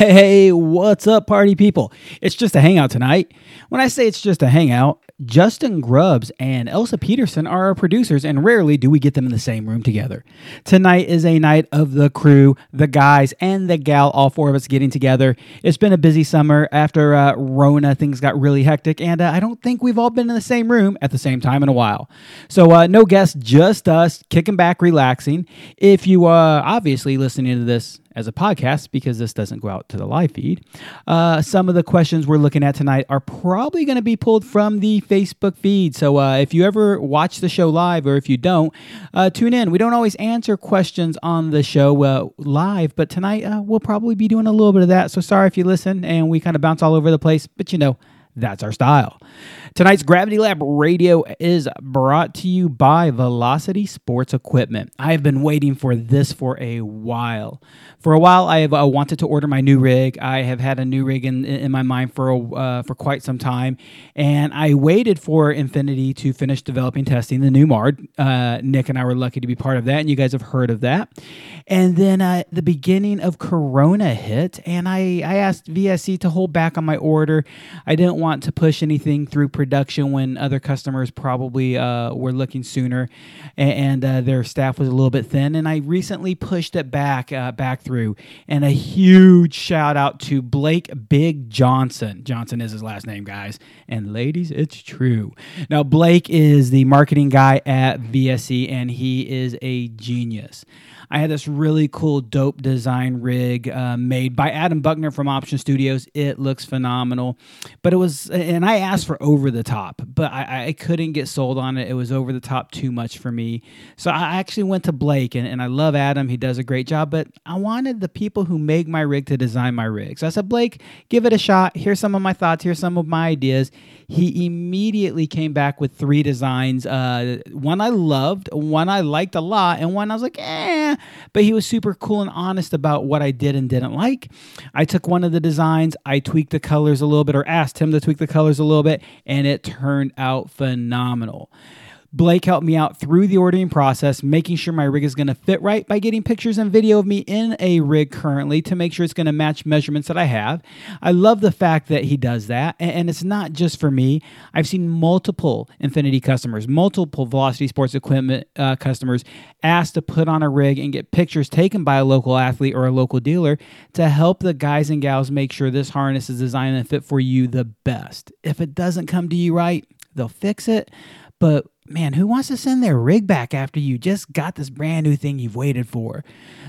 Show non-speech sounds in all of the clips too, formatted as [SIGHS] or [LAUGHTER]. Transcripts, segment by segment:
Hey, what's up, party people? It's just a hangout tonight. When I say it's just a hangout, Justin Grubbs and Elsa Peterson are our producers, and rarely do we get them in the same room together. Tonight is a night of the crew, the guys, and the gal, all four of us getting together. It's been a busy summer. After uh, Rona, things got really hectic, and uh, I don't think we've all been in the same room at the same time in a while. So, uh, no guests, just us kicking back, relaxing. If you are obviously listening to this as a podcast because this doesn't go out to the live feed. Uh, some of the questions we're looking at tonight are probably going to be pulled from the Facebook feed. So uh, if you ever watch the show live or if you don't, uh, tune in. We don't always answer questions on the show uh, live, but tonight uh, we'll probably be doing a little bit of that. So sorry if you listen and we kind of bounce all over the place, but you know, that's our style. Tonight's Gravity Lab Radio is brought to you by Velocity Sports Equipment. I have been waiting for this for a while. For a while, I have uh, wanted to order my new rig. I have had a new rig in, in my mind for a, uh, for quite some time, and I waited for Infinity to finish developing testing the new Mard. Uh, Nick and I were lucky to be part of that, and you guys have heard of that. And then uh, the beginning of Corona hit, and I, I asked VSE to hold back on my order. I didn't want to push anything through production when other customers probably uh, were looking sooner, and, and uh, their staff was a little bit thin. And I recently pushed it back uh, back through. And a huge shout out to Blake Big Johnson. Johnson is his last name, guys. And ladies, it's true. Now Blake is the marketing guy at VSE, and he is a genius. I had this really cool, dope design rig uh, made by Adam Buckner from Option Studios. It looks phenomenal, but it was, and I asked for over the top, but I, I couldn't get sold on it. It was over the top too much for me. So I actually went to Blake, and, and I love Adam. He does a great job, but I wanted the people who make my rig to design my rig. So I said, Blake, give it a shot. Here's some of my thoughts. Here's some of my ideas. He immediately came back with three designs. Uh, one I loved, one I liked a lot, and one I was like, eh but he was super cool and honest about what I did and didn't like. I took one of the designs, I tweaked the colors a little bit, or asked him to tweak the colors a little bit, and it turned out phenomenal. Blake helped me out through the ordering process, making sure my rig is going to fit right by getting pictures and video of me in a rig currently to make sure it's going to match measurements that I have. I love the fact that he does that. And it's not just for me. I've seen multiple Infinity customers, multiple Velocity Sports Equipment uh, customers asked to put on a rig and get pictures taken by a local athlete or a local dealer to help the guys and gals make sure this harness is designed and fit for you the best. If it doesn't come to you right, they'll fix it. But man, who wants to send their rig back after you just got this brand new thing you've waited for?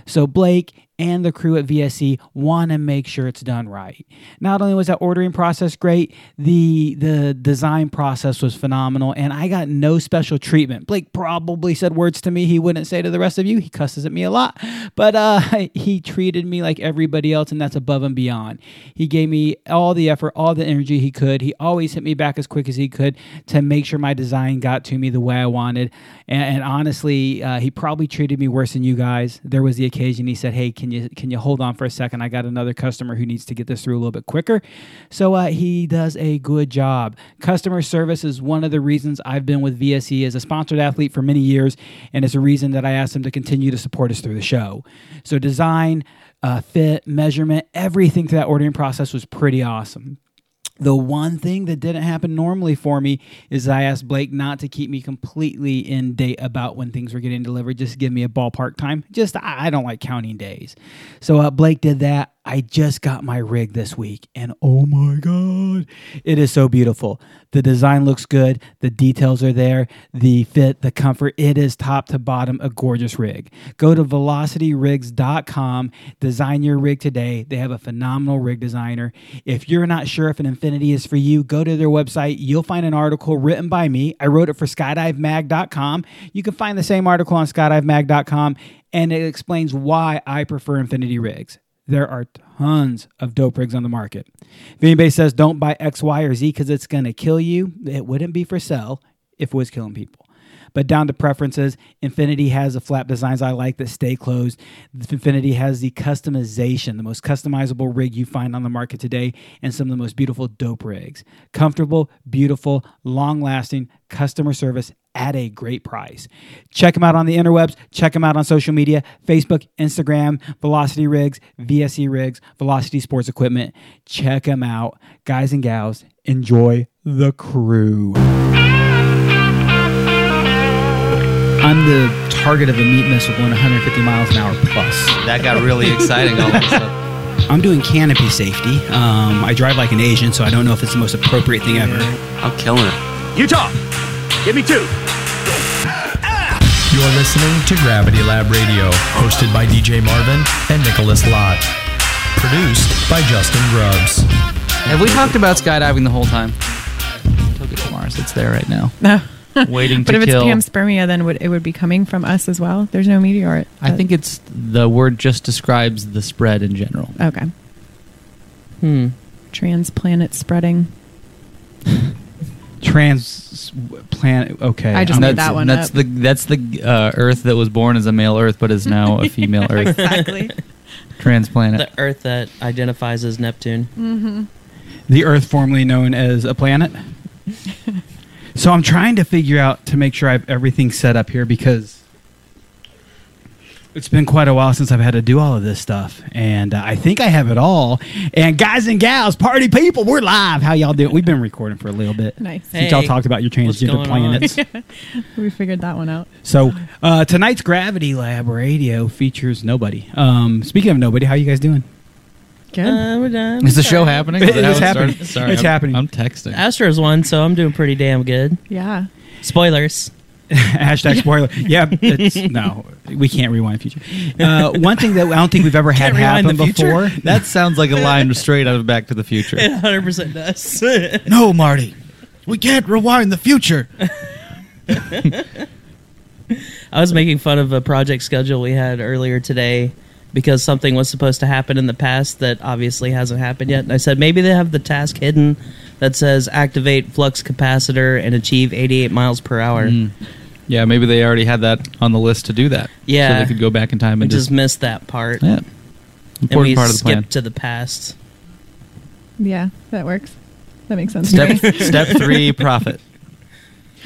So Blake and the crew at VSE want to make sure it's done right. Not only was that ordering process great, the the design process was phenomenal, and I got no special treatment. Blake probably said words to me he wouldn't say to the rest of you. He cusses at me a lot, but uh, [LAUGHS] he treated me like everybody else, and that's above and beyond. He gave me all the effort, all the energy he could. He always hit me back as quick as he could to make sure my design got to me the way I wanted. And, and honestly, uh, he probably treated me worse than you guys. There was the occasion he said, "Hey, can you can you hold on for a second? I got another customer who needs to get this through a little bit quicker. So uh, he does a good job. Customer service is one of the reasons I've been with VSE as a sponsored athlete for many years, and it's a reason that I asked him to continue to support us through the show. So design, uh, fit, measurement, everything through that ordering process was pretty awesome. The one thing that didn't happen normally for me is I asked Blake not to keep me completely in date about when things were getting delivered. Just give me a ballpark time. Just I don't like counting days. So uh, Blake did that. I just got my rig this week, and oh my God, it is so beautiful. The design looks good, the details are there, the fit, the comfort. It is top to bottom a gorgeous rig. Go to velocityrigs.com, design your rig today. They have a phenomenal rig designer. If you're not sure if an Infinity is for you, go to their website. You'll find an article written by me. I wrote it for skydivemag.com. You can find the same article on skydivemag.com, and it explains why I prefer Infinity rigs. There are tons of dope rigs on the market. If anybody says don't buy X, Y, or Z because it's going to kill you, it wouldn't be for sale if it was killing people. But down to preferences, Infinity has the flap designs I like that stay closed. Infinity has the customization, the most customizable rig you find on the market today, and some of the most beautiful dope rigs. Comfortable, beautiful, long lasting, customer service, at a great price. Check them out on the interwebs. Check them out on social media Facebook, Instagram, Velocity Rigs, VSE Rigs, Velocity Sports Equipment. Check them out. Guys and gals, enjoy the crew. I'm the target of a meat missile going 150 miles an hour plus. That got really exciting all of a [LAUGHS] sudden. I'm doing canopy safety. Um, I drive like an Asian, so I don't know if it's the most appropriate thing ever. I'm killing it. Utah, give me two. You're listening to Gravity Lab Radio, hosted by DJ Marvin and Nicholas Lott. Produced by Justin Grubbs. Have we talked about skydiving the whole time? Took it to Mars. It's there right now. [LAUGHS] Waiting but if kill. it's panspermia, then would, it would be coming from us as well. There's no meteor. I think it's the word just describes the spread in general. okay. Hmm. Transplanet spreading. [LAUGHS] Transplant. Okay. I just I'm- made that one That's up. the that's the uh, Earth that was born as a male Earth, but is now a [LAUGHS] female Earth. exactly. Transplanted. the Earth that identifies as Neptune. the Earth formerly known as a planet. [LAUGHS] so I'm trying to figure out to make sure I have everything set up here because it's been quite a while since I've had to do all of this stuff, and uh, I think I have it all. And guys and gals, party people, we're live. How y'all doing? We've been recording for a little bit. Nice. Since y'all Hey, talked about your what's transgender going on? planets. [LAUGHS] we figured that one out. So uh, tonight's Gravity Lab Radio features nobody. Um, speaking of nobody, how you guys doing? Good. Uh, we're done. Is the show happening? It Is that [LAUGHS] how is happening. started? Sorry, It's I'm- happening. I'm texting. Astros won, so I'm doing pretty damn good. yeah. Spoilers. [LAUGHS] Hashtag spoiler. Yeah, it's, [LAUGHS] no, we can't rewind the future. Uh, one thing that I don't think we've ever [LAUGHS] had Can't happen the before. That sounds like a line straight out of Back to the Future. It 100% does. No, Marty. We can't rewind the future. I was making fun of a project schedule we had earlier today because something was supposed to happen in the past that obviously hasn't happened yet. And I said maybe they have the task hidden that says activate flux capacitor and achieve 88 miles per hour. Mm. Yeah, maybe they already had that on the list to do that. Yeah. So they could go back in time We and just just. missed that part. Yeah. and we Important part of the skipped plan. to the past. Yeah, that works. That makes sense. Step, step [LAUGHS] three, profit.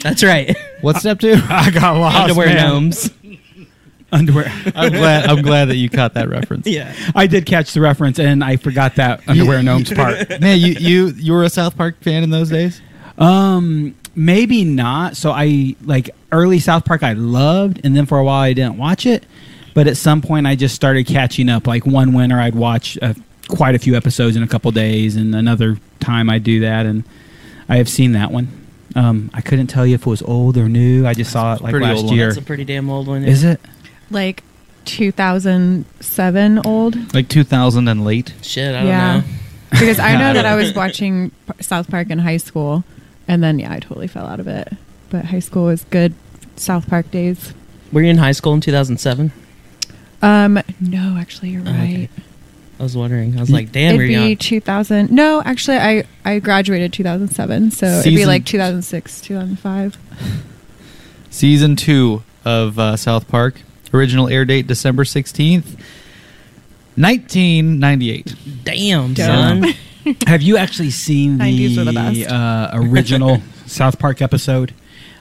That's right. What's step two? [LAUGHS] I got lost. Underwear man. gnomes. Underwear. [LAUGHS] I'm glad. I'm glad that you caught that reference. yeah. I did catch the reference, and I forgot that underwear gnomes part. Man, you you you were a South Park fan in those days. Um, maybe not. So I like early South Park. I loved, and then for a while I didn't watch it. But at some point, I just started catching up. Like one winter, I'd watch uh, quite a few episodes in a couple days, and another time I do that, and I have seen that one. Um, I couldn't tell you if it was old or new. I just saw it like pretty last year. That's a pretty damn old one. Is it? like 2007 old. Like 2000 and late. Shit, I don't yeah. know. Because I I [LAUGHS] know that I was watching South Park in high school, and then yeah, I totally fell out of it. But high school was good. South Park days. Were you in high school in 2007? Um, no, actually, you're Oh, right. okay. I was wondering. I was like, damn, it'd we're be young. 2000. No, actually, I I graduated 2007, so it'd be Season- like 2006, 2005. Season two of uh, South Park. Original air date December 16th, 1998. Damn, Damn. son. [LAUGHS] [LAUGHS] Have you actually seen 90s were the the best. uh, [LAUGHS] original South Park episode?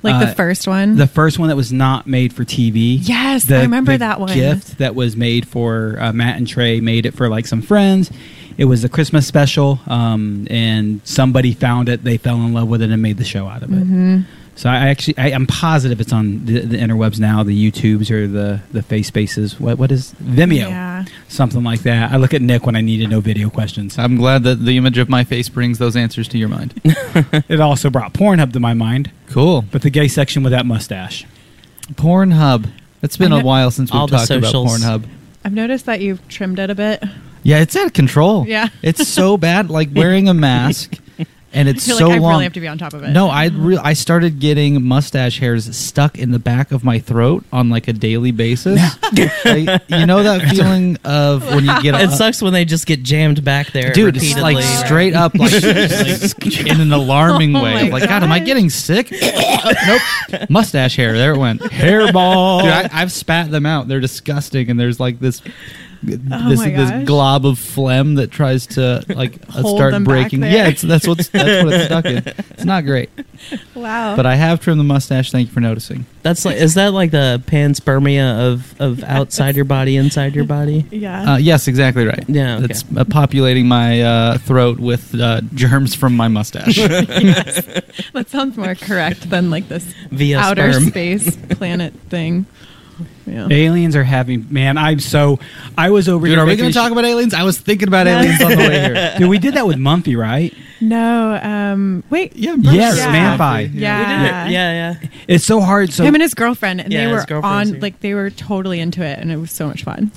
Like Uh, the first one. The first one that was not made for TV. yes, I remember that one. gift that was made for uh, Matt and Trey made it for like some friends. It was a Christmas special, um, and somebody found it. They fell in love with it and made the show out of it. So I actually, I, I'm positive it's on the, the interwebs now, the YouTubes or the the Face Spaces. What what is Vimeo? Yeah. Something like that. I look at Nick when I need to know video questions. I'm glad that the image of my face brings those answers to your mind. [LAUGHS] It also brought Pornhub to my mind, cool. but the gay section with that mustache. Pornhub. It's been I a know- while since we've All the talked about socials. Pornhub. I've noticed that you've trimmed it a bit. Yeah, it's out of control. Yeah. it's so bad. Like [LAUGHS] wearing a mask, and it's You're so like, I long. really have to be on top of it. No, I re- I started getting mustache hairs stuck in the back of my throat on like a daily basis. [LAUGHS] Like, you know that [LAUGHS] feeling of when you get [LAUGHS] It a, sucks when they just get jammed back there. dude, it's like straight up, like, like, in an alarming Oh way. my Like, God, am I getting sick? nope, mustache hair. There it went. Hairball. Dude, I, I've spat them out. They're disgusting, and there's like this this, Oh my this glob of phlegm that tries to [LAUGHS] like uh, Hold start them back breaking. there. Yeah, it's, that's what's that's what it's stuck in. [LAUGHS] It's not great, Wow. but I have trimmed the mustache. Thank you for noticing. That's like is that like the panspermia of of [LAUGHS] outside your body, inside your body? yeah. Uh, yes, exactly right. Yeah, okay. It's uh, populating my uh, throat with uh, germs from my mustache. that sounds more correct than like this Via outer sperm. space planet thing. Yeah. Aliens are having man. I'm so. I was over Dude, here. are we making going to talk about aliens? I was thinking about aliens on the way here. [LAUGHS] Dude, we did that with Mumpy, right? No. Um. Wait. Yeah, Yes, Yeah. man. Fi. Yeah. Yeah, yeah. It's so hard. So Him and his girlfriend, and Yeah, they were on here. like they were totally into it, and it was so much fun.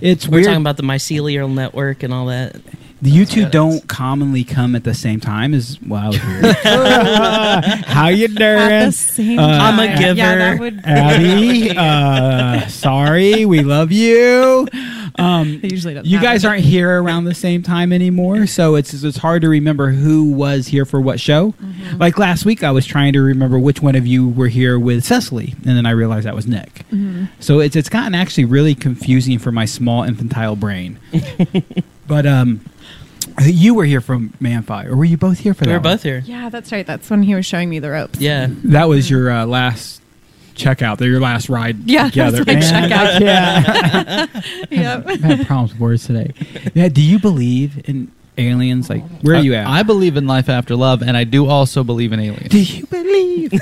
it's We're weird. talking about the mycelial network and all that. The you two don't commonly come at the same time as well. [LAUGHS] How you doing? At the same Uh, time. I'm a Yeah, that giver. would. Abby, uh, sorry, we love you. [LAUGHS] Um, usually doesn't you guys happen. aren't here around the same time anymore, so it's it's hard to remember who was here for what show. Mm-hmm. Like last week, I was trying to remember which one of you were here with Cecily, and then I realized that was Nick. Mm-hmm. So it's it's gotten actually really confusing for my small infantile brain. [LAUGHS] but um, you were here from Manfi, or were you both here for We that? were one? both here. Yeah, that's right. That's when he was showing me the ropes. Yeah. That was your uh, last checkout. Your last ride Yeah, together. that's my checkout. Yeah. [LAUGHS] Yep. I've had problems with words today. Yeah, do you believe in aliens? Like, where are you at? I believe in life after love, and I do also believe in aliens. do you believe?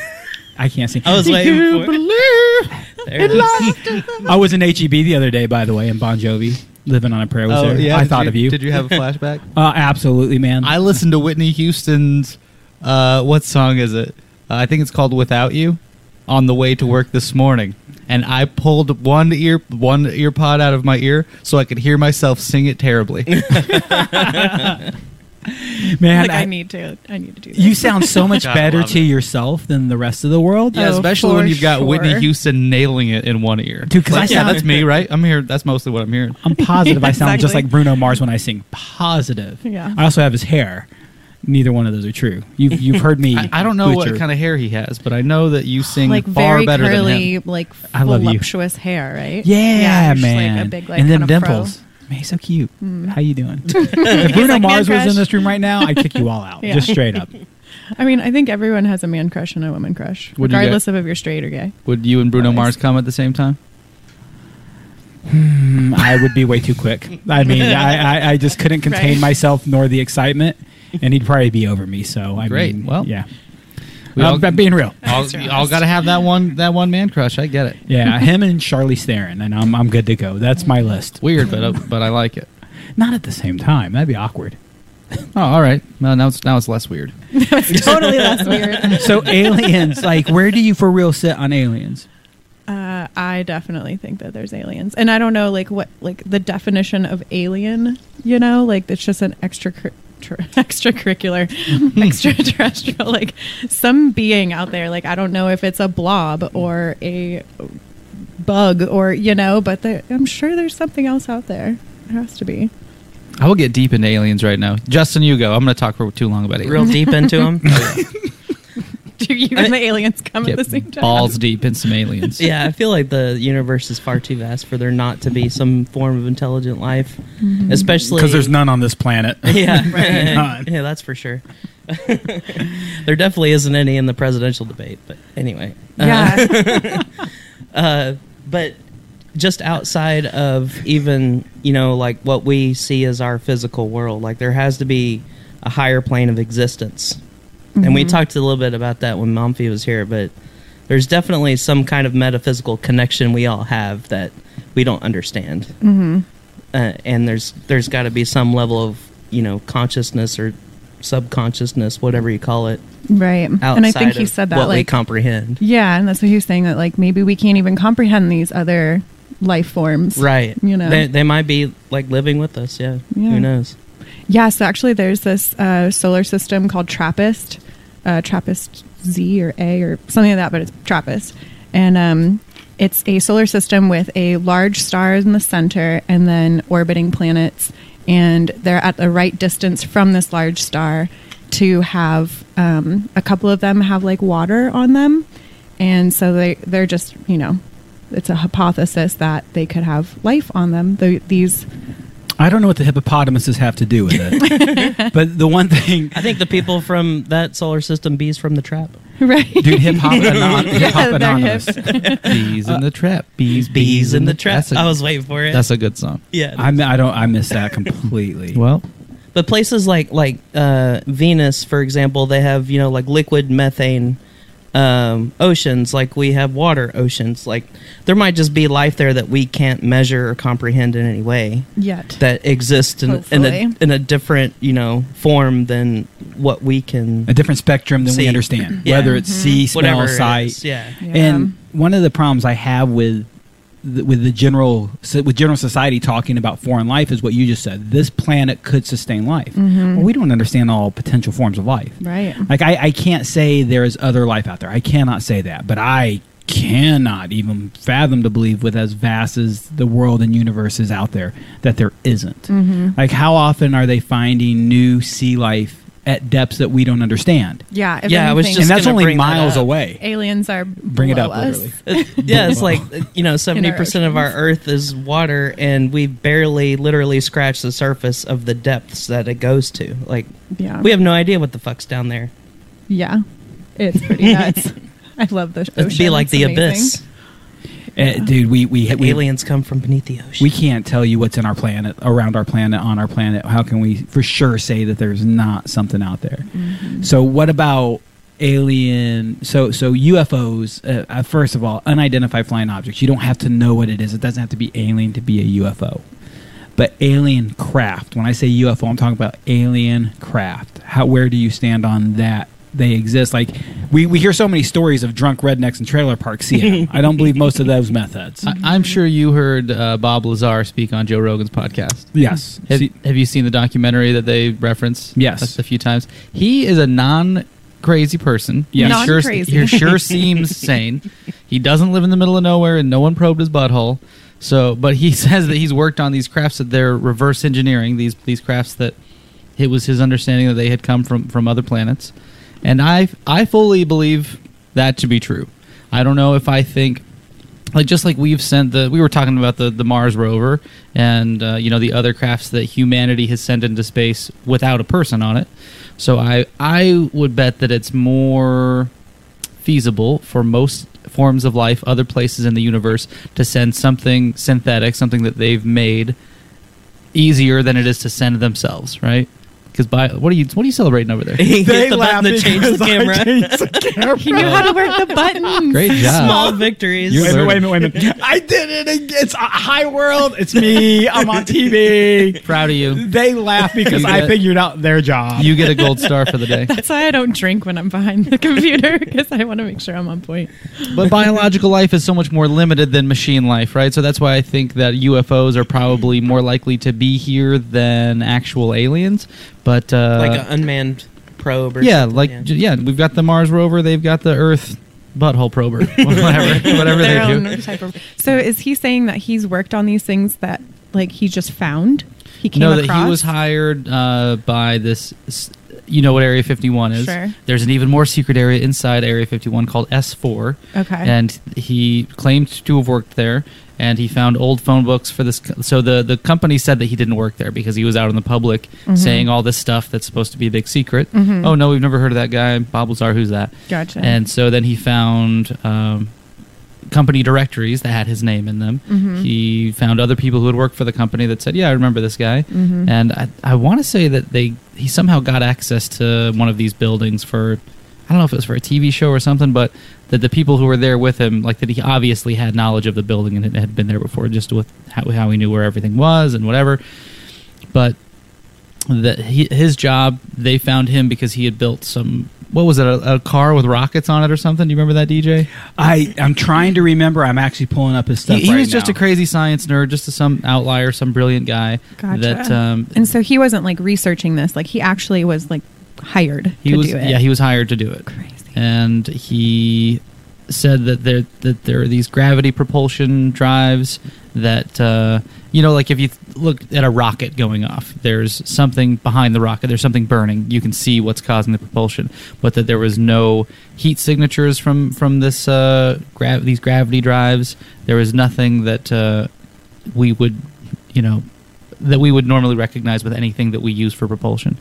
I can't sing. I was do waiting you for it. believe There it is. I was in HEB the other day, by the way, in Bon Jovi, living on a prayer. Was there. I Oh, did thought of you. Did you have a [LAUGHS] flashback? Uh, absolutely, man. I listened to Whitney Houston's. Uh, what song is it? Uh, I think it's called "Without You." On the way to work this morning, and I pulled one ear, one ear pod out of my ear, so I could hear myself sing it terribly. [LAUGHS] [LAUGHS] [LAUGHS] man, like I, I- need to. I need to do. This. you sound so [LAUGHS] much God, better to it. yourself than the rest of the world. yeah, Oh, especially when you've got Whitney. Houston nailing it in one ear. Dude, 'cause Like, I yeah, sound- that's me, right? I'm here. That's mostly what I'm hearing. I'm positive I sound just like Bruno Mars when I sing. Positive. Yeah. I also have his hair. Neither one of those are true. You've [LAUGHS] you've heard me. I, I don't know what kind of hair he has, but I know that you sing like far very better curly, than him. like I love you. voluptuous hair, right? Yeah, just man. Like a big, like, and then dimples. fro. Dimples. Man, he's so cute. How you doing? [LAUGHS] [LAUGHS] if Bruno like, Mars was in this room right now, I'd kick you all out, [LAUGHS] Yeah. just straight up. I mean, I think everyone has a man crush and a woman crush, Would you regardless of if you're straight or gay. Would you and Bruno Always. Mars come at the same time? Mm, I would be way too quick. I mean, I, I, I just couldn't contain Right. myself nor the excitement, and he'd probably be over me. So I Great. mean, Well, yeah. We Uh, all- but being real. All, all got to have that one that one man crush. I get it. Yeah, him and Charlize Theron, and I'm I'm good to go. That's my list. Weird, but uh, but I like it. Not at the same time. That'd be awkward. Oh, all right. Well, now it's now it's less weird. [LAUGHS] it's totally less weird. [LAUGHS] So aliens, like, where do you for real sit on aliens? Uh, I definitely think that there's aliens, and I don't know like what like the definition of alien. You know, like it's just an extra. Tr- [LAUGHS] extracurricular [LAUGHS] extraterrestrial like some being out there like i don't know if it's a blob or a bug or you know but there, i'm sure there's something else out there there has to be I will get deep into aliens right now. Justin, you go. I'm going to talk for too long about aliens. Real deep into [LAUGHS] them. Do you and the aliens come at the same time balls deep in some aliens. yeah, I feel like the universe is far too vast for there not to be some form of intelligent life, Mm-hmm. especially Because there's none on this planet. [LAUGHS] Yeah, [LAUGHS] None. yeah, that's for sure. [LAUGHS] there definitely isn't any in the presidential debate, but anyway. Uh, yeah uh, but just outside of even you know like what we see as our physical world, like there has to be a higher plane of existence, and we talked a little bit about that when Momfy was here, but there's definitely some kind of metaphysical connection we all have that we don't understand, mm-hmm. uh, and there's there's got to be some level of you know consciousness or subconsciousness, whatever you call it, right and i think he said that what we like comprehend. yeah and that's what he was saying that like maybe we can't even comprehend these other life forms Right. you know they, they might be like living with us. Yeah. Yeah. Who knows? Yeah, so actually, there's this uh, solar system called TRAPPIST, uh, TRAPPIST Z or A or something like that, but it's TRAPPIST. And um, it's a solar system with a large star in the center and then orbiting planets. And they're at the right distance from this large star to have um, a couple of them have like water on them. And so they, they're just, you know, it's a hypothesis that they could have life on them. The, these I don't know what the hippopotamuses have to do with it, [LAUGHS] but the one thing, I think the people from that solar system, bees from the trap. right. dude, [LAUGHS] hip hop, anon- hip hop anonymous. Bees in the trap. Bees, Bees in the trap. That's a, I was waiting for it. that's a good song. yeah. I, I don't. I miss that completely. [LAUGHS] Well, But places like like uh, Venus, for example, they have you know like liquid methane um, oceans, like we have water oceans. Like there might just be life there that we can't measure or comprehend in any way Yet. that exists in, in a in a different you know form than what we can. a different spectrum than we understand, Yeah. whether it's see, smell, Whatever sight. is, yeah. Yeah. And one of the problems I have with the, with the general with general society talking about foreign life is what you just said. This planet could sustain life. Mm-hmm. Well, we don't understand all potential forms of life. Right. Like I, I can't say there is other life out there. I cannot say that, but I cannot even fathom to believe with as vast as the world and universe is out there that there isn't. Mm-hmm. Like how often are they finding new sea life at depths that we don't understand? Yeah. If Yeah, I was just and that's only bring miles up. away. aliens are Bring it up, us. literally. [LAUGHS] Yeah, it's like you know, seventy percent of our Earth is water, and we barely, literally, scratch the surface of the depths that it goes to. Like, Yeah. we have no idea what the fuck's down there. Yeah. It's pretty [LAUGHS] nuts. I love the ocean. It'd be like It's the amazing. abyss. Eh, dude, we we, we Aliens come from beneath the ocean. we can't tell you what's in our planet, around our planet, on our planet. How can we for sure say that there's not something out there? So what about alien? So so UFOs. Uh, uh, first of all, unidentified flying objects. You don't have to know what it is. It doesn't have to be alien to be a UFO. But alien craft. When I say UFO, I'm talking about alien craft. How where do you stand on that? They exist. Like we, we hear so many stories of drunk rednecks in trailer parks. seeing [LAUGHS] them. I don't believe most of those methods. I, I'm sure you heard uh, Bob Lazar speak on Joe Rogan's podcast. Yes. Have, See- have you seen the documentary that they reference? Yes. a, a few times. He is a non crazy person. Yes. He sure, Non-crazy. he [LAUGHS] sure seems sane. He doesn't live in the middle of nowhere, and no one probed his butthole. So, but he [LAUGHS] says that he's worked on these crafts that they're reverse engineering these these crafts that it was his understanding that they had come from from other planets, and I I fully believe that to be true. I don't know if I think like just like we've sent the we were talking about the the Mars rover and uh, you know the other crafts that humanity has sent into space without a person on it. So I I would bet that it's more feasible for most forms of life, other places in the universe, to send something synthetic, something that they've made, easier than it is to send themselves, right? Because by what are you what are you celebrating over there? [LAUGHS] he hit the button to change the camera. He knew how to work the buttons. Great job. Small victories. You're Wait a minute, wait a minute, wait a minute. I did it. again. It's a high world. It's me. I'm on TV. [LAUGHS] Proud of you. They laugh because You I get- figured out their job. You get a gold star for the day. [LAUGHS] That's why I don't drink when I'm behind the computer because I want to make sure I'm on point. But biological life is so much more limited than machine life, right? So that's why I think that UFOs are probably more likely to be here than actual aliens. But uh, like an unmanned probe or yeah, something, like yeah. yeah, we've got the Mars rover, they've got the Earth butthole prober, [LAUGHS] [LAUGHS] whatever, whatever they do. own type of- So is he saying that he's worked on these things that like he just found? He came No, that across. he was hired uh, by this. You know what Area 51 is? Sure. There's an even more secret area inside Area 51 called S4. Okay. And he claimed to have worked there, and he found old phone books for this. co- So the the company said that he didn't work there because he was out in the public Mm-hmm. saying all this stuff that's supposed to be a big secret. Oh no, we've never heard of that guy, Bob Lazar. Who's that? Gotcha. And so then he found um, company directories that had his name in them. Mm-hmm. He found other people who had worked for the company that said, "Yeah, I remember this guy." Mm-hmm. And I, I want to say that they he somehow got access to one of these buildings for I don't know if it was for a TV show or something, but that the people who were there with him, like that he obviously had knowledge of the building and had been there before, just with how, how he knew where everything was and whatever. But that he, his job, they found him because he had built some. What was it? A, a car with rockets on it or something? Do you remember that, DJ? I I'm trying to remember. I'm actually pulling up his stuff. He, he right was just now. a crazy science nerd, just a, some outlier, some brilliant guy. Gotcha. That um, and so he wasn't like researching this. Like he actually was like hired he to was do it. yeah he was hired to do it. crazy. and he said that there that there are these gravity propulsion drives that uh, you know, like if you th- look at a rocket going off, there's something behind the rocket. There's something burning. You can see what's causing the propulsion, but that there was no heat signatures from from this uh, gra- these gravity drives. There was nothing that uh, we would, you know, that we would normally recognize with anything that we use for propulsion.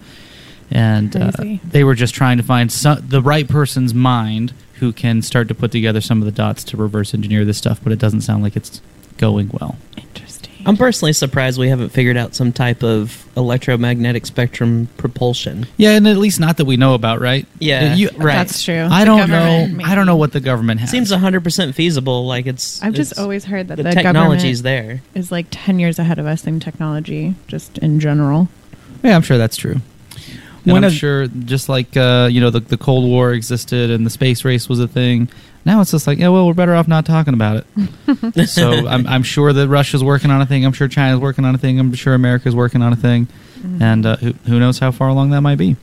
And uh, they were just trying to find some, the right person's mind who can start to put together some of the dots to reverse engineer this stuff, but it doesn't sound like it's going well. Interesting. I'm personally surprised we haven't figured out some type of electromagnetic spectrum propulsion. Yeah, and at least not that we know about, right? Yeah, You- right. That's true. I The don't know. government, I don't know what the government has. Seems 100% feasible. Like it's. I've just always heard that the, the, technology's government there. is like ten years ahead of us in technology, just in general. Yeah, I'm sure that's true. And One I'm of- sure, just like uh, you know, the, the Cold War existed and the space race was a thing. Now it's just like, yeah, well, we're better off not talking about it. [LAUGHS] so I'm, I'm sure that Russia's working on a thing. I'm sure China's working on a thing. I'm sure America's working on a thing. And uh, who, who knows how far along that might be?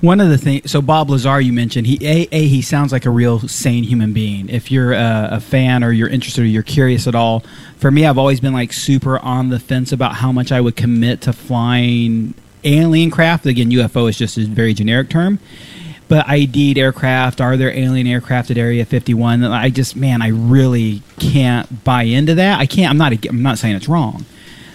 One of the things, so Bob Lazar, you mentioned, he a, a he sounds like a real sane human being. If you're a, a fan or you're interested or you're curious at all, for me, I've always been like super on the fence about how much I would commit to flying alien craft. Again, UFO is just a very generic term, but ID'd aircraft. Are there alien aircraft at Area 51? I just, man, I really can't buy into that. I can't. I'm not. I'm not saying it's wrong.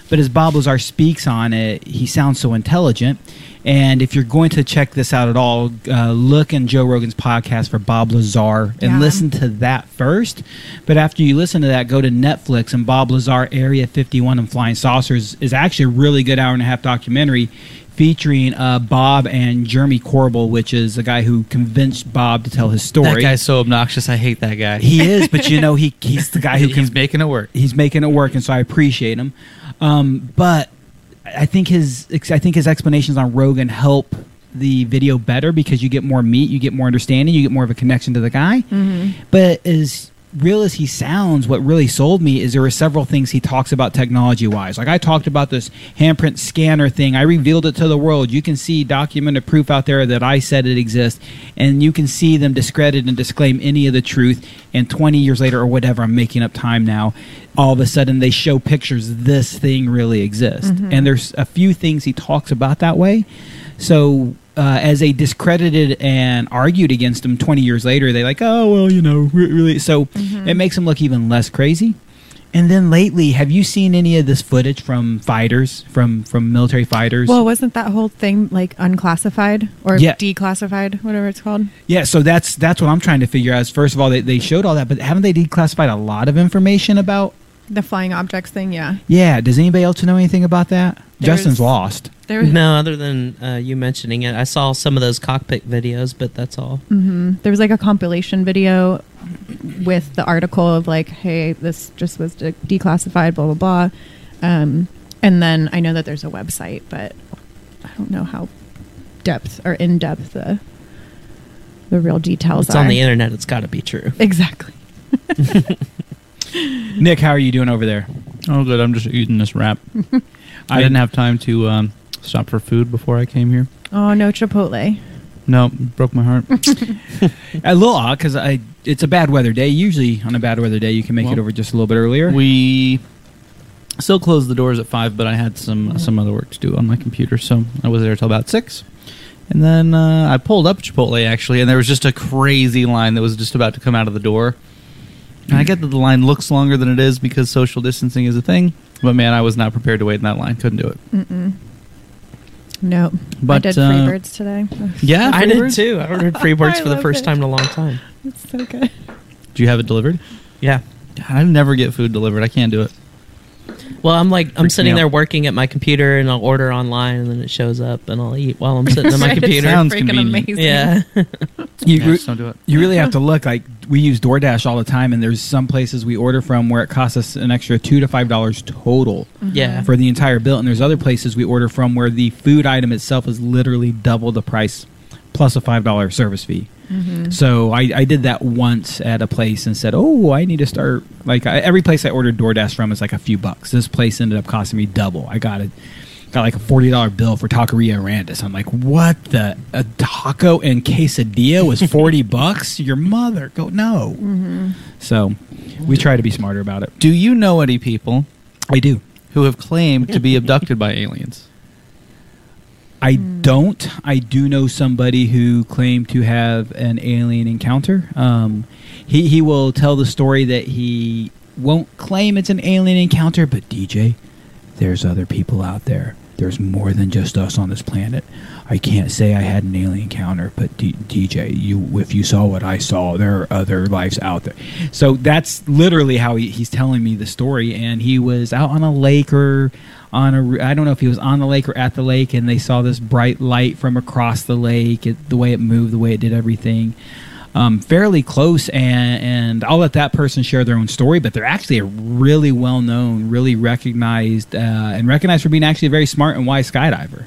But as Bob Lazar speaks on it, he sounds so intelligent. And if you're going to check this out at all, uh, look in Joe Rogan's podcast for Bob Lazar and Yeah. listen to that first. But after you listen to that, go to Netflix and Bob Lazar Area 51 and Flying Saucers is actually a really good hour and a half documentary featuring uh, Bob and Jeremy Corbell, which is the guy who convinced Bob to tell his story. That guy's so obnoxious. I hate that guy. he is, but you know, he he's the guy [LAUGHS] who can he's making it work. he's making it work, and so I appreciate him. Um, but I think his I think his explanations on Rogan help the video better because you get more meat, you get more understanding, you get more of a connection to the guy. But as real as he sounds, what really sold me is there were several things he talks about technology wise. Like I talked about this handprint scanner thing. I revealed it to the world. You can see documented proof out there that I said it exists, and you can see them discredit and disclaim any of the truth. And 20 years later, or whatever, I'm making up time now. All of a sudden, they show pictures. This thing really exists, mm-hmm. and there's a few things he talks about that way. So uh, as they discredited and argued against him 20 years later, they like, oh well, you know, really. So it makes him look even less crazy. And then lately, have you seen any of this footage from fighters, from from military fighters? Well, wasn't that whole thing like unclassified or Yeah. declassified, whatever it's called? yeah. So that's that's what I'm trying to figure out. Is first of all, they, they showed all that, but haven't they declassified a lot of information about? The flying objects thing, yeah. Yeah. Does anybody else know anything about that? There's- Justin's lost. There, No, other than uh, you mentioning it, I saw some of those cockpit videos, but that's all. Mhm. there was like a compilation video with the article of like, hey, this just was de- declassified, blah blah blah. Um, and then I know that there's a website, but I don't know how depth or in depth the the real details It's are. on the internet. It's got to be true. Exactly. [LAUGHS] [LAUGHS] Nick, how are you doing over there? Oh, good. I'm just eating this wrap. [LAUGHS] I didn't have time to um, stop for food before I came here. Oh no, Chipotle. No, broke my heart. [LAUGHS] A little odd because I it's a bad weather day. Usually on a bad weather day, you can make it over just a little bit earlier. we still closed the doors at five, but I had some some other work to do on my computer, so I was there till about six. And then uh, I pulled up Chipotle actually, and there was just a crazy line that was just about to come out of the door. And I get that the line looks longer than it is because social distancing is a thing, but man, I was not prepared to wait in that line. Couldn't do it. Mm-mm. No, I did uh, Freebirds today. Ugh, Yeah, I did Freebirds? too. I ordered [LAUGHS] Freebirds I for the first it. time in a long time. It's so good. Do you have it delivered? Yeah. God, I never get food delivered. I can't do it. Well, I'm like I'm Freaks sitting me there out. working at my computer, and I'll order online, and then it shows up, and I'll eat while I'm sitting at my [LAUGHS] It's computer. Sounds freaking convenient. amazing. Yeah. [LAUGHS] You, Yeah, re- just don't do it. you really have to look like we use DoorDash all the time, and there's some places we order from where it costs us an extra two to five dollars total mm-hmm. yeah. for the entire bill, and there's other places we order from where the food item itself is literally double the price plus a five dollar service fee. Mm-hmm. So I, I did that once at a place and said, "Oh, I need to start." Like I, every place I ordered DoorDash from is like a few bucks. This place ended up costing me double. I got it. got like a forty dollar bill for Taqueria Arandas. I'm like, what the a taco and quesadilla was [LAUGHS] forty bucks? Your mother go no. Mm-hmm. So we try to be smarter about it. Do you know any people I do. who have claimed to be [LAUGHS] abducted by aliens? I don't. I do know somebody who claimed to have an alien encounter. Um, he he will tell the story that he won't claim it's an alien encounter, but DJ, there's other people out there. There's more than just us on this planet. I can't say I had an alien encounter, but D- DJ, you if you saw what I saw, there are other lives out there. So that's literally how he, he's telling me the story. And he was out on a lake or on a I don't know if he was on the lake or at the lake, and they saw this bright light from across the lake. It, the way it moved, the way it did everything um, fairly close, and, and I'll let that person share their own story. But they're actually a really well known, really recognized, uh, and recognized for being actually a very smart and wise skydiver.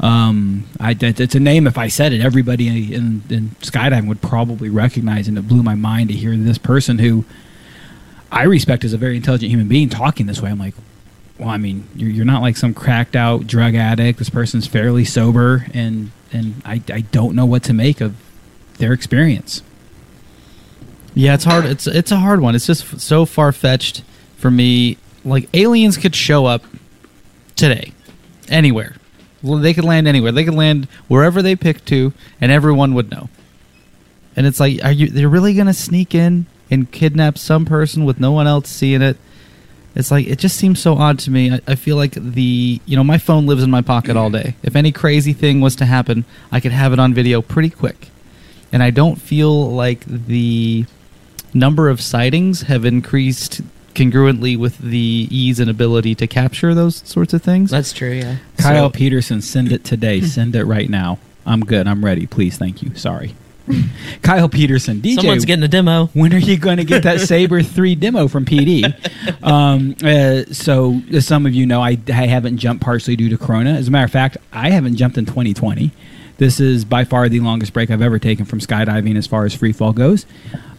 Um, I, it's a name. If I said it, everybody in, in skydiving would probably recognize, and it blew my mind to hear this person who I respect as a very intelligent human being talking this way. I'm like, well, I mean, you're, you're not like some cracked out drug addict. This person's fairly sober, and and I, I don't know what to make of their experience. Yeah, it's hard. It's it's a hard one. It's just so far fetched for me. Like aliens could show up today, anywhere. They could land anywhere. They could land wherever they pick to, and everyone would know. And it's like, are you? They're really gonna sneak in and kidnap some person with no one else seeing it? It's like it just seems so odd to me. I, I feel like the you know my phone lives in my pocket all day. If any crazy thing was to happen, I could have it on video pretty quick. And I don't feel like the number of sightings have increased congruently with the ease and ability to capture those sorts of things. That's true. Yeah. Kyle So- Peterson, send it today. [LAUGHS] send it right now. I'm good. I'm ready. Please, thank you. Sorry. [LAUGHS] Kyle Peterson, DJ. Someone's getting a demo. when are you going to get that [LAUGHS] Sabre 3 demo from PD? Um, uh, so, as some of you know, I, I haven't jumped partially due to Corona. As a matter of fact, I haven't jumped in 2020. This is by far the longest break I've ever taken from skydiving as far as free fall goes.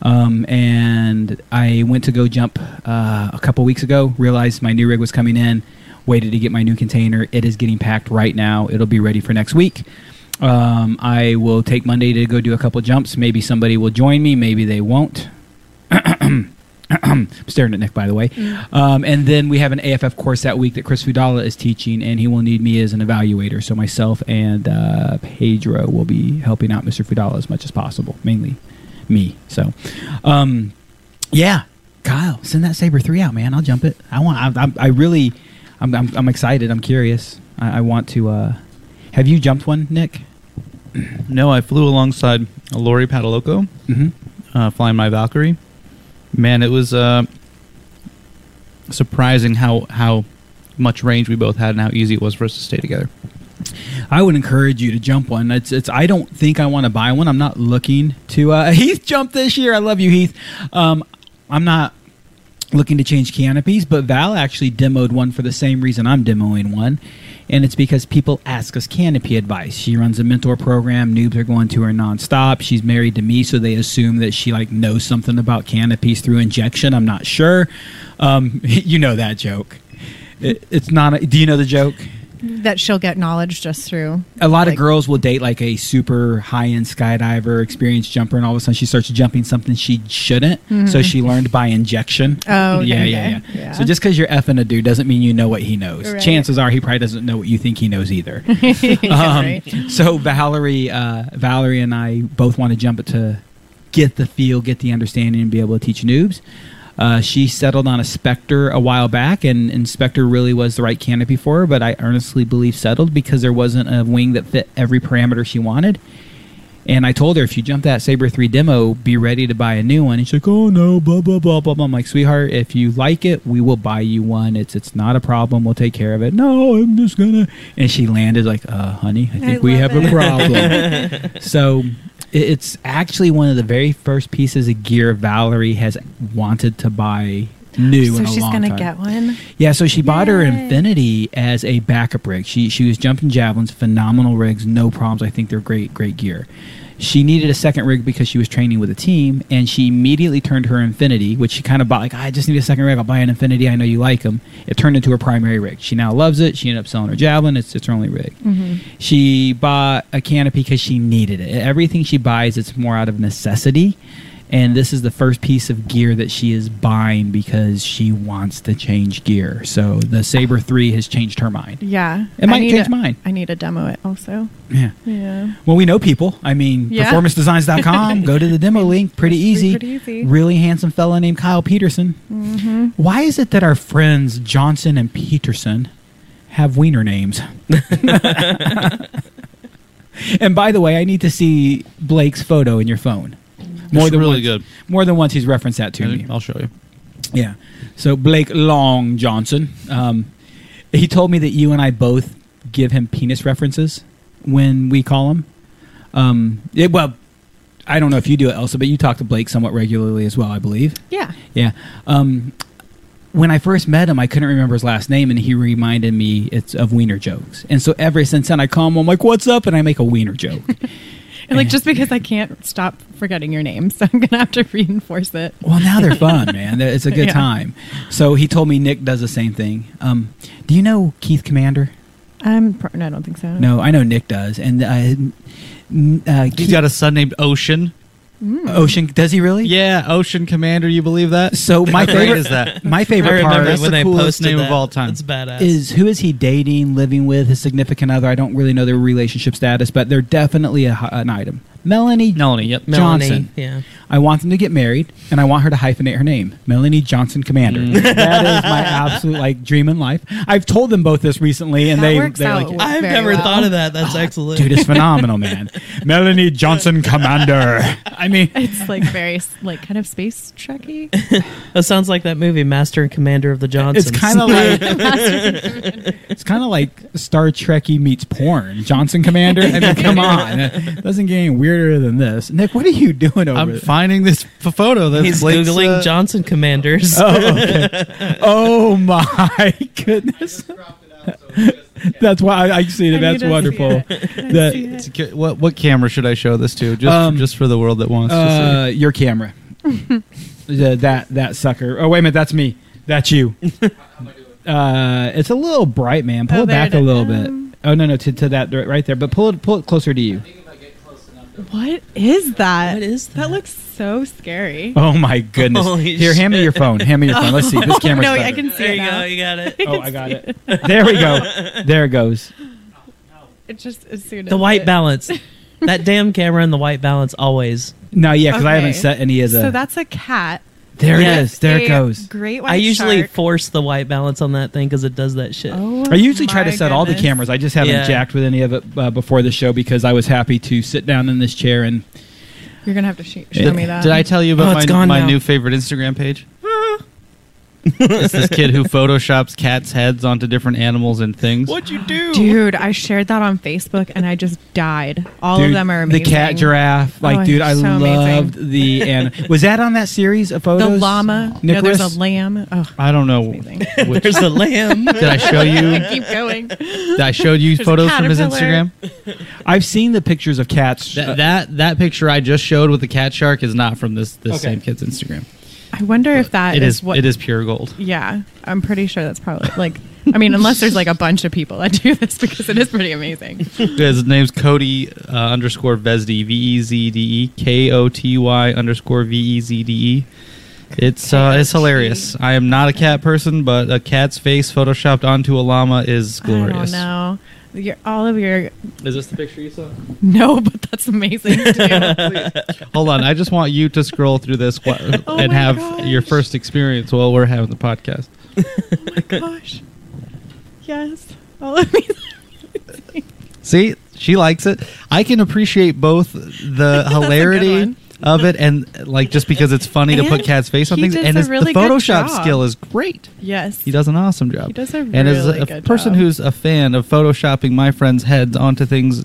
Um, and I went to go jump uh, a couple weeks ago, realized my new rig was coming in, waited to get my new container. It is getting packed right now. It'll be ready for next week. Um, I will take Monday to go do a couple jumps. Maybe somebody will join me. Maybe they won't. [CLEARS THROAT] I'm staring at Nick, by the way. Um, and then we have an AFF course that week that Chris Fudala is teaching, and he will need me as an evaluator. So myself and uh, Pedro will be helping out Mr. Fudala as much as possible, mainly me. So, um, yeah, Kyle, send that Sabre three out, man. I'll jump it. I want. I, I, I really, I'm, I'm, I'm excited. I'm curious. I, I want to. Uh, have you jumped one, Nick? no, I flew alongside Lori Pataloco, Mm-hmm. uh, flying my Valkyrie. Man, it was uh, surprising how how much range we both had and how easy it was for us to stay together. I would encourage you to jump one. It's it's. I don't think I want to buy one. I'm not looking to. Uh, [LAUGHS] Heath jump this year. I love you, Heath. Um, I'm not looking to change canopies, but Val actually demoed one for the same reason I'm demoing one, and it's because people ask us canopy advice. She runs a mentor program. Noobs are going to her nonstop. She's married to me, so they assume that she like knows something about canopies through injection. I'm not sure. Um, [LAUGHS] you know that joke. It, it's not. A, do you know the joke? That she'll get knowledge just through. a lot of girls will date like a super high end skydiver, experienced jumper, and all of a sudden she starts jumping something she shouldn't. So she learned by injection. Mm-hmm. Oh, okay, yeah, yeah, yeah, Yeah. So just because you're effing a dude doesn't mean you know what he knows. Right. Chances are he probably doesn't know what you think he knows either. [LAUGHS] Yeah, [LAUGHS] Um, right. So Valerie, uh, Valerie and I both want to jump it to get the feel, get the understanding, and be able to teach noobs. Uh, she settled on a Spectre a while back, and, and Spectre really was the right canopy for her. But I earnestly believe settled because there wasn't a wing that fit every parameter she wanted. And I told her if you jump that Sabre three demo, be ready to buy a new one. And she's like, "Oh no, blah blah blah blah blah." I'm like, "Sweetheart, if you like it, we will buy you one. It's it's not a problem. We'll take care of it." No, I'm just gonna. And she landed like, "Uh, honey, I think we love have a problem." [LAUGHS] so it- it's actually one of the very first pieces of gear Valerie has wanted to buy new so she's gonna time. get one. Yeah, so she bought her Infinity as a backup rig. She she was jumping javelins, phenomenal rigs, no problems. I think they're great great gear. She needed a second rig because she was training with a team, and she immediately turned her Infinity, which she kind of bought like I just need a second rig. I'll buy an Infinity. I know you like them. It turned into her primary rig. She now loves it. She ended up selling her javelin. It's it's her only rig. Mm-hmm. She bought a canopy because she needed it. Everything she buys, it's more out of necessity. And this is the first piece of gear that she is buying because she wants to change gear. So the Sabre 3 has changed her mind. Yeah, It might change to- mine. I need to demo it also. Yeah. Yeah. Well, we know people. I mean, Yeah. performancedesigns.com. [LAUGHS] Go to the demo link. Pretty easy. pretty easy. Really handsome fella named Kyle Peterson. Mm-hmm. Why is it that our friends Johnson and Peterson have wiener names? [LAUGHS] [LAUGHS] and by the way, I need to see Blake's photo in your phone. More It's than really once, good. More than once, he's referenced that to me. I'll show you. Yeah. So Blake Long Johnson, um, he told me that you and I both give him penis references when we call him. Um, it, well, I don't know if you do it, Elsa, but you talk to Blake somewhat regularly as well, I believe. Yeah. Yeah. Um, when I first met him, I couldn't remember his last name, and he reminded me it's of wiener jokes. And so ever since then, I call him. I'm like, "What's up?" and I make a wiener joke. [LAUGHS] And [LAUGHS] like just because I can't stop forgetting your name, [LAUGHS] so I'm gonna have to reinforce it. Well, now they're [LAUGHS] fun, man. It's a good Yeah. time. So he told me Nick does the same thing. Um, do you know Keith Commander? Um, pro- no, I don't think so. No, I know Nick does, and uh, n- uh, He's Keith- got a son named Ocean. Mm. Ocean. Does he really? Yeah, Ocean Commander. You believe that? So my favorite is that? My favorite part That's when the coolest name that. of all time. It's badass. is who is he dating, living with, his significant other? I don't really know their relationship status, but they're definitely a, an item. Melanie Melanie. Yep. Melanie, Johnson. Yeah. I want them to get married, and I want her to hyphenate her name, Melanie Johnson Commander. Mm. that is my absolute like dream in life. I've told them both this recently, and That they works they out like it. I've Very never well. thought of that. That's excellent. Dude, it's [LAUGHS] phenomenal, man. Melanie Johnson Commander. I mean, It's like very s- like kind of space trekky. [SIGHS] that sounds like that movie, Master and Commander of the Johnsons. it's kind of like [LAUGHS] [LAUGHS] it's kind of like Star Trekky meets porn. Johnson Commander. I mean, come on, it doesn't get any weirder than this. Nick, what are you doing over I'm there? finding this f- photo. That's He's Blake's, googling uh, Johnson Commanders. Oh, okay. [LAUGHS] oh my goodness. [LAUGHS] That's why I, I see it. That's need see wonderful. it. That- See it. it's a ki- What what camera should I show this to? Just Um, just for the world that wants to uh, see. your camera. [LAUGHS] The- that that sucker. Oh wait a minute, that's me. That's you. Uh, it's a little bright, man. Pull Oh, it back it a little bit. Oh no, no, to, to that right there. But pull it pull it closer to you. What is that? What is that? That looks so scary. Oh my [LAUGHS] goodness! Holy Here, hand me your phone. Hand me your phone. Let's see. This [LAUGHS] oh, camera's no, better. I can see there it you now. go. You got it. [LAUGHS] Oh, I got it. There we go. There it goes. It just as soon as The white it- balance. that damn camera and the white balance always. No, yeah, because I haven't Okay. set any of the. So that's a cat. There Yeah. it is. There it goes. Great white I usually shark. force the white balance on that thing because it does that shit. Oh, I usually try to my set all the goodness. cameras. I just haven't Yeah. jacked with any of it uh, before the show because I was happy to sit down in this chair and You're gonna have to sh- show me that. Did I tell you Oh, about it's my, gone my now. new favorite Instagram page? It's this kid who photoshops cats' heads onto different animals and things. What'd you do? Dude, I shared that on Facebook and I just died. All Dude, of them are amazing. the cat giraffe. Like, Oh, dude, I so loved amazing. the and was that on that series of photos? The photos? llama. No, Nicholas? there's a lamb. Oh, I don't know. amazing. Which, [LAUGHS] There's a lamb. did I show you? [LAUGHS] Keep going. That I showed you There's photos from his. Instagram. I've seen the pictures of cats. That, that that picture I just showed with the cat shark is not from this this Okay. same kid's Instagram. I wonder if that It is is what. it is pure gold. Yeah, I'm pretty sure that's probably like. I mean, unless there's like a bunch of people that [LAUGHS] do this because it is pretty amazing. His name's Cody uh, underscore Vesdy V E Z D E K O T Y underscore V E Z D E. It's uh, it's hilarious. I am not a cat person, but a cat's face photoshopped onto a llama is glorious. I. Your, all of your Is this the picture you saw? [LAUGHS] no, but that's amazing too. [LAUGHS] Hold on, I just want you to scroll through this wh- [LAUGHS] Oh and have gosh. your first experience while we're having the podcast. Oh my gosh, yes, all of these. See, she likes it. I can appreciate both the hilarity one. Of it and like just because it's funny to put And Cat's face on he things, does and a his, really the good Photoshop job. skill is great. Yes, He does an awesome job. He does a and as really a good person job. who's a fan of photoshopping my friends' heads onto things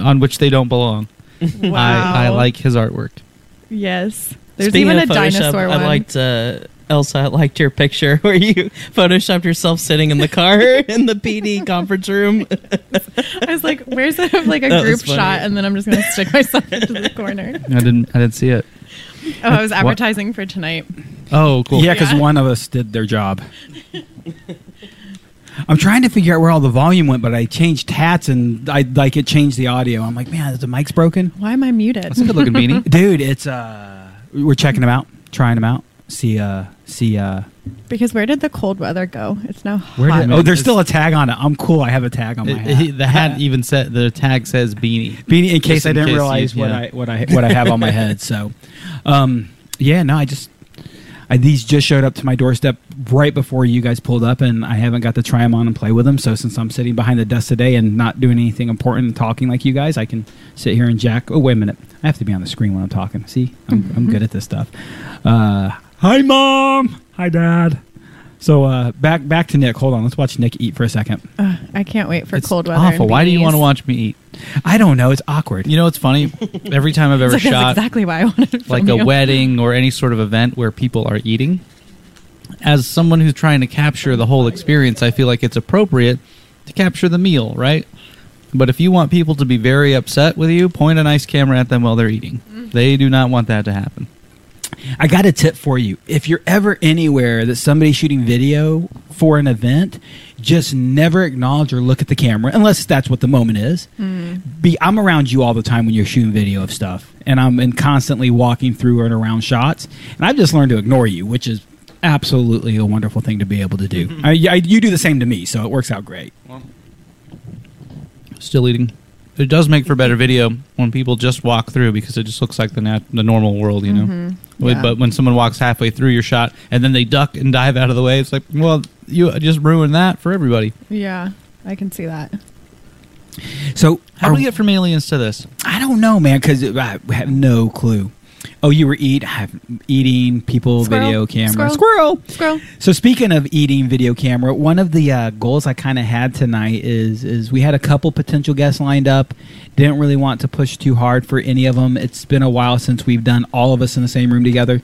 on which they don't belong, Wow. I, I like his artwork. Yes, there's Speaking even a of Photoshop, dinosaur one. I one. liked uh, Elsa, I liked your picture [LAUGHS] where you photoshopped yourself sitting in the car [LAUGHS] in the PD conference room. I was like, "Where's a, [LAUGHS] like a That group shot?" And then I'm just gonna stick myself into the corner. I didn't. I didn't see it. Oh, I was advertising for tonight. Oh, cool. Yeah, because Yeah. one of us did their job. I'm trying to figure out where all the volume went, but I changed hats and I like it changed the audio. I'm like, man, is the mic's broken? Why am I muted? That's a good looking beanie. Dude, it's uh, we're checking them out, trying them out. See, uh, see, uh, Because where did the cold weather go? It's now where hot. did? Oh, there's still a tag on it. I'm cool. I have a tag on my It- hat. it- the hat [LAUGHS] even said the tag says beanie. beanie in case Just I didn't case you- realize what yeah. I what I what I have on my head. So, um, yeah, no, I just I, these just showed up to my doorstep right before you guys pulled up, and I haven't got to try them on and play with them. So since I'm sitting behind the desk today and not doing anything important and talking like you guys, I can sit here and jack. Oh wait a minute, I have to be on the screen when I'm talking. See, I'm, I'm good at this stuff. Uh, hi, mom. Hi, dad. So uh, back back to Nick. Hold on, let's watch Nick eat for a second. Ugh, I can't wait for It's cold weather. awful. Why do you want to watch me eat? I don't know. It's awkward. You know it's funny? [LAUGHS] Every time I've ever like, shot exactly why I wanted like a you. wedding or any sort of event where people are eating, as someone who's trying to capture the whole experience, I feel like it's appropriate to capture the meal, right? But if you want people to be very upset with you, point a nice camera at them while they're eating. They do not want that to happen. I got a tip for you. If you're ever anywhere that somebody's shooting video for an event, just never acknowledge or look at the camera unless that's what the moment is. Hmm. Be I'm around you all the time when you're shooting video of stuff, and I'm and constantly walking through and around shots, and I've just learned to ignore you, which is absolutely a wonderful thing to be able to do. [LAUGHS] I, I, you do the same to me, so it works out great. Still eating. It does make for better video when people just walk through because it just looks like the nat- the normal world, you know. Mm-hmm. Wait, Yeah. But when someone walks halfway through your shot and then they duck and dive out of the way, it's like, well, you just ruined that for everybody. Yeah, I can see that. So How do we get from aliens to this? I don't know, man, because I have no clue. Oh, you were eat have, eating people Squirrel. video camera Squirrel. squirrel. Squirrel. So speaking of eating video camera, one of the uh, goals I kind of had tonight is is we had a couple potential guests lined up. Didn't really want to push too hard for any of them. It's been a while since we've done all of us in the same room together.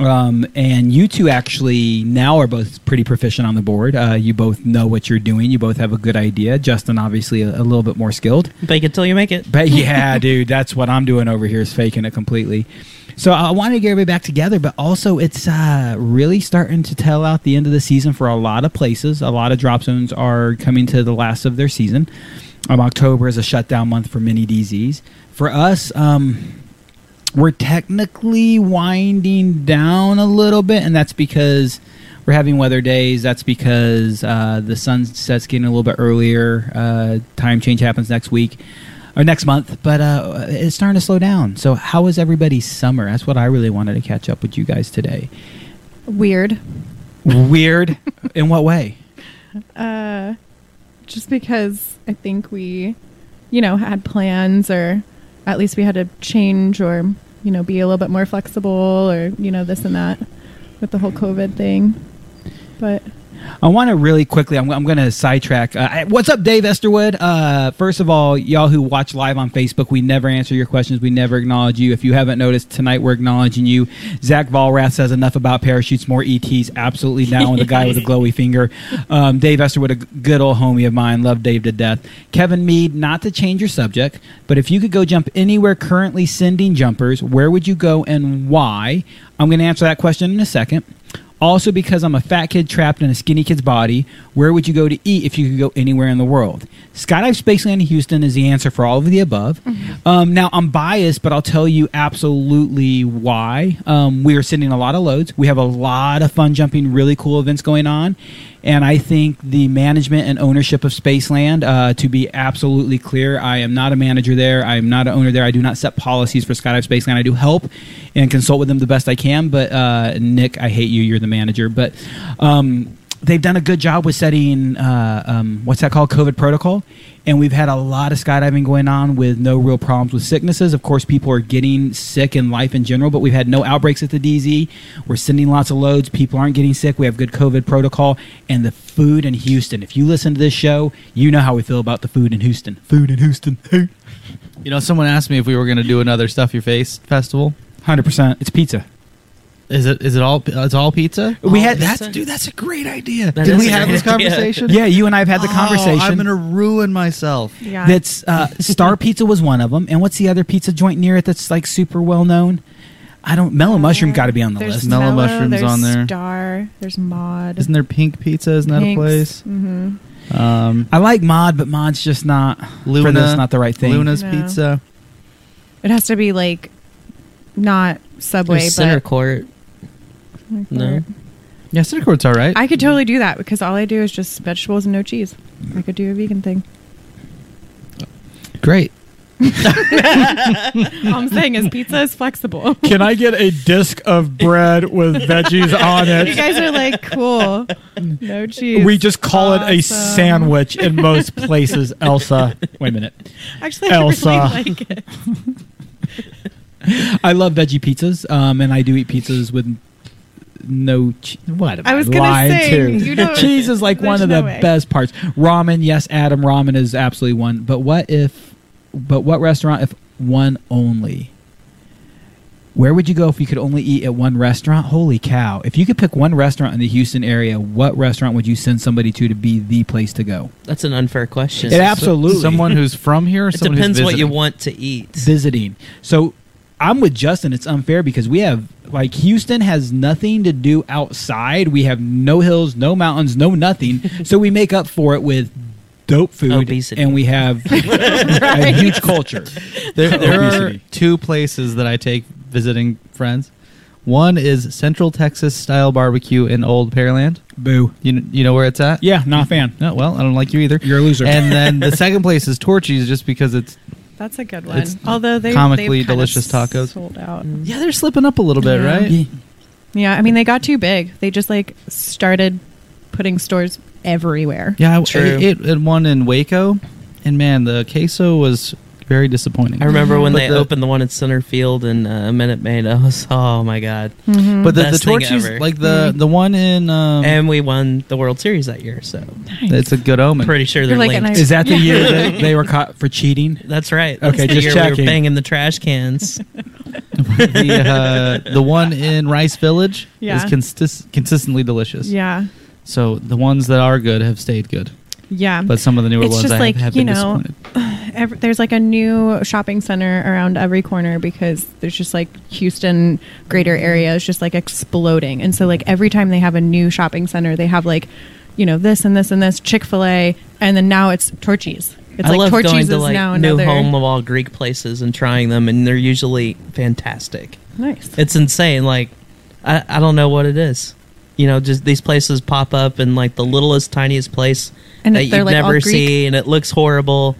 Um, and you two actually now are both pretty proficient on the board. Uh, you both know what you're doing. You both have a good idea. Justin, obviously, a, a little bit more skilled. Fake it till you make it. But yeah, [LAUGHS] dude, that's what I'm doing over here is faking it completely. So I wanted to get everybody back together, but also it's uh, really starting to tell out the end of the season for a lot of places. A lot of drop zones are coming to the last of their season. Um, October is a shutdown month for many DZs. For us, um, we're technically winding down a little bit, and that's because we're having weather days. That's because uh, the sunset's getting a little bit earlier. Uh, time change happens next week or next month, but uh, it's starting to slow down. So, how was everybody's summer? That's what I really wanted to catch up with you guys today. Weird. Weird. [LAUGHS] In what way? Uh, just because I think we, you know, had plans or at least we had to change or, you know, be a little bit more flexible or, you know, this and that with the whole COVID thing. But I want to really quickly. I'm, I'm going to sidetrack. Uh, what's up, Dave Esterwood? Uh, first of all, y'all who watch live on Facebook, we never answer your questions. We never acknowledge you. If you haven't noticed tonight, we're acknowledging you. Zach Volrath says enough about parachutes, more ETs. Absolutely down with the guy with the glowy [LAUGHS] finger. Um, Dave Esterwood, a good old homie of mine. Love Dave to death. Kevin Mead, not to change your subject, but if you could go jump anywhere currently sending jumpers, where would you go and why? I'm going to answer that question in a second. Also, because I'm a fat kid trapped in a skinny kid's body, where would you go to eat if you could go anywhere in the world? Skydive Spaceland in Houston is the answer for all of the above. Um, now, I'm biased, but I'll tell you absolutely why. Um, we are sending a lot of loads. We have a lot of fun jumping, really cool events going on. And I think the management and ownership of Spaceland, uh, to be absolutely clear, I am not a manager there. I am not an owner there. I do not set policies for Skydive Spaceland. I do help and consult with them the best I can. But uh, Nick, I hate you. You're the manager. But um, they've done a good job with setting uh, um, what's that called covid protocol and we've had a lot of skydiving going on with no real problems with sicknesses. Of course people are getting sick in life in general but we've had no outbreaks at the dz we're sending lots of loads. People aren't getting sick. We have good covid protocol. And the food in houston if you listen to this show you know how we feel about the food in houston. Food in houston. [LAUGHS] You know, someone asked me if we were going to do another Stuff Your Face festival. 100% it's pizza Is it is it all it's all pizza? We had that's pizza? dude. That's a great idea. That Did is we a have great this idea. conversation? yeah, you and I have had the Oh, conversation. I'm gonna ruin myself. Yeah. That's uh, [LAUGHS] Star Pizza was one of them, and what's the other pizza joint near it that's like super well known? I don't. Mellow Mushroom got to be on the there's list. Mellow Mellow, Mushroom's there's on there. Star. There's Mod. Isn't there Pink Pizza? Isn't that a place? hmm Um, I like Mod, but Mod's just not Luna, for this. Not the right thing. Luna's No. Pizza. It has to be like not Subway, There's center but court. No. Yeah, Center Court's all right. I could totally do that because all I do is just vegetables and no cheese. I could do a vegan thing. Great. [LAUGHS] all I'm saying is pizza is flexible. [LAUGHS] Can I get a disc of bread with veggies on it? you guys are like cool. No cheese. We just call it a sandwich in most [LAUGHS] places. Elsa, wait a minute. Actually, Elsa. I really like it. I love veggie pizzas, um, and I do eat pizzas with no cheese. What? am I was gonna say, to? you don't- cheese is like one there's of the way. best parts. Ramen, yes, Adam. Ramen is absolutely one. But what if? But what restaurant if one only? Where would you go if you could only eat at one restaurant? Holy cow! If you could pick one restaurant in the Houston area, what restaurant would you send somebody to to be the place to go? That's an unfair question. It absolutely Someone who's from here. Or It someone depends who's what you want to eat. visiting. So I'm with Justin. It's unfair because we have like Houston has nothing to do outside. We have no hills, no mountains, no nothing. [LAUGHS] so we make up for it with dope food, Obesity. and we have [LAUGHS] a huge culture. There, [LAUGHS] there are two places that I take visiting friends. One is Central Texas style barbecue in Old Pearland. Boo. You you know where it's at? Yeah, not a fan. No, well, I don't like you either. You're a loser. And then the second place is Torchy's, just because it's That's a good one. It's Although they comically they've delicious tacos. sold out. yeah, they're slipping up a little bit, Yeah. right? Yeah. Yeah, I mean they got too big. They just like started putting stores everywhere. Yeah, I- True. It, it, it won in Waco, and man, the queso was very disappointing. I remember when But they the- opened the one at Center Field in uh, Minute Maid. I was, oh my god! Mm-hmm. But the, the Best thing Torchy's, ever. like the the one in, um, and we won the World Series that year, so it's a good omen. pretty sure they're like, linked. and I- Is that the year that [LAUGHS] they were caught for cheating? That's right. That's Okay, the just year we checking. were banging the trash cans. [LAUGHS] the uh, the one in Rice Village Yeah. is consist- consistently delicious. yeah, So the ones that are good have stayed good, yeah. but some of the newer It's ones just I like, have you been know, disappointed. [LAUGHS] Every, there's like a new shopping center around every corner because there's just like Houston greater area is just like exploding, and so like every time they have a new shopping center, they have like, you know, this and this and this Chick Fil A, and then now it's Torchy's. It's I like love Torchy's going is to like now new another home of all Greek places and trying them, and they're usually fantastic. nice. It's insane. Like I, I don't know what it is. You know, just these places pop up in like the littlest, tiniest place And that you'd like, never see, and it looks horrible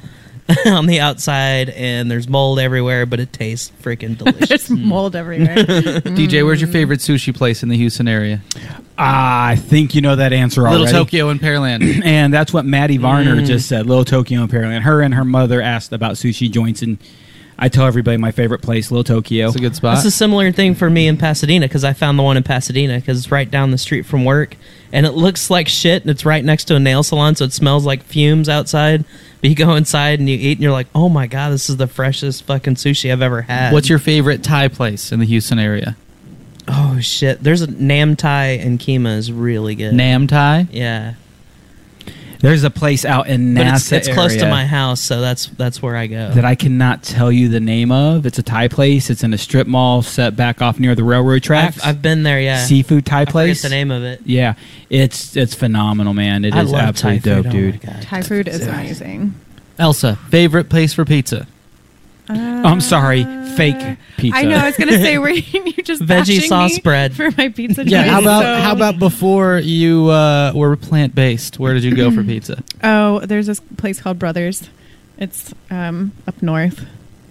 [LAUGHS] on the outside, and there's mold everywhere, but it tastes freaking [LAUGHS] delicious. There's mold everywhere. [LAUGHS] DJ, where's your favorite sushi place in the Houston area? I think you know that answer already. Little. Tokyo in Pearland. [CLEARS THROAT] and that's what Maddie Varner Mm. just said. Little Tokyo apparently. And her and her mother asked about sushi joints, and I tell everybody my favorite place, Little Tokyo. It's a good spot. It's a similar thing for me in Pasadena because I found the one in Pasadena because it's right down the street from work, and it looks like shit, and it's right next to a nail salon, so it smells like fumes outside. But [LAUGHS] you go inside and you eat, and you're like, "Oh my god, this is the freshest fucking sushi I've ever had." What's your favorite Thai place in the Houston area? Oh shit! There's a Nam Thai and Kima is really good. Nam Thai. Yeah, There's a place out in but NASA it's, it's close to area my house, so that's that's where I go. that I cannot tell you the name of. It's a Thai place. It's in a strip mall set back off near the railroad tracks. I've, I've been there. Yeah, Seafood Thai I forget place. the name of it. Yeah, it's it's phenomenal, man. It I is love absolutely Thai food. dope, Oh my dude. God. Thai food is amazing. Elsa, favorite place for pizza? Oh, I'm sorry, fake pizza. I know. I was gonna say, were you [LAUGHS] you just Veggie sauce me bread. for my pizza? Yeah. choice? How about So- how about before you uh, were plant based? Where did you go for pizza? [CLEARS THROAT] Oh, there's this place called Brothers. It's um, up north,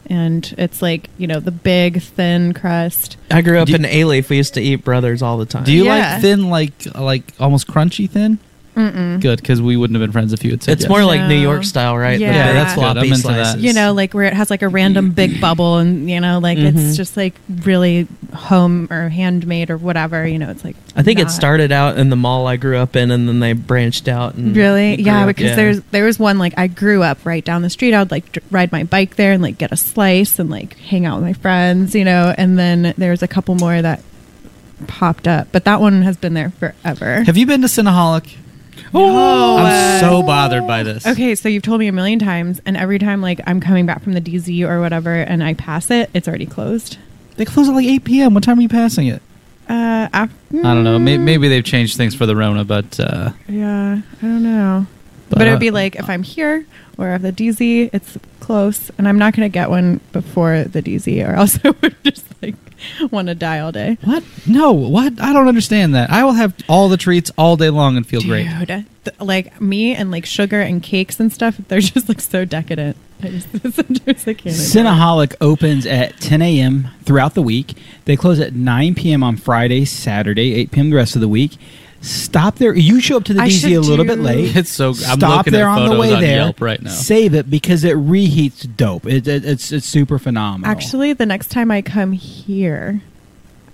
and it's like you know the big thin crust. I grew up Do- in Alief. We used to eat Brothers all the time. Do you Yeah. like thin, like like almost crunchy thin? Mm-mm. Good, because we wouldn't have been friends if you had said It's yes. more like New York style, right? Yeah. Yeah, that's good. floppy I'm into that. slices. You know, like where it has like a random big bubble, and you know, like Mhm. it's just like really home or handmade or whatever. You know, it's like I think it started out in the mall I grew up in, and then they branched out. And Really? Yeah, up- because there's there was one like I grew up right down the street. I would like dr- ride my bike there and like get a slice and like hang out with my friends, you know. And then there's a couple more that popped up, but that one has been there forever. Have you been to Cinnaholic? Oh, I'm so bothered by this. Okay, so you've told me a million times, and every time like I'm coming back from the DZ or whatever, and I pass it, it's already closed. They close at like 8 p.m. What time are you passing it? Uh, af- I don't know. May- Maybe they've changed things for the Rona, but uh, Yeah, I don't know. But, But, it would be like if I'm here or if the DZ, it's close, and I'm not going to get one before the DZ, or else [LAUGHS] I would just like [LAUGHS] want to die all day. what? No, what? I don't understand that. I will have all the treats all day long and feel great. Dude, th- like me and like sugar and cakes and stuff, they're [LAUGHS] just like so decadent. I just sometimes I can't. Cinnaholic opens at 10 a.m. throughout the week. They close at 9 p.m. on Friday, Saturday, 8 p.m. the rest of the week. Stop there. You show up to the I DZ a little do- bit late. [LAUGHS] It's so. I'm Stop looking there at on the photos way on there. Yelp right now. Save it because it reheats dope. It, it, it's it's super phenomenal. Actually, the next time I come here,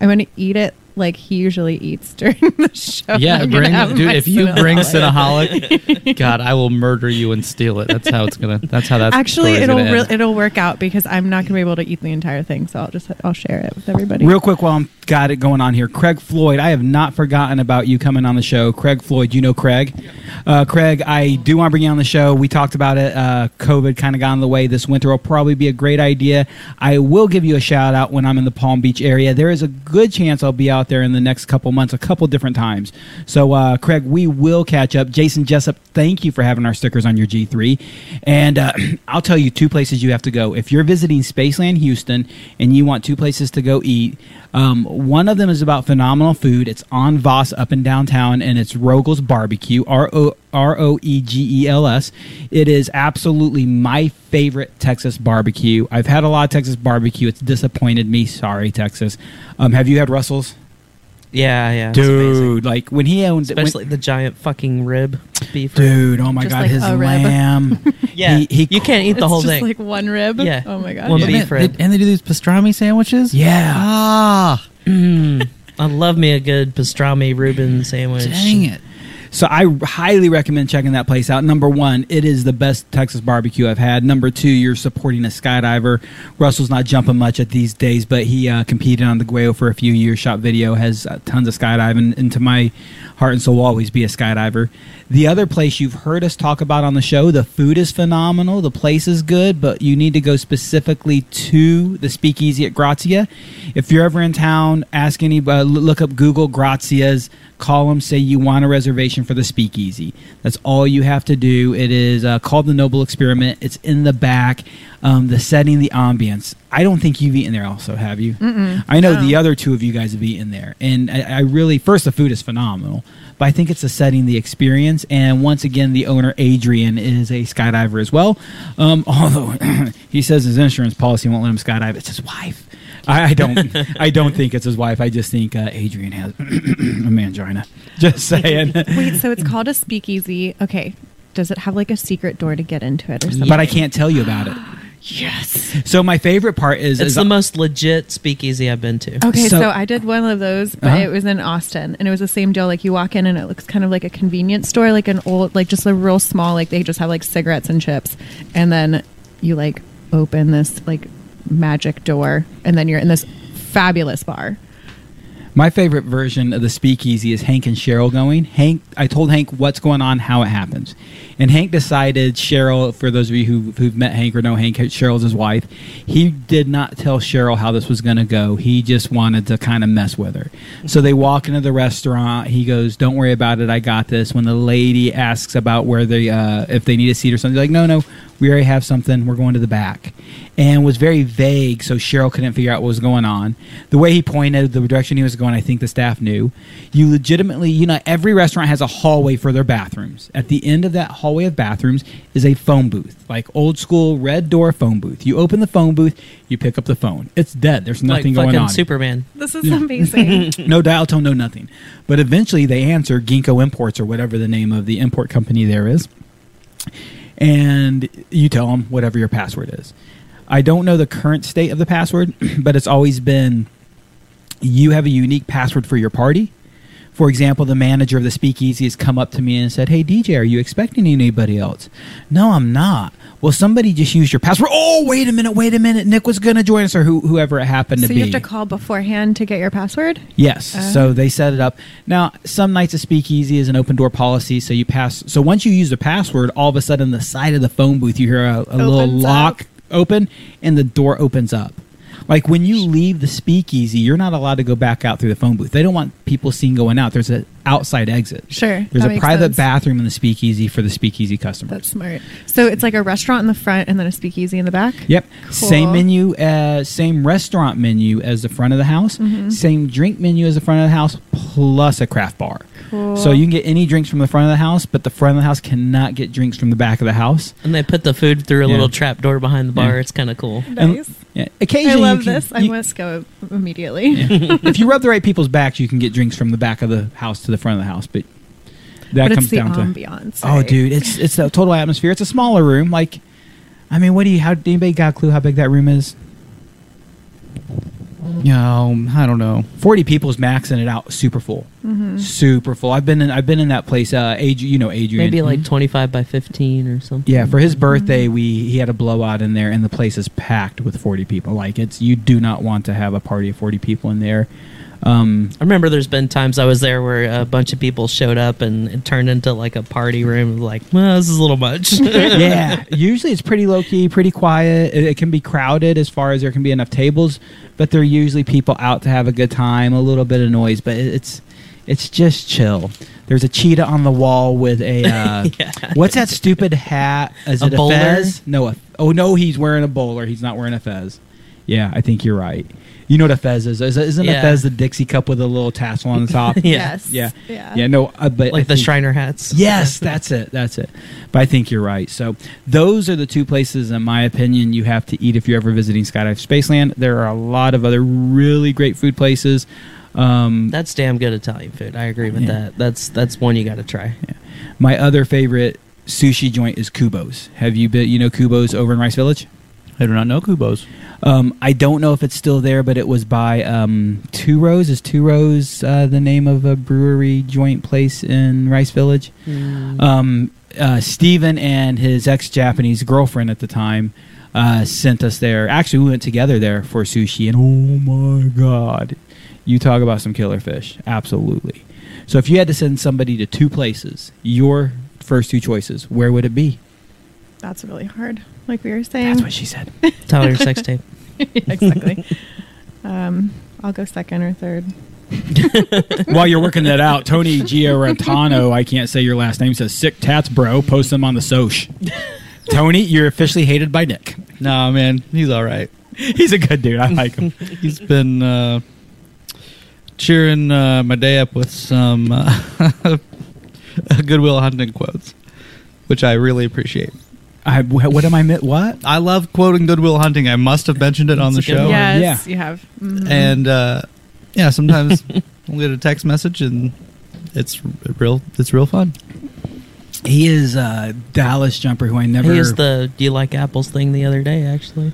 I'm going to eat it like he usually eats during [LAUGHS] the show. Yeah, I'm bring dude. If you bring [LAUGHS] Cinnaholic, [LAUGHS] God, I will murder you and steal it. That's how it's gonna. That's how that's Actually, it'll re- it'll work out because I'm not going to be able to eat the entire thing, so I'll just I'll share it with everybody. Real quick, while I'm got it going on here, Craig Floyd. I have not forgotten about you coming on the show, Craig Floyd. You know Craig. Uh, Craig, I do want to bring you on the show. We talked about it. Uh, COVID kind of got in the way. This winter will probably be a great idea. I will give you a shout out when I'm in the Palm Beach area. There is a good chance I'll be out there in the next couple months, a couple different times. So, uh, Craig, we will catch up. Jason Jessup, thank you for having our stickers on your G3. And uh, [CLEARS THROAT] I'll tell you two places you have to go. If you're visiting Spaceland Houston and you want two places to go eat, um, one of them is about phenomenal food. It's on Voss up in downtown, and it's Roegel's Barbecue. R O R O E G E L S. It is absolutely my favorite Texas barbecue. I've had a lot of Texas barbecue. It's disappointed me. Sorry, Texas. Um, have you had Russell's? Yeah, yeah. it's amazing. Dude, like when he owned when- Especially the giant fucking rib beef. Dude, oh my Just god, like his a rib. lamb. [LAUGHS] Yeah, He- he- you can't eat the It's whole just thing. like one rib. Yeah. Oh my god. One Yeah. and, beef they, rib. and they do these pastrami sandwiches. Yeah. Ah, Mm, I love me a good pastrami Reuben sandwich. dang it. So I highly recommend checking that place out. Number one, it is the best Texas barbecue I've had. Number two, you're supporting a skydiver. Russell's not jumping much at these days, but he uh, competed on the Guayo for a few years. Shot video, has uh, tons of skydiving, and to my heart and soul, will always be a skydiver. The other place you've heard us talk about on the show, the food is phenomenal. The place is good, but you need to go specifically to the Speakeasy at Grazia. If you're ever in town, ask any, uh, look up Google Grazia's call them say you want a reservation for the speakeasy. That's all you have to do. It is uh, called the noble experiment. It's in the back um, the setting the ambience i don't think you've eaten there also have you? I know the other two of you guys have eaten there. And I, I really first the food is phenomenal but i think it's the setting the experience and once again the owner adrian is a skydiver as well. Um, [LAUGHS] although [CLEARS THROAT] he says his insurance policy won't let him skydive. It's his wife I, I don't. I don't think it's his wife. I just think uh, Adrian has [CLEARS THROAT] a mangina. Just saying. Wait, so it's called a speakeasy. Okay. Does it have like a secret door to get into it or something? But I can't tell you about it. [GASPS] Yes. So my favorite part is, It's is the most legit speakeasy I've been to. Okay, So- so, I did one of those, but Uh-huh. it was in Austin, and it was the same deal. Like you walk in, and it looks kind of like a convenience store, like an old, like just a real small, like they just have like cigarettes and chips, and then you like open this like magic door, and then you're in this fabulous bar. my favorite version of the speakeasy is Hank and Cheryl going. Hank, I told Hank what's going on, how it happens, and Hank decided Cheryl. For those of you who, who've met Hank or know Hank, Cheryl's his wife. He did not tell Cheryl how this was going to go. He just wanted to kind of mess with her. So they walk into the restaurant. He goes, "Don't worry about it. I got this." When the lady asks about where they, uh, if they need a seat or something, like, "No, no, we already have something. We're going to the back," and was very vague, so Cheryl couldn't figure out what was going on. The way he pointed, the direction he was going, I think the staff knew. You legitimately, you know, every restaurant has a hallway for their bathrooms. At the end of that hallway of bathrooms is a phone booth, like old school red door phone booth. You open the phone booth, you pick up the phone. It's dead. There's nothing like going fucking on. Superman. This is amazing. [LAUGHS] no dial tone, no nothing. But eventually they answer Ginkgo Imports or whatever the name of the import company there is. And you tell them whatever your password is. I don't know the current state of the password, [CLEARS THROAT] but it's always been you have a unique password for your party. For example, the manager of the speakeasy has come up to me and said, "Hey DJ, are you expecting anybody else?" No, I'm not. Well, somebody just used your password. Oh, wait a minute, wait a minute. Nick was going to join us, or who, whoever it happened to be. So you have to call beforehand to get your password. Yes. Oh. So they set it up. Now, some nights a speakeasy is an open door policy. So you pass. So once you use the password, all of a sudden the side of the phone booth you hear a, a little lock up. open, and the door opens up. Like when you leave the speakeasy, you're not allowed to go back out through the phone booth. They don't want people seen going out. There's an outside exit. Sure, There's a private sense. bathroom in the speakeasy for the speakeasy customers. That's smart. So it's like a restaurant in the front and then a speakeasy in the back. Yep. Same menu, as same restaurant menu as the front of the house. Mm-hmm. Same drink menu as the front of the house, plus a craft bar. Cool. So you can get any drinks from the front of the house, but the front of the house cannot get drinks from the back of the house. And they put the food through a Yeah. little trap door behind the bar. Yeah. It's kind of cool. And- Nice. yeah, I love you can- this. I must go immediately. [LAUGHS] if you rub the right people's backs, you can get drinks from the back of the house to the front of the house. But that but comes it's the down to ambiance. oh, dude, it's it's a total atmosphere. It's a smaller room. Like, I mean, what do you? How anybody got a clue how big that room is? You know, I don't know. Forty people is maxing it out, super full, Mm-hmm. super full. I've been in I've been in that place. Uh, Adrian, you know Adrian. Maybe like 25 by 15 or something. Yeah, for his birthday, we he had a blowout in there, and the place is packed with forty people. Like it's you do not want to have a party of forty people in there. Um, I remember there's been times I was there where a bunch of people showed up and it turned into like a party room. Like, well, this is a little much. [LAUGHS] yeah, [LAUGHS] usually it's pretty low key, pretty quiet. It, it can be crowded as far as there can be enough tables, but there are usually people out to have a good time, a little bit of noise, but it, it's it's just chill. There's a cheetah on the wall with a [LAUGHS] uh, Yeah. what's that stupid hat? Is A it a, bowler? fez? No, a, oh no, he's wearing a bowler. He's not wearing a fez. Yeah, I think you're right. You know what a fez is? Is- Isn't a fez the Dixie cup with a little tassel on the top? [LAUGHS] Yeah. Yes. yeah, Yeah. yeah. No, uh, but I like the think- Shriner hats. Yes, that's it. That's it. But I think you're right. So those are the two places, in my opinion, you have to eat if you're ever visiting Skydive Spaceland. There are a lot of other really great food places. Um, That's damn good Italian food. I agree with Yeah. that. That's that's one you got to try. my other favorite sushi joint is Kubo's. Have you been? You know Kubo's over in Rice Village. I do not know Kubo's. Um, I don't know if it's still there, but it was by um, Two Rows. Is Two Rows uh, the name of a brewery joint place in Rice Village? um, uh, Steven and his ex Japanese girlfriend at the time uh, sent us there. Actually, we went together there for sushi, and oh my god, you talk about some killer fish! Absolutely. So, if you had to send somebody to two places, your first two choices, where would it be? That's really hard. Like we were saying. That's what she said. [LAUGHS] Tyler sex tape. [LAUGHS] exactly. um, I'll go second or third. [LAUGHS] While you're working that out, Tony Giorantano, I can't say your last name, says sick tats, bro. Post them on the Soch. Tony, you're officially hated by Nick. Nah, man, he's all right. He's a good dude. I like him. He's been uh, cheering uh, my day up with some uh, Good Will Hunting quotes, which I really appreciate. I, what am I? mi- What? I love quoting Good Will Hunting. I must have mentioned it on the It's a good show. yes, yeah. you have. Mhm. And uh, yeah, sometimes [LAUGHS] we'll get a text message and it's real. It's real fun. He is a Dallas jumper who I never. He used the "Do you like apples?" thing the other day. Actually,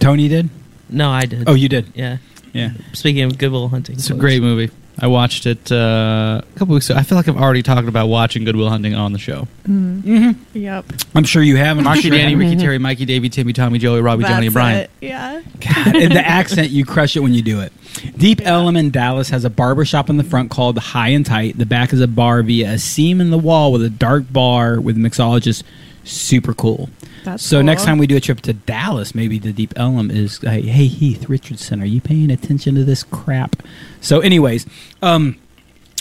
Tony did. no, I did. Oh, you did. yeah. Yeah. Speaking of Good Will Hunting, It's a great movie. I watched it uh, a couple weeks ago. I feel like I've already talked about watching Good Will Hunting on the show. Mm-hmm. Yep. I'm sure you have. I'm Marky, sure Danny, Ricky, Terry, Mikey, Davey, Timmy, Tommy, Joey, Robbie, Johnny, and Brian. it. Yeah. God, and the accent, you crush it when you do it. Deep Ellum in Dallas has a barber shop in the front called High and Tight. The back is a bar via a seam in the wall with a dark bar with mixologists. Super cool. That's so next time we do a trip to Dallas, maybe the Deep Ellum is, hey, hey Heath Richardson, are you paying attention to this crap? So, anyways, um,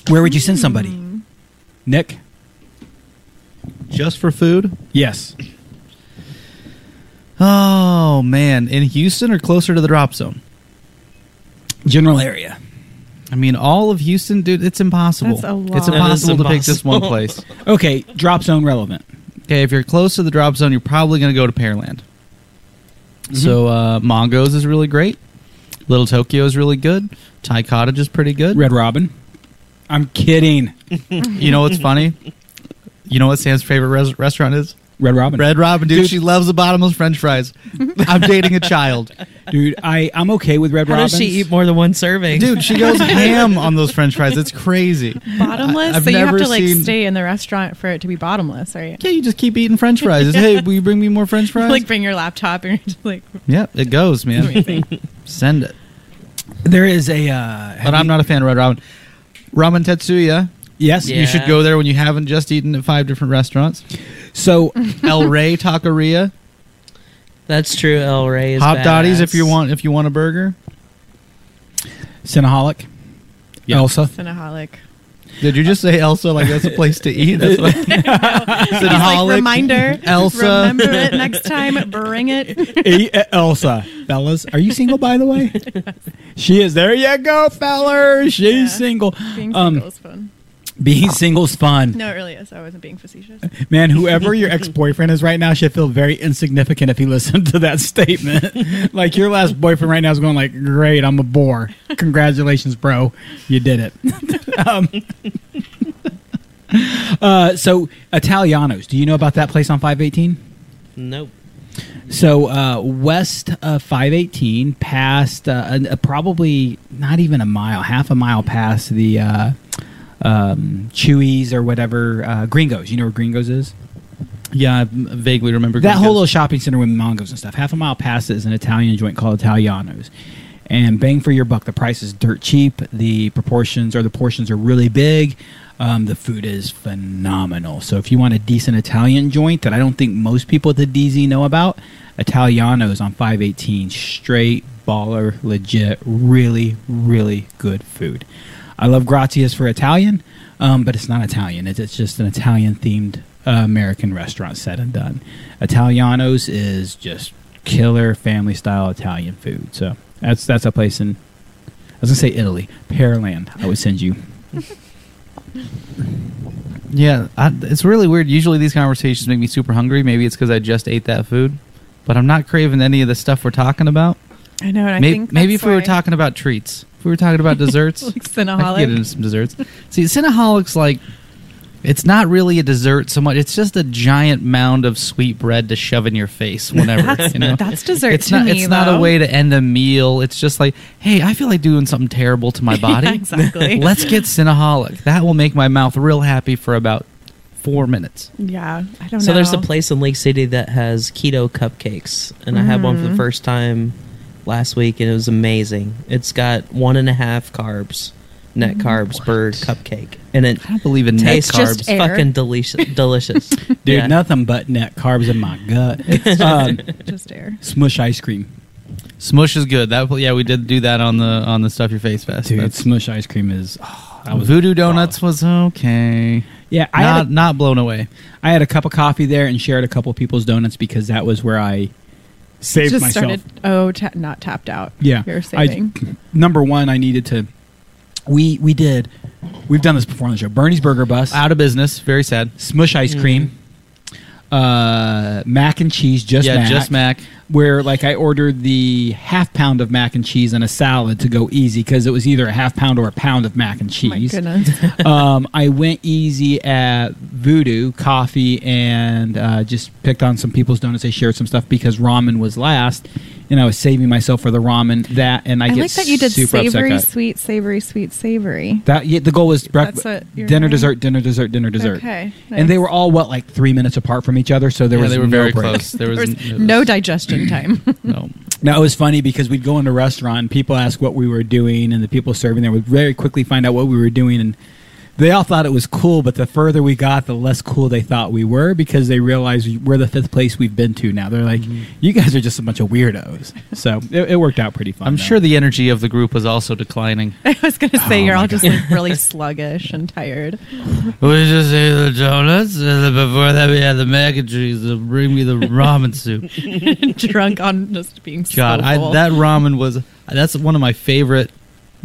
where would you send somebody? Nick? Just for food? Yes. Oh man, in Houston or closer to the drop zone? General area. I mean, all of Houston, dude. It's impossible. That's a lot. It's That is impossible to pick just one place. [LAUGHS] Okay, drop zone relevant. Okay, if you're close to the drop zone, you're probably going to go to Pearland. So uh, Mongo's is really great. Little Tokyo is really good. Thai Cottage is pretty good. Red Robin. I'm kidding. [LAUGHS] You know what's funny? You know what Sam's favorite res- restaurant is? Red Robin. Red Robin, dude, Dude. she loves the bottomless French fries. [LAUGHS] I'm dating a child, Dude, I, I'm okay with Red Robin. How Robins. does she eat more than one serving? dude. She goes [LAUGHS] ham on those French fries. It's crazy. Bottomless, I- I've so you have never to like seen- stay in the restaurant for it to be bottomless, right? Yeah, you just keep eating French fries. It's, hey, will you bring me more French [LAUGHS] fries? Like bring your laptop and you're just like yeah, it goes, man. Send it. There is a. Uh, But I'm not a fan of Red Robin. Ramen Tatsuya. Yes. Yeah. You should go there when you haven't just eaten at five different restaurants. So [LAUGHS] El Rey Taqueria. That's true. El Rey is Hopdoddy's if badass. you want if you want a burger. Cinnaholic. Yeah. Elsa. Cinnaholic. Did you just say Elsa like that's a place to eat? That's [LAUGHS] what, He's like, Cinnaholic, reminder. Elsa. Remember it next time. Bring it. [LAUGHS] E- Elsa. Fellas. Are you single, by the way? she is. There you go, fellers. She's Yeah. single. Being Um, single is fun. Being single's fun. No, it really is. I wasn't being facetious. [LAUGHS] Man, whoever your ex boyfriend is right now should feel very insignificant if he listened to that statement. [LAUGHS] like your last boyfriend right now is going like, "Great, I'm a bore. Congratulations, bro, you did it." [LAUGHS] um, uh, so Italianos, do you know about that place on 518? Nope. So uh, west of 518, past uh, an- uh, probably not even a mile, half a mile past the uh, um, Chuy's or whatever uh, Gringos. You know where Gringos is? yeah, I vaguely remember that whole little shopping center with mangos and stuff. Half a mile past it is an Italian joint called Italianos. And bang for your buck, the price is dirt cheap. The proportions or the portions are really big. Um, the food is phenomenal. So if you want a decent Italian joint that I don't think most people at the DZ know about, Italianos on 518, straight baller, legit, really, really good food. I love Grazia's for Italian, um, but it's not Italian. It's, it's just an Italian themed uh, American restaurant said and done. Italianos is just killer family style Italian food. So that's that's a place in I was gonna say Italy, Pearland. I would send you. [LAUGHS] Yeah, I, it's really weird. Usually these conversations make me super hungry. Maybe it's because I just ate that food, but I'm not craving any of the stuff we're talking about. I know, and I maybe think maybe if we were talking about treats, if we were talking about [LAUGHS] desserts, like I could get into some desserts. See, Cinnaholics like it's not really a dessert so much. It's just a giant mound of sweet bread to shove in your face [LAUGHS] whenever. That's, you know, that's dessert it's to not. me, it's not a way to end a meal. It's just like, hey, I feel like doing something terrible to my [LAUGHS] body. Yeah, exactly. Let's get Cinnaholic. That will make my mouth real happy for about four minutes. Yeah, I don't know. So there's a place in League City that has keto cupcakes, and I had one for Mm. the first time last week, and it was amazing. It's got one and a half carbs, net Mm. carbs per cupcake, and it I don't believe in net tastes carbs. just air. fucking delicious. [LAUGHS] delicious, Dude, Yeah. nothing but net carbs in my gut. [LAUGHS] um, just air. smush ice cream. Smush is good. That yeah, we did do that on the on the stuff your face fest. Dude, That's- smush ice cream is oh, that was Voodoo Donuts was okay. Yeah, I not had, a, not blown away. I had a cup of coffee there and shared a couple people's donuts because that was where I saved just myself. started. Oh, ta- not tapped out. Yeah, you're I- saving. number one, I needed to. We we did. We've done this before on the show. Bernie's Burger Bus, Out of business. Very sad. Smush ice cream, mm-hmm. Uh, mac and cheese, just yeah, mac, just Mac. Where like I ordered the half pound of mac and cheese and a salad to go easy because it was either a half pound or a pound of mac and Oh My cheese. goodness. [LAUGHS] um, I went easy at Voodoo Coffee and uh, just picked on some people's donuts. I shared some stuff because ramen was last, and I was saving myself for the ramen. That and I, I get like that you did super upset savory, sweet, savory, sweet, savory. That yeah, the goal was breakfast, That's what you're dinner, doing? dessert, dinner, dessert, dinner, dessert. Okay, And they were all what like three minutes apart from each other, so there yeah, was they were no very break. close. There [LAUGHS] was, There was it was- no digestion [CLEARS THROAT] time. no. Now it was funny because we'd go into a restaurant and people ask what we were doing, and the people serving there would very quickly find out what we were doing, and they all thought it was cool. But the further we got, the less cool they thought we were because they realized we're the fifth place we've been to now. They're like, mm-hmm. "You guys are just a bunch of weirdos." So it, it worked out pretty fun. I'm though. sure the energy of the group was also declining. [LAUGHS] I was gonna say Oh you're my all just like really [LAUGHS] sluggish and tired. We just ate the donuts, and before that we had the mac and cheese. So bring me the ramen soup. [LAUGHS] drunk on just being God, so I, full. that ramen was that's one of my favorite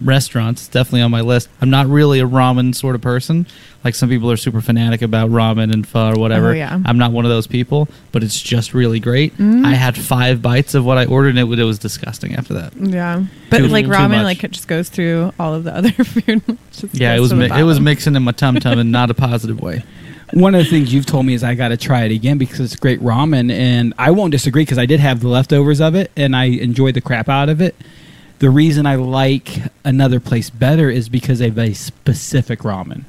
restaurants. It's definitely on my list. I'm not really a ramen sort of person. Like some people are super fanatic about ramen and pho or whatever. Oh, yeah. I'm not one of those people, but it's just really great. Mm. I had five bites of what I ordered, and it, it was disgusting after that. yeah, but Too- like ramen, like it just goes through all of the other [LAUGHS] food. Yeah, it was mi- it was mixing in my tum tum in not a positive way. One of the things you've told me is I got to try it again because it's great ramen, and I won't disagree because I did have the leftovers of it and I enjoyed the crap out of it. The reason I like another place better is because they have a specific ramen.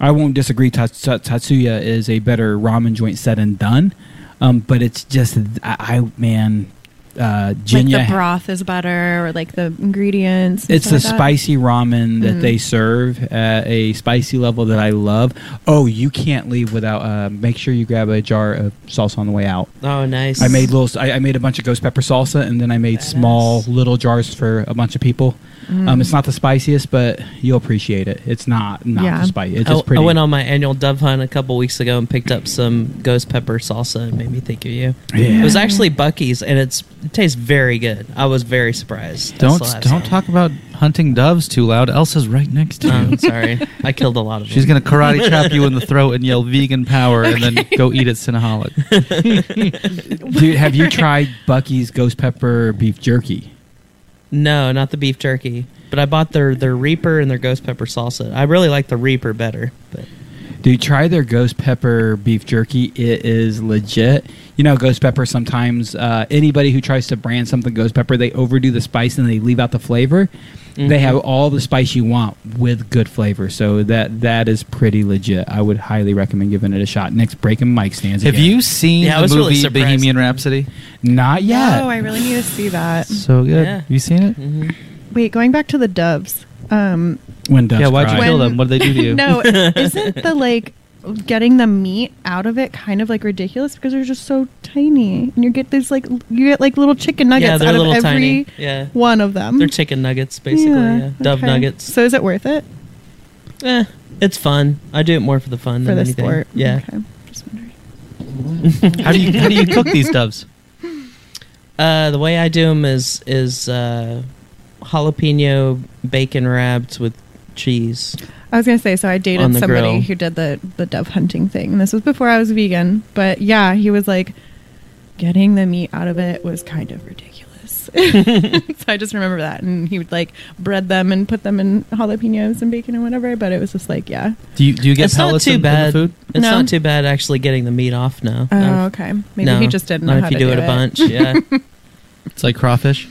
I won't disagree. Tatsuya is a better ramen joint said and done, um, but it's just I, I man, uh, Jinya. like the broth is better, or like the ingredients. It's the like spicy ramen that Mm. they serve at a spicy level that I love. Oh, you can't leave without. Uh, make sure you grab a jar of salsa on the way out. Oh, nice. I made little. I, I made a bunch of ghost pepper salsa, and then I made small little jars for a bunch of people. Um, it's not the spiciest, but you'll appreciate it. It's not not Yeah. the spicy. It's I, just pretty. I went on my annual dove hunt a couple weeks ago and picked up some ghost pepper salsa. and made me think of you. Yeah. It was actually Buc-ee's, and it's it tastes very good. I was very surprised. Don't don't some. talk about hunting doves too loud. Elsa's right next to you. Oh, sorry, I killed a lot of [LAUGHS] them. She's gonna karate chop you in the throat and yell [LAUGHS] "vegan power" and then go eat at Cinnaholic. [LAUGHS] Dude, have you tried Buc-ee's ghost pepper beef jerky? No, not the beef jerky. But I bought their their Reaper and their ghost pepper salsa. I really like the Reaper better. But Dude, try their ghost pepper beef jerky. It is legit. You know, ghost pepper. Sometimes uh, anybody who tries to brand something ghost pepper, they overdo the spice and they leave out the flavor. They have all the spice you want with good flavor. So that that is pretty legit. I would highly recommend giving it a shot. Next, breaking mic stands. Have again. you seen Yeah, the was really movie. Bohemian Rhapsody? Not yet. Oh, I really need to see that. So good. Yeah. Have you seen it? Mm-hmm. Wait, going back to the doves. Um, when doves yeah. Why'd you cry. kill them? What did they do to [LAUGHS] you? no, isn't the like getting the meat out of it kind of like ridiculous because they're just so tiny, and you get these like you get like little chicken nuggets yeah, they're out of little every tiny. Yeah, one of them. they're chicken nuggets basically. Yeah, dove okay. nuggets. So is it worth it Eh, it's fun. I do it more for the fun for than the anything. sport? Yeah. Okay. Just wondering. [LAUGHS] How do you how do you cook these doves? [LAUGHS] Uh, the way I do them is is uh, jalapeno bacon wrapped with cheese. I was gonna say, so I dated somebody grill. who did the the dove hunting thing, and this was before I was vegan. But yeah, he was like, getting the meat out of it was kind of ridiculous. [LAUGHS] so I just remember that, and he would like bread them and put them in jalapenos and bacon and whatever. But it was just like, yeah. Do you do you get it's not too in, in bad. the food? It's No. not too bad actually getting the meat off now. Oh, Not if- okay. Maybe no, he just didn't know not how if you to do it a bunch. Yeah, [LAUGHS] It's like crawfish.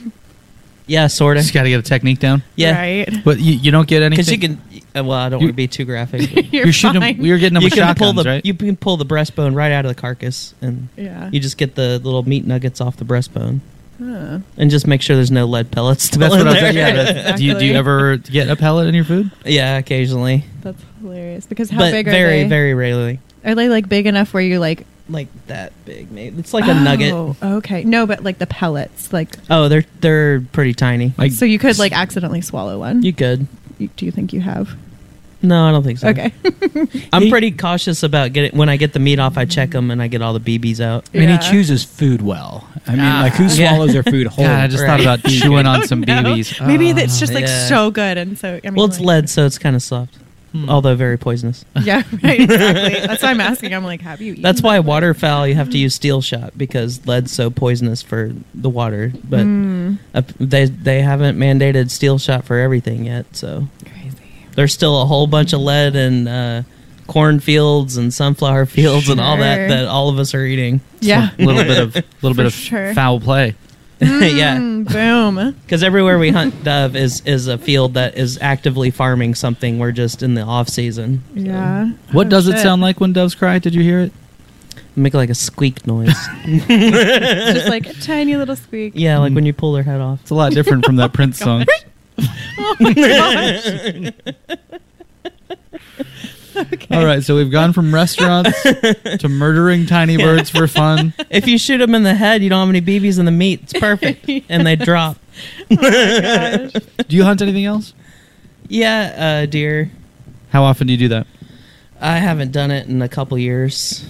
Yeah, sort of. Just got to get a technique down. Yeah, Right. But you, you don't get anything. because you can. uh, Well, I don't want to be too graphic. but [LAUGHS] You're, You're shooting. fine. Them, you're getting them you with can pull shotguns, the right? you can pull the breastbone right out of the carcass, and yeah. you just get the little meat nuggets off the breastbone, Huh. and just make sure there's no lead pellets still That's in what I was. there. Yeah. that's- Do you do you Exactly. ever get a pellet in your food? yeah, occasionally, That's hilarious. Because how but big are they? very they? very rarely. Are they like big enough where you like Like that big, maybe it's like a nugget. Oh, Okay. No, but like the pellets, like Oh, they're they're pretty tiny. Like so you could like accidentally swallow one. You could. You- do you think you have? No, I don't think so. Okay. [LAUGHS] I'm pretty cautious about getting when I get the meat off. I check them and I get all the BBs out. I mean, Yeah. he chooses food well. I mean, like who Ah. Yeah. swallows their [LAUGHS] food whole? God, I just Right. thought about [LAUGHS] chewing on some BBs. Maybe Ah. it's just like yeah. so good, and so I mean, Well, it's like- lead, so it's kind of soft, Hmm. although very poisonous. [LAUGHS] Yeah, right. Exactly. That's why I'm asking. I'm like, have you? Eaten That's why that? waterfowl you have to use steel shot because lead's so poisonous for the water. But Mm, uh, they they haven't mandated steel shot for everything yet, so crazy. there's still a whole bunch of lead in uh, cornfields and sunflower fields and all that that all of us are eating. Yeah. a little bit of little [LAUGHS] bit of sure. foul play. [LAUGHS] yeah. Mm, boom. Because everywhere we hunt dove is is a field that is actively farming something. We're just in the off season. So Yeah. What Oh, does it sound like when doves cry? Did you hear it? Make like a squeak noise. [LAUGHS] Just like a tiny little squeak. yeah, like when you pull their head off. It's a lot different from that [LAUGHS] Prince song. Oh my gosh. All right, so we've gone from restaurants [LAUGHS] to murdering tiny birds for fun. [LAUGHS] If you shoot them in the head, you don't have any BBs in the meat. It's perfect, [LAUGHS] and they drop. Gosh. Do you hunt anything else? Yeah, uh, deer. How often do you do that? I haven't done it in a couple years,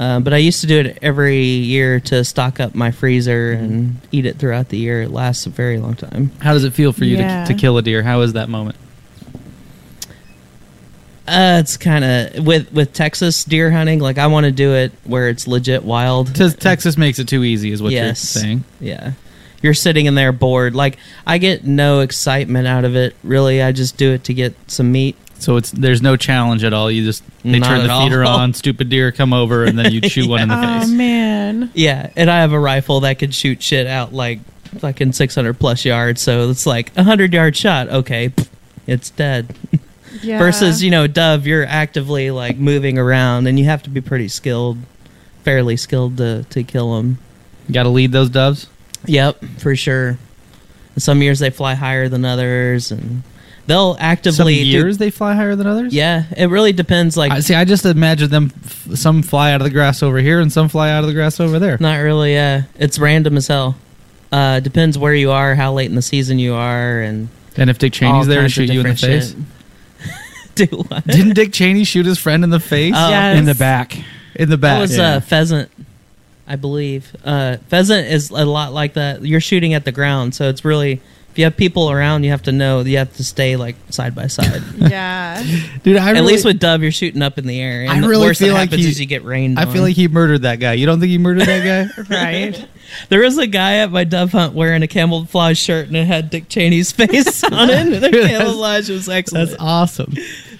uh, but I used to do it every year to stock up my freezer and eat it throughout the year. It lasts a very long time. How does it feel for you Yeah. to, to kill a deer? How is that moment? Uh, it's kind of with with Texas deer hunting. Like I want to do it where it's legit wild. Te- Texas makes it too easy, is what yes, you're saying. Yeah, you're sitting in there bored. Like I get no excitement out of it. Really, I just do it to get some meat. So it's there's no challenge at all. You just they Not turn at the feeder all. on, [LAUGHS] stupid deer come over, and then you shoot one in the [LAUGHS] face. Oh man. Yeah, and I have a rifle that could shoot shit out like fucking 600 plus yards. So it's like a 100 yard shot. Okay, pff, it's dead. [LAUGHS] Yeah. Versus, you know, dove, you're actively like moving around and you have to be pretty skilled, fairly skilled to, to kill them. You got to lead those doves. Yep, for sure. And some years they fly higher than others and they'll Some actively. do- years they fly higher than others. yeah, it really depends. Like, I see. I just imagine them. F- some fly out of the grass over here, and some fly out of the grass over there. Not really. Yeah, it's random as hell. Uh, depends where you are, how late in the season you are, and And if Dick all Cheney's there to shoot you in the face, shit. [LAUGHS] Do what? didn't Dick Cheney shoot his friend in the face? Oh. Yes. in the back. in the back. That was yeah. uh, pheasant, I believe. Uh, pheasant is a lot like that. You're shooting at the ground, so it's really if you have people around, you have to know you have to stay like side by side. [LAUGHS] Yeah. [LAUGHS] Dude, I At really, least with dove, you're shooting up in the air. And I the really worst feel that like happens he- is you get rained. I feel like he murdered that guy. You don't think he murdered that guy? right. there was a guy at my dove hunt wearing a camouflage shirt and it had Dick Cheney's face on it. And the camouflage was excellent. That's awesome.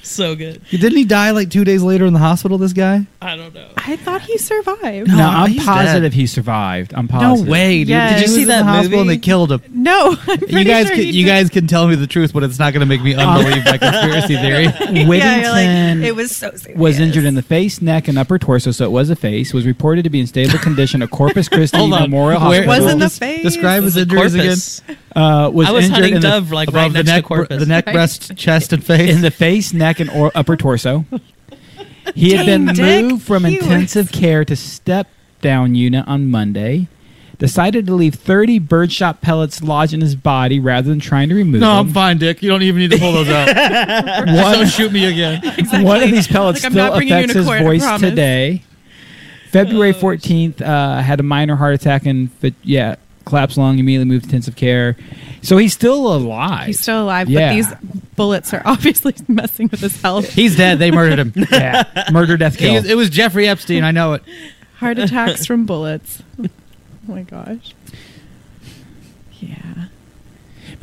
So good. Didn't he die like two days later in the hospital? This guy? I don't know. I thought he survived. No, No, I'm he's positive dead. he survived. I'm positive. No way, dude. Yes. Did you Did you see see that that in the hospital and they killed him? [LAUGHS] No, I'm You guys, sure can, he you did. guys can tell me the truth, but it's not going to make me [LAUGHS] unbelieve my conspiracy theory. [LAUGHS] Yeah, Whittington you're like, it was so serious. was injured in the face, neck, and upper torso, so it was a face. Was reported to be in stable condition at Corpus Christi Hold on. Memorial Where- Hospital. Was in the Des- face. Describe his The injuries again. corpus. uh, was I was injured hunting in the, dove like Above right the next neck, to corpus. the neck, breast, chest, and face. in the face, neck, and or upper torso. He had Dang, been Dick. moved from He intensive care to step down unit on Monday. Decided to leave 30 birdshot pellets lodged in his body rather than trying to remove them. no, I'm them. fine, Dick. You don't even need to pull those out. [LAUGHS] don't shoot me again. [LAUGHS] One of these pellets Like, I'm still not bringing you affects to his court, I voice promise. today. February 14th, uh, had a minor heart attack and, but yeah, collapsed lung, immediately moved to intensive care. So he's still alive. He's still alive, Yeah. but these bullets are [LAUGHS] obviously messing with his health. He's dead. They murdered him. [LAUGHS] yeah. Murder, death, kill. it was Jeffrey Epstein. I know it. Heart attacks from bullets. [LAUGHS] Oh my gosh.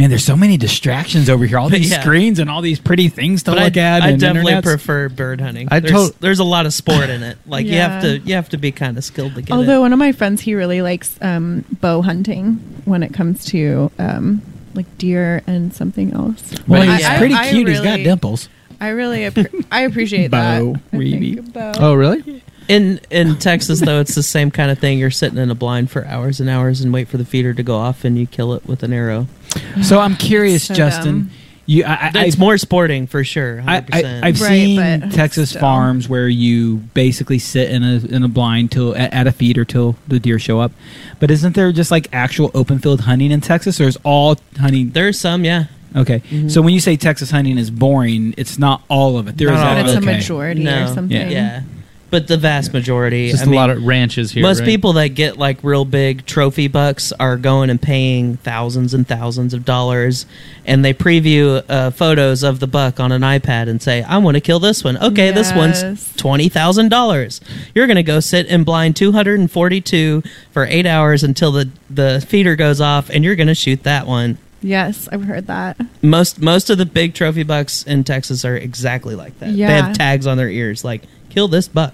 Yeah. Man, there's so many distractions over here. All these [LAUGHS] Yeah. screens and all these pretty things to But look I, at. I and definitely internets. prefer bird hunting. I there's, to- there's a lot of sport in it. Like you have to you have to be kind of skilled to get it. Although it. one of my friends, he really likes um, bow hunting when it comes to um, like deer and something else. Well, But he's yeah. pretty I cute. he's got dimples. I really, appre- I appreciate that. Bow, I think bow. Oh, really? In in Texas though, it's the same kind of thing. You're sitting in a blind for hours and hours and wait for the feeder to go off, and you kill it with an arrow. So I'm curious, So Justin. dumb. You, I, I, It's more sporting for sure. I, 100%. I, I've Right, seen but Texas still. farms where you basically sit in a in a blind till at, at a feeder till the deer show up. But isn't there just like actual open field hunting in Texas, or is all hunting? There's some, yeah. Okay, Mhm. so when you say Texas hunting is boring, it's not all of it. There is Not all But of it's a okay. majority No, or something. Yeah, but the vast majority. Just I a mean, lot of ranches here. most right? people that get like real big trophy bucks are going and paying thousands and thousands of dollars, and they preview uh, photos of the buck on an iPad and say, "I want to kill this one." Okay, this one's twenty thousand dollars. You're going to go sit in blind two hundred and forty-two for eight hours until the the feeder goes off, and you're going to shoot that one. Yes, I've heard that. Most most of the big trophy bucks in Texas are exactly like that. They have tags on their ears like "Kill this buck."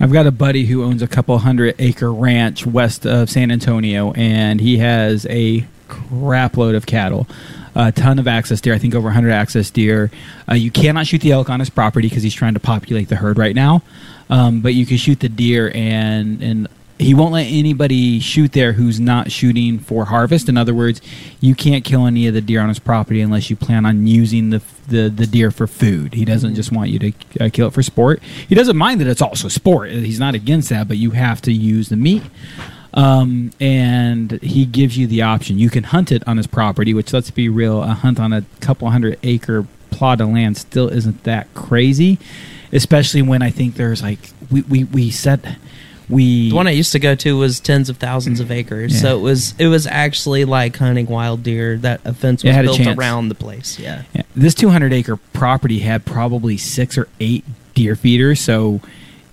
I've got a buddy who owns a couple hundred acre ranch west of San Antonio, and he has a crap load of cattle, a ton of axis deer. I think over 100 axis deer. Uh, you cannot shoot the elk on his property because he's trying to populate the herd right now, um, but you can shoot the deer, and and he won't let anybody shoot there who's not shooting for harvest. In other words, you can't kill any of the deer on his property unless you plan on using the the, the deer for food. He doesn't just want you to uh, kill it for sport. He doesn't mind that it's also sport. He's not against that, but you have to use the meat. Um, and he gives you the option. You can hunt it on his property, which let's be real, a hunt on a couple hundred acre plot of land still isn't that crazy. Especially when I think there's like we we, we set we The one I used to go to was tens of thousands of acres, Yeah. so it was it was actually like hunting wild deer. That a fence was built around the place. Yeah, Yeah. This 200 acre property had probably six or eight deer feeders. So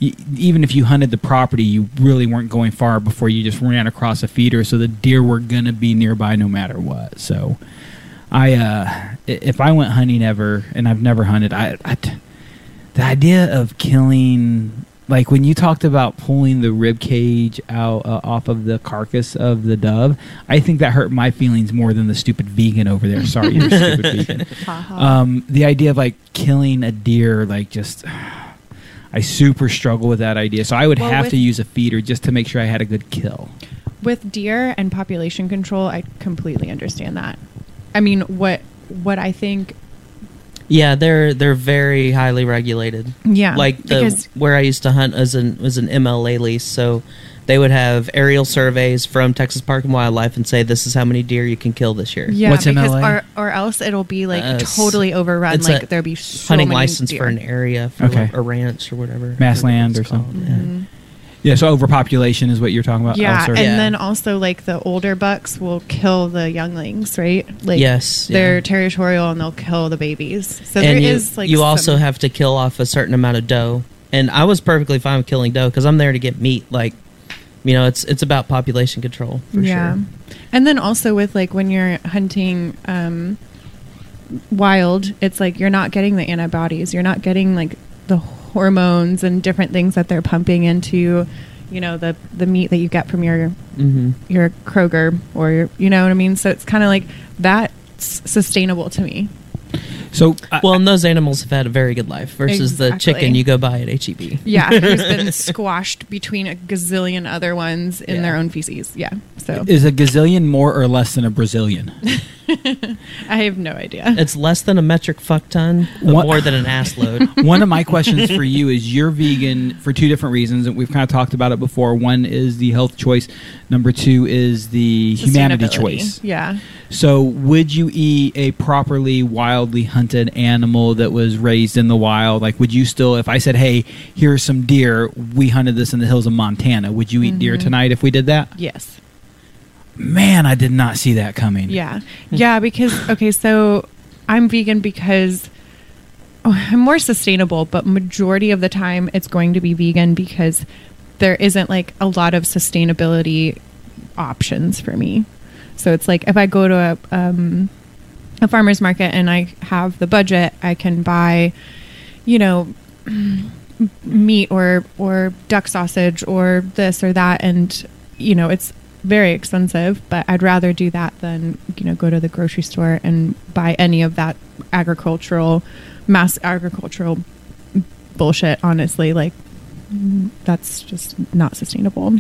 y- even if you hunted the property, you really weren't going far before you just ran across a feeder. So the deer were going to be nearby no matter what. So I uh, if I went hunting ever, and I've never hunted, I, I the idea of killing, like when you talked about pulling the rib cage out uh, off of the carcass of the dove, I think that hurt my feelings more than the stupid vegan over there. Sorry, you're stupid [LAUGHS] vegan. Um, the idea of like killing a deer, like just. [SIGHS] I super struggle with that idea, so I would Well, have to use a feeder just to make sure I had a good kill. with deer and population control, I completely understand that. I mean, what what I think, Yeah, they're they're very highly regulated. yeah, like the because where I used to hunt as an was an MLD lease, so they would have aerial surveys from Texas Park and Wildlife and say this is how many deer you can kill this year. yeah, What's because MLD? or or else it'll be like Uh, totally overrun. it's Like there'll be so hunting many license deer. for an area for Okay. like a ranch or whatever. Mass I forget what land it's or something. called, yeah. Yeah, so overpopulation is what you're talking about. Yeah, Oh, and. Yeah. then also like the older bucks will kill the younglings, right? Like Yes, they're yeah. territorial and they'll kill the babies. So and there you, is like you some- also have to kill off a certain amount of doe. And I was perfectly fine with killing doe because I'm there to get meat. Like, you know, it's it's about population control for yeah. sure. And then also with like when you're hunting um, wild, it's like you're not getting the antibodies. You're not getting like the hormones and different things that they're pumping into, you know, the the meat that you get from your hmm your Kroger or your, you know what I mean. So it's kind of like that's sustainable to me. so I- Well, and those animals have had a very good life versus the chicken you go buy at E HEB. Yeah, who's been [LAUGHS] squashed between a gazillion other ones in Yeah. their own feces. Yeah. So is a gazillion more or less than a Brazilian? [LAUGHS] [LAUGHS] I have no idea. It's less than a metric fuck ton, but What- more than an ass load. [LAUGHS] One of my questions for you is you're vegan for two different reasons, and we've kind of talked about it before. One is the health choice. Number two is the humanity Sustainability. choice. Yeah. So, would you eat a properly wildly hunted animal that was raised in the wild? Like, would you still, if I said, "Hey, here's some deer. We hunted this in the hills of Montana," would you eat deer Mm-hmm. tonight if we did that? Yes. Man, I did not see that coming. Yeah. Yeah, because okay, so I'm vegan because oh, I'm more sustainable, but majority of the time it's going to be vegan because there isn't like a lot of sustainability options for me. So it's like if I go to a um, a farmer's market and I have the budget, I can buy, you know, meat or or duck sausage or this or that and you know it's very expensive but i'd rather do that than you know go to the grocery store and buy any of that agricultural mass agricultural bullshit honestly like that's just not sustainable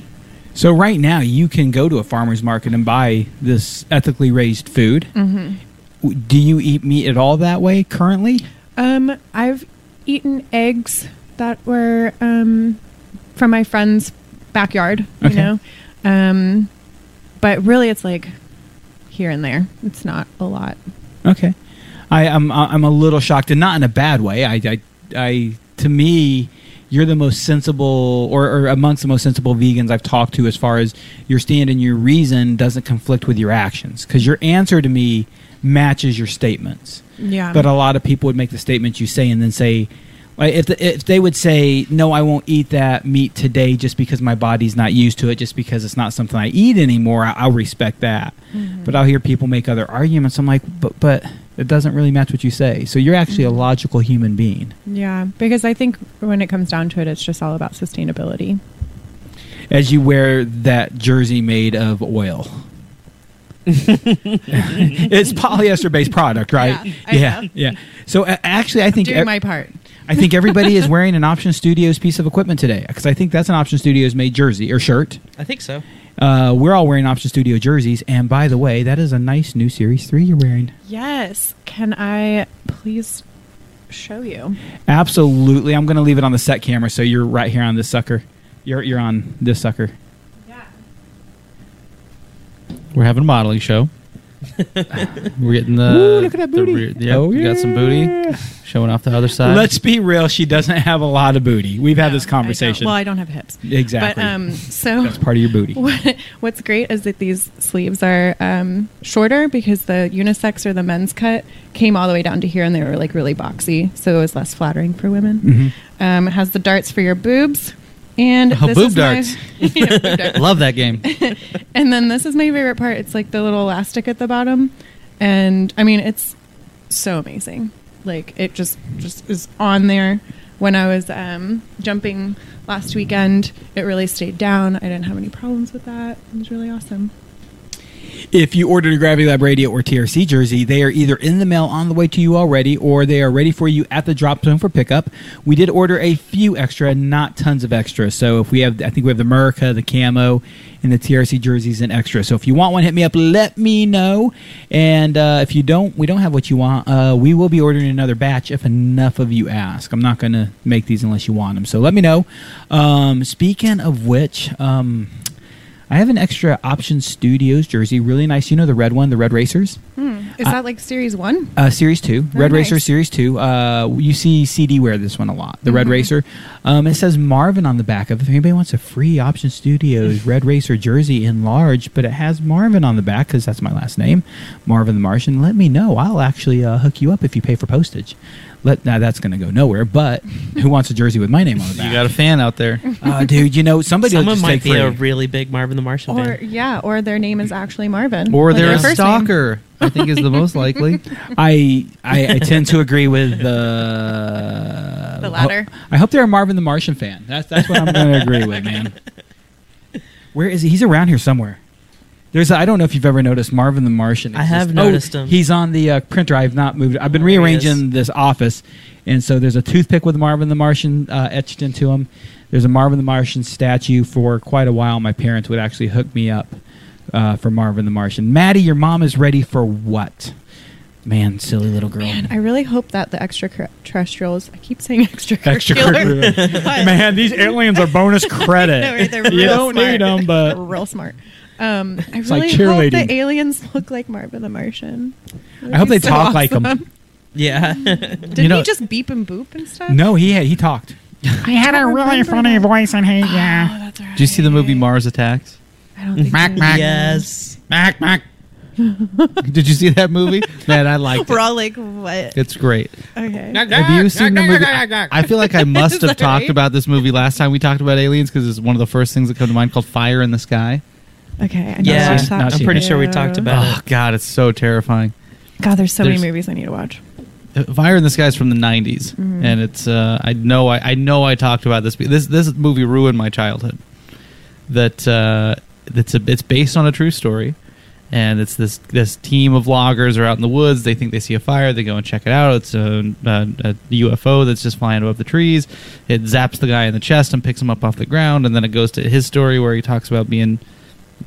So right now, you can go to a farmer's market and buy this ethically raised food. Mm-hmm. Do you eat meat at all that way currently? Um, I've eaten eggs that were um, from my friend's backyard, you Okay. know. Um, but really, it's like here and there. It's not a lot. Okay, I, I'm I'm a little shocked, and not in a bad way. I, I, I to me, you're the most sensible, or, or amongst the most sensible vegans I've talked to, as far as your stand and your reason doesn't conflict with your actions, because your answer to me matches your statements. Yeah. But a lot of people would make the statements you say, and then say. Like if, the, if they would say no, I won't eat that meat today just because my body's not used to it, just because it's not something I eat anymore, I, I'll respect that. But I'll hear people make other arguments. I'm like, but but it doesn't really match what you say. So you're actually a logical human being. yeah, because I think when it comes down to it, it's just all about sustainability. As you wear that jersey made of oil. [LAUGHS] [LAUGHS] it's polyester based product, right? Yeah, yeah, yeah. So uh, actually, I think Doing ev- my part. I think everybody is wearing an Option Studios piece of equipment today because I think that's an Option Studios made jersey or shirt. I think so. Uh, we're all wearing Option Studio jerseys, and by the way, that is a nice new Series Three you're wearing. Yes. Can I please show you? Absolutely, I'm going to leave it on the set camera, so you're right here on this sucker. You're you're on this sucker. Yeah. We're having a modeling show. We're getting the. Ooh, look at that booty. rear- yep, Oh, we got some booty showing off the other side. Let's be real. She doesn't have a lot of booty. We've had No, this I conversation. Well, I don't have hips. exactly. But um, so that's part of your booty. [LAUGHS] What, what's great is that these sleeves are um, shorter because the unisex or the men's cut came all the way down to here and they were like really boxy, so it was less flattering for women. Mm-hmm. Um, it has the darts for your boobs. And Oh, this boob is my- [LAUGHS] Yeah, boob darts. [LAUGHS] Love that game. [LAUGHS] And then this is my favorite part. It's like the little elastic at the bottom. and I mean it's so amazing. Like it just just is on there. When I was um, jumping last weekend, it really stayed down. I didn't have any problems with that. It was really awesome. If you ordered a Gravity Lab Radio or TRC jersey, they are either in the mail on the way to you already or they are ready for you at the drop zone for pickup. We did order a few extra, not tons of extra. So if we have, I think we have the America, the camo, and the TRC jerseys in extra. So if you want one, hit me up, let me know. And uh, if you don't, we don't have what you want, uh, we will be ordering another batch if enough of you ask. I'm not going to make these unless you want them. So let me know. Um, speaking of which, um, I have an extra Option Studios jersey, really nice. You know the red one, the Red Racers, Is that like series one? uh, Series Two, Very Red Racer. Series Two. Uh, you see CD wear this one a lot. The Red Mm-hmm. Racer. Um, it says Marvin on the back of it. If anybody wants a free Option Studios [LAUGHS] Red Racer jersey in large, but it has Marvin on the back because that's my last name, Marvin the Martian. Let me know. I'll actually uh, hook you up if you pay for postage. Let now that's going to go nowhere. But who wants a jersey with my name on it? You got a fan out there. [LAUGHS] uh, dude. You know somebody will Someone just might take be free. a really big Marvin the Martian Or fan. yeah, or their name is actually Marvin. Or Like they're their a first name. stalker. I think is the most likely. [LAUGHS] I, I I tend to agree with the The latter. I hope they're a Marvin the Martian fan. That's that's what I'm going to agree with, man. [LAUGHS] Where is he? He's around here somewhere. There's I I don't know if you've ever noticed Marvin the Martian. I have noticed oh, him. He's on the uh, printer. I've not moved. I've been Oh, rearranging this office, and so there's a toothpick with Marvin the Martian uh, etched into him. There's a Marvin the Martian statue. For quite a while, my parents would actually hook me up uh, for Marvin the Martian. Maddie, your mom is ready for what? Man, silly little girl. Man, I really hope that the extraterrestrials. I keep saying [LAUGHS] Extracurricular. extracurricular. [LAUGHS] Man, these aliens are bonus [LAUGHS] credit. No, right, they're real you don't smart. need them, but real smart. Um, [LAUGHS] I It's like really hope cheerleading. the aliens [LAUGHS] look like Marvin the Martian. I hope they talk like him. [LAUGHS] Yeah. Didn't You know- he just beep and boop and stuff? no, he had, he talked. I had a really funny voice and he, yeah. Oh, that's right. Did you see the movie Mars Attacks? I don't think Mac, mac. yes. Mac, Mac. Did you see that movie? Man, I liked We're it. all like, what? It's great. Okay. Have you seen the movie? I feel like I must have that talked right? about this movie last time we talked about aliens because it's one of the first things that come to mind called Fire in the Sky. Okay. I Yeah, watched that. not I'm pretty sure we talked about it. Oh it. God, it's so terrifying. God, there's so There's- many movies I need to watch. Uh, Fire in the Sky is from the '90s, and it's uh, I know I, I know I talked about this. This this movie ruined my childhood. That uh, it's a it's based on a true story, and it's this this team of loggers are out in the woods. They think they see a fire. They go and check it out. It's a, a, a UFO that's just flying above the trees. It zaps the guy in the chest and picks him up off the ground, and then it goes to his story where he talks about being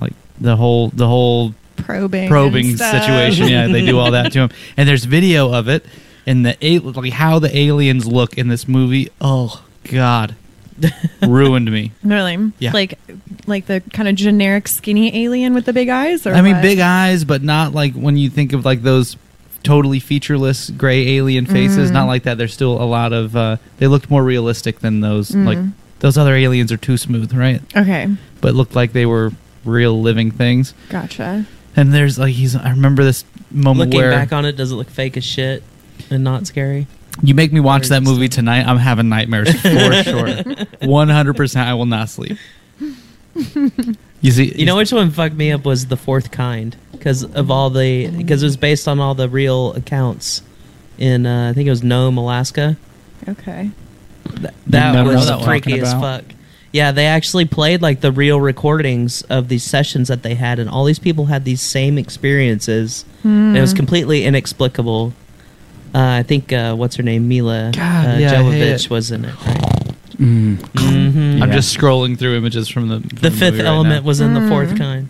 like the whole the whole Probing. probing situation. Yeah, they do all that to him, [LAUGHS] and there's video of it, and the like how the aliens look in this movie. Oh God, ruined me. [LAUGHS] Really? Yeah. Like, like the kind of generic skinny alien with the big eyes, or I mean, what? big eyes, but not like when you think of like those totally featureless gray alien faces. Mm. Not like that. There's still a lot of. Uh, they looked more realistic than those. Mm. Like those other aliens are too smooth, right? Okay, But looked like they were real living things. gotcha. And there's like he's. I remember this moment Looking where back on it, does it look fake as shit and not scary? You make me watch that movie tonight. I'm having nightmares [LAUGHS] for sure. One hundred percent. I will not sleep. You see, You know which one fucked me up was the fourth kind because of all the because it was based on all the real accounts in uh, I think it was Nome, Alaska. Okay. Th- that was that one freaky talking as about? fuck. Yeah, they actually played like the real recordings of these sessions that they had, and all these people had these same experiences. And it was completely inexplicable. Uh, I think uh, what's her name, Milla God, uh, yeah, Jovovich was in it. Right? Mm. hmm I'm just scrolling through images from the from The fifth movie right element now. was in the fourth Mm. kind.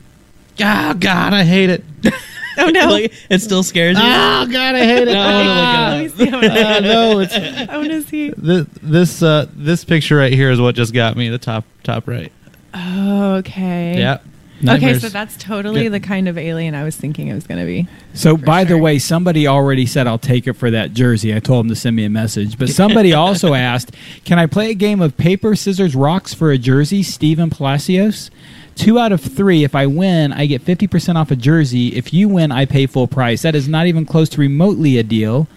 Oh God, I hate it. [LAUGHS] Oh no! Like, it still scares you. Oh God, I hate it. No, I wanna look it Ah. up. Let me see. [LAUGHS] I wanna- Ah, no, it's I want to see. this this uh, this picture right here is what just got me. The top top right. Oh, okay. Yeah. Okay, so that's totally Yeah. the kind of alien I was thinking it was going to be. So, For by the way, somebody already said I'll take it for that jersey. I told him to send me a message. But somebody [LAUGHS] also asked, "Can I play a game of paper, scissors, rocks for a jersey?" Stephen Palacios. Two out of three. If I win, I get fifty percent off a jersey. If you win, I pay full price. That is not even close to remotely a deal. [LAUGHS]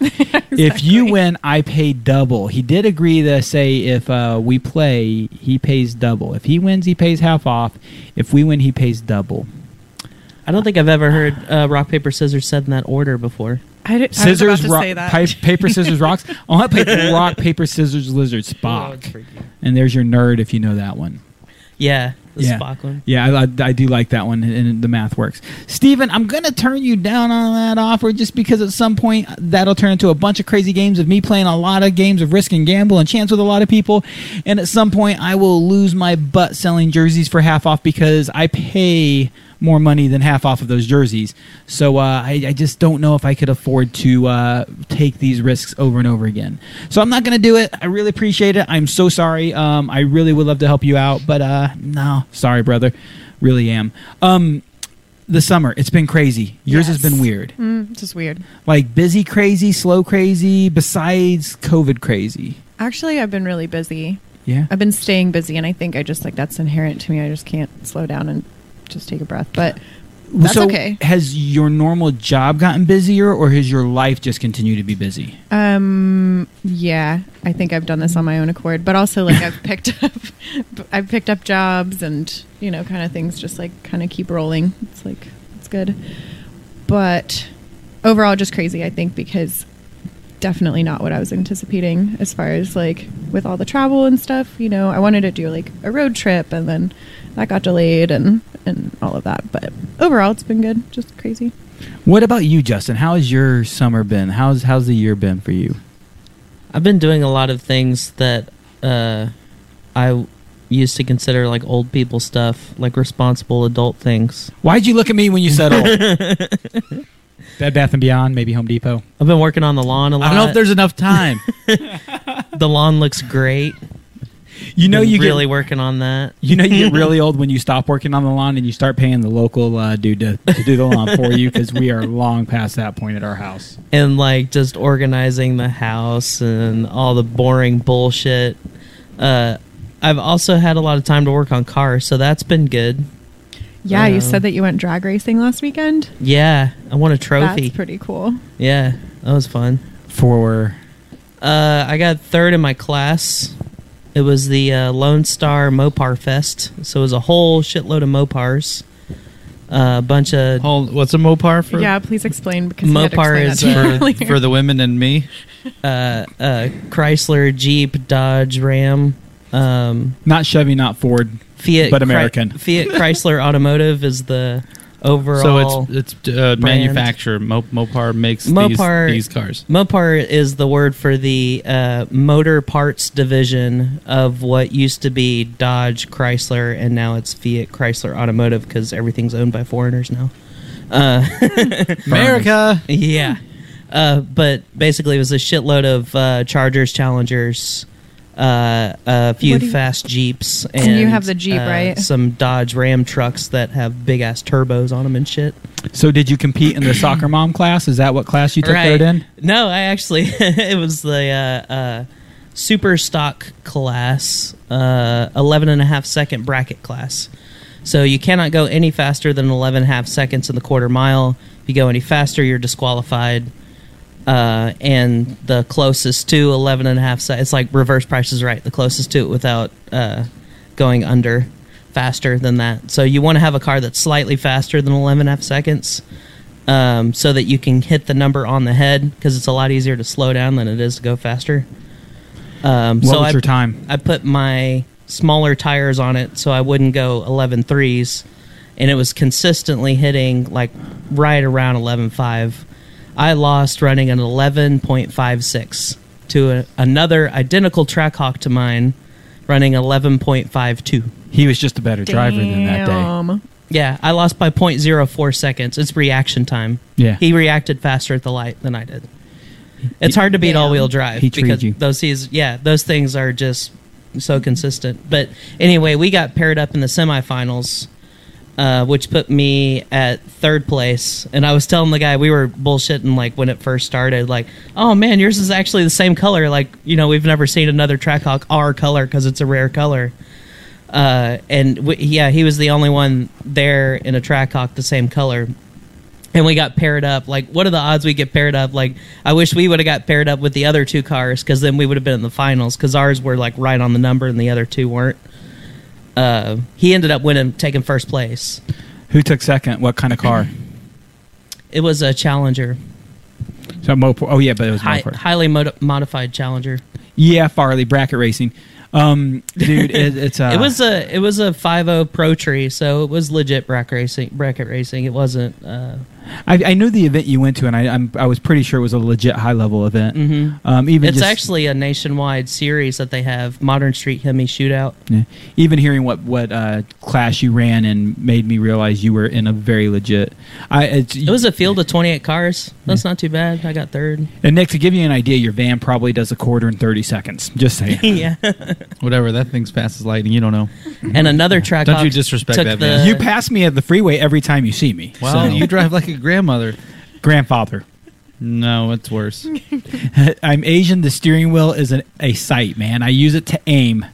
If you win, I pay double. He did agree to say if uh, we play, he pays double. If he wins, he pays half off. If we win, he pays double. I don't think I've ever heard uh, rock paper scissors said in that order before. I, did, Scissors, I was about to rock, say that. paper, scissors, rocks. I want to play rock, paper, scissors, lizard, Spock. And there's your nerd if you know that one. Yeah, the Yeah. Spock one. Yeah, I, I, I do like that one, and the math works. Steven, I'm going to turn you down on that offer just because at some point uh, that'll turn into a bunch of crazy games of me playing a lot of games of risk and gamble and chance with a lot of people. And at some point, I will lose my butt selling jerseys for half off because I pay more money than half off of those jerseys. So uh, I, I just don't know if I could afford to uh, take these risks over and over again. So I'm not going to do it. I really appreciate it. I'm so sorry. Um, I really would love to help you out, but uh, no, sorry, brother. Really am. Um, the summer, it's been crazy. Yours has been weird. Mm, just weird. Like busy crazy, slow crazy, besides COVID crazy. Actually, I've been really busy. Yeah. I've been staying busy, and I think I just like that's inherent to me. I just can't slow down and just take a breath. But that's so okay. Has your normal job gotten busier, or has your life just continued to be busy? Um, yeah, I think I've done this on my own accord, but also like I've [LAUGHS] picked up, I've picked up jobs and you know, kind of things just like kind of keep rolling. It's like it's good, but overall, just crazy. I think because definitely not what I was anticipating as far as like with all the travel and stuff. You know, I wanted to do like a road trip, and then that got delayed and and all of that. But overall, it's been good. Just crazy. What about you, Justin? How has your summer been? How's how's the year been for you? I've been doing a lot of things that uh, I used to consider like old people stuff, like responsible adult things. Why'd you look at me when you said old? [LAUGHS] Bed Bath and Beyond, maybe Home Depot. I've been working on the lawn a lot. I don't know if there's enough time. [LAUGHS] the lawn looks great. You know Been you really get working on that. you know you get [LAUGHS] really old when you stop working on the lawn and you start paying the local uh, dude to, to do the lawn for you because we are long past that point at our house. and like just organizing the house and all the boring bullshit. Uh, I've also had a lot of time to work on cars, so that's been good. Yeah, you Um, said that you went drag racing last weekend. Yeah, I won a trophy. That's pretty cool. yeah, that was fun. For Uh, I got third in my class. It was the uh, Lone Star Mopar Fest, so it was a whole shitload of Mopars. A bunch of Hold, what's a Mopar for? yeah, please explain because you Mopar explain is, that to me uh, [LAUGHS] earlier. for the women and me. [LAUGHS] uh, uh, Chrysler, Jeep, Dodge, Ram, um, not Chevy, not Ford. Fiat, But Chry- American. Fiat Chrysler Automotive is the overall. So it's it's uh, brand. manufacturer. Mo- Mopar makes Mopar- these, these cars. Mopar is the word for the uh, motor parts division of what used to be Dodge Chrysler, and now it's Fiat Chrysler Automotive because everything's owned by foreigners now. Uh, [LAUGHS] America. [LAUGHS] yeah, uh, but basically, it was a shitload of uh, Chargers, Challengers, uh, a few you- fast Jeeps, and, And you have the Jeep, uh, right? Some Dodge Ram trucks that have big ass turbos on them and shit. So did you compete in the soccer mom class? Is that what class you took Right. third in? No, I actually [LAUGHS] it was the uh, uh, super stock class, uh, 11 and a half second bracket class. So you cannot go any faster than 11 and a half seconds in the quarter mile. If you go any faster, you're disqualified. Uh, and the closest to 11 and a half it's like reverse prices right. The closest to it without uh, going under faster than that. So you want to have a car that's slightly faster than 11 and a half seconds um, so that you can hit the number on the head because it's a lot easier to slow down than it is to go faster. Um, What so was I, your time? I put my smaller tires on it so I wouldn't go 11 threes, and it was consistently hitting like right around 11.5. I lost running an 11.56 to a, another identical Trackhawk to mine running 11.52. He was just a better driver than that day. Damn. Yeah, I lost by 0.04 seconds. It's reaction time. Yeah. He reacted faster at the light than I did. It's hard to beat Damn. all-wheel drive He because you. those these yeah, those things are just so consistent. But anyway, we got paired up in the semifinals uh, which put me at third place. And I was telling the guy we were bullshitting like when it first started, like, "Oh man, yours is actually the same color. Like, you know, we've never seen another Trackhawk our color because it's a rare color." Uh, and w- yeah, he was the only one there in a Trackhawk the same color. And we got paired up. Like, what are the odds we get paired up? Like, I wish we would have got paired up with the other two cars because then we would have been in the finals because ours were like right on the number and the other two weren't. Uh, he ended up winning, taking first place. Who took second? What kind of car? It was a Challenger, So Mopar. Oh yeah, but it was Hi- Mopar. highly mod- modified Challenger. Yeah, Farley bracket racing. Um, dude, it, [LAUGHS] it's uh, it was a it was a 5.0 Pro Tree, so it was legit bracket racing. Bracket racing. It wasn't. Uh, I, I knew the event you went to, and I I'm, I was pretty sure it was a legit high level event. mhm. Um, even It's just, actually a nationwide series that they have. Modern Street Hemi Shootout. yeah. even hearing what what uh, class you ran and made me realize you were in a very legit. I it's, It was a field of 28 cars. That's not too bad. I got third. and Nick to give you an idea, your van probably does a quarter in thirty seconds. Just saying. [LAUGHS] yeah. Whatever. That thing's fast as lightning. You don't know. And another track. Don't you disrespect took that the, man. you pass me at the freeway every time you see me. Wow, so- you drive like a grandmother. grandfather. No, it's worse. [LAUGHS] I'm Asian. The steering wheel is an, a sight, man. I use it to aim.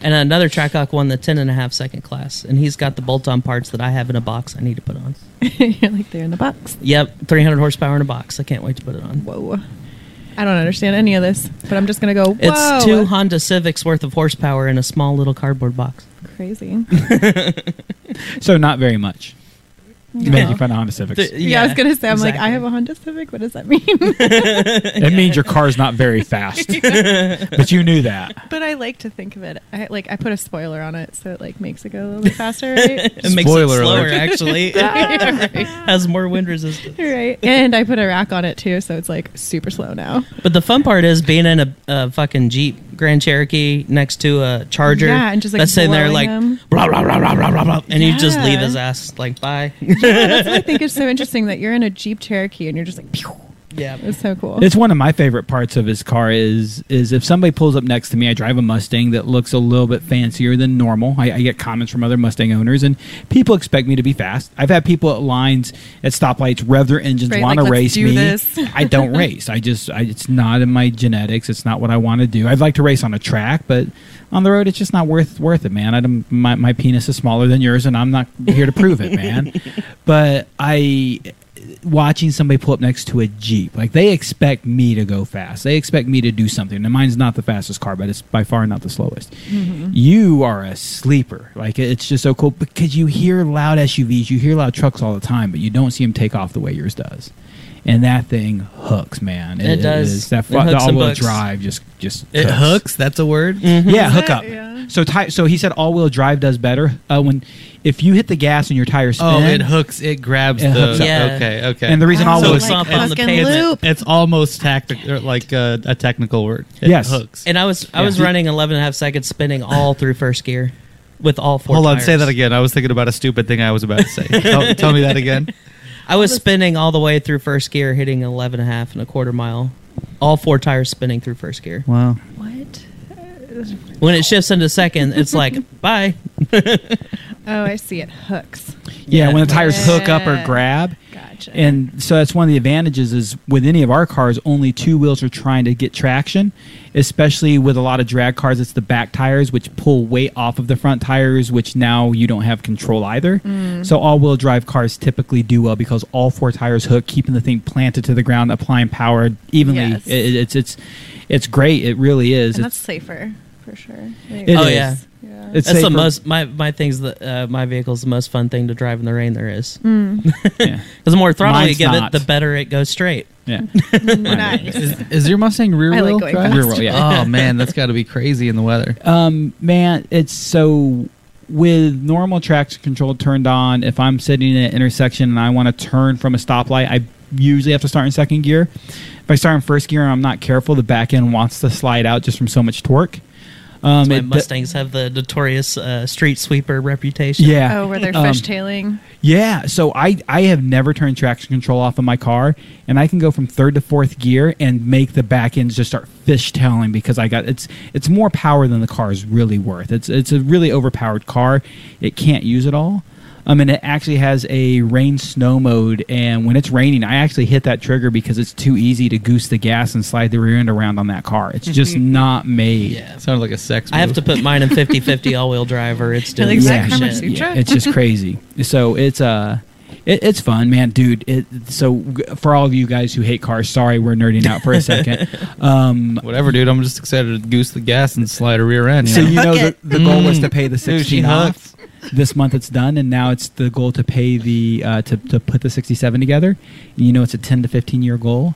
And another Trackhawk won the 10 and a half second class. And he's got the bolt on parts that I have in a box I need to put on. [LAUGHS] You're like they're in the box. Yep, 300 horsepower in a box. I can't wait to put it on. Whoa. I don't understand any of this, but I'm just gonna go. Whoa. It's two Honda Civics worth of horsepower in a small little cardboard box. crazy. [LAUGHS] So not very much. No. Making fun of Honda Civics. The- Yeah, I was gonna say. I'm like, I have a Honda Civic. What does that mean? [LAUGHS] It means your car's not very fast. [LAUGHS] but you knew that. but I like to think of it. I like I put a spoiler on it, so it like makes it go a little bit faster, right? [LAUGHS] It makes Spoiler it slower, alert. actually. Has more wind resistance. right. And I put a rack on it too, so it's like super slow now. But the fun part is being in a, a fucking Jeep Grand Cherokee next to a Charger. Yeah, and just, like, that's sitting there like him. blah blah blah blah blah blah and you just leave his ass like bye. That's what I [LAUGHS] think is so interesting that you're in a Jeep Cherokee and you're just like, pew. Yeah, It's so cool. It's one of my favorite parts of his car is is if somebody pulls up next to me, I drive a Mustang that looks a little bit fancier than normal. I, I get comments from other Mustang owners, and people expect me to be fast. I've had people at lines at stoplights rev their engines, Right, want to "Let's race do me. this." I don't [LAUGHS] race. I just I, it's not in my genetics. It's not what I want to do. I'd like to race on a track, but on the road, it's just not worth worth it, man. I don't, my my penis is smaller than yours, and I'm not here to prove it, man. [LAUGHS] But I watching somebody pull up next to a jeep like they expect me to go fast. They expect me to do something. And mine's not the fastest car but it's by far not the slowest. You are a sleeper. Like it's just so cool because you hear loud suvs you hear loud trucks all the time but you don't see them take off the way yours does. And that thing hooks man. It does. is- that It fu- the all-wheel drive just just It cooks. hooks. That's a word. yeah [LAUGHS] hook up Yeah. so ti- so he said all-wheel drive does better. Uh, when if you hit the gas and your tires spin Oh, it hooks. It grabs It the. hooks up. Yeah. Okay. Okay. and the reason Oh, all-wheel So like not on the fucking loop. It's almost tactical, like uh, a technical word. It Yes. hooks. And I was I Yeah. was running 11 and a half seconds spinning all through first gear with all four. Hold on, say that again. I was thinking about a stupid thing I was about to say. [LAUGHS] tell, tell me that again. I was spinning all the way through first gear, hitting 11 and a half and a quarter mile. All four tires spinning through first gear. Wow. What? When it shifts into second, it's like [LAUGHS] bye. [LAUGHS] Oh, I see. It hooks. Yeah, when the tires hook up or grab. Gotcha. And so that's one of the advantages is with any of our cars, only two wheels are trying to get traction, especially with a lot of drag cars. It's the back tires, which pull weight off of the front tires, which now you don't have control either. Mm. So all wheel drive cars typically do well because all four tires hook, keeping the thing planted to the ground, applying power evenly. Yes. It- it- it's, it's, it's great. It really is. and that's It's, for sure. Like, It oh is. yeah. Yeah. it's That's the most my my thing's the uh, my vehicle's the most fun thing to drive in the rain there is. Mm. [LAUGHS] yeah. Because the more throttle you Mine's give not. it, the better it goes straight. yeah. [LAUGHS] nice. Is, is your Mustang rear I like wheel going drive? fast. Rear wheel, yeah. Oh man, that's got to be crazy in the weather. Um, man, it's so with normal traction control turned on. If I'm sitting in an intersection and I want to turn from a stoplight, I usually have to start in second gear. If I start in first gear and I'm not careful, the back end wants to slide out just from so much torque. Um, That's why it- Mustangs have the notorious uh, street sweeper reputation. yeah. Oh, where they're Um, fishtailing. Yeah, so I I have never turned traction control off of my car, and I can go from third to fourth gear and make the back ends just start fishtailing because I got it's it's more power than the car is really worth. It's it's a really overpowered car. It can't use it all. Um, and it actually has a rain snow mode, and when it's raining, I actually hit that trigger because it's too easy to goose the gas and slide the rear end around on that car. It's just [LAUGHS] not made. Yeah. Sounded like a sex. I have to put mine in [LAUGHS] 50-50 all-wheel drive or it's doing like, is the that same shit. Yeah, it's just [LAUGHS] crazy. So it's uh it, it's fun, man, dude. It, so for all of you guys who hate cars, sorry we're nerding out for a second. Um, Whatever, dude. I'm just excited to goose the gas and slide a rear end. so know? you know the, the goal was Mm. to pay the Dude, she sixteen off. This month it's done, and now it's the goal to pay the uh, to to put the 67 together. And You know, it's a 10 to 15 year goal.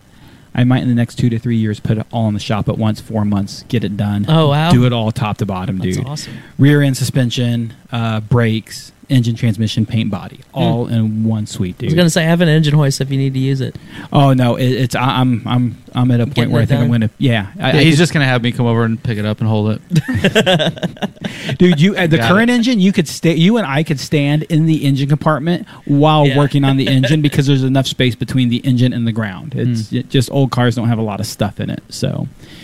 I might in the next two to three years put it all in the shop at once, four months, get it done. Oh, wow. Do it all top to bottom, That's dude. awesome. Rear end suspension, uh, brakes, engine, transmission, paint, body, all in one suite, dude. I was gonna say I have an engine hoist if you need to use it. oh no, it, it's I, I'm I'm I'm at a point Getting where I it think I'm gonna yeah. I, Yeah, I he's could- just gonna have me come over and pick it up and hold it. [LAUGHS] dude. You uh, the Got current it. engine, you could stay. You and I could stand in the engine compartment while Yeah. working on the engine [LAUGHS] because there's enough space between the engine and the ground. It's it, just old cars don't have a lot of stuff in it, so it-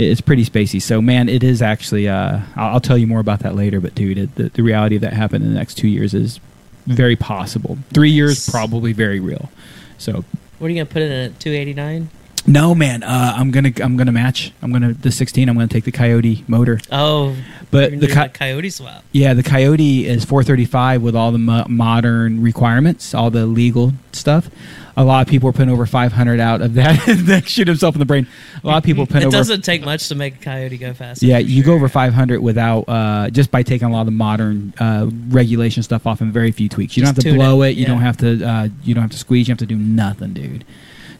it's pretty spacey. So man, it is actually. Uh, I'll, I'll tell you more about that later. But dude, it, the, the reality of that happening in the next two years is very possible. Three years, probably very real. So What are you gonna put in at 289? no, man, uh, I'm gonna I'm gonna match. I'm gonna the 16. I'm gonna take the Coyote motor. Oh, But the doing co- a coyote swap. Yeah, the Coyote is 435 with all the mo- modern requirements, all the legal stuff. A lot of people are putting over 500 out of that. [LAUGHS] that shoot himself in the brain. A lot of people putting It over. doesn't take much to make a coyote go fast. yeah, you go over 500 without uh, just by taking a lot of the modern uh, regulation stuff off and very few tweaks. You don't have to blow it, it. You yeah. don't have to. Uh, you don't have to squeeze. You have to do nothing, dude.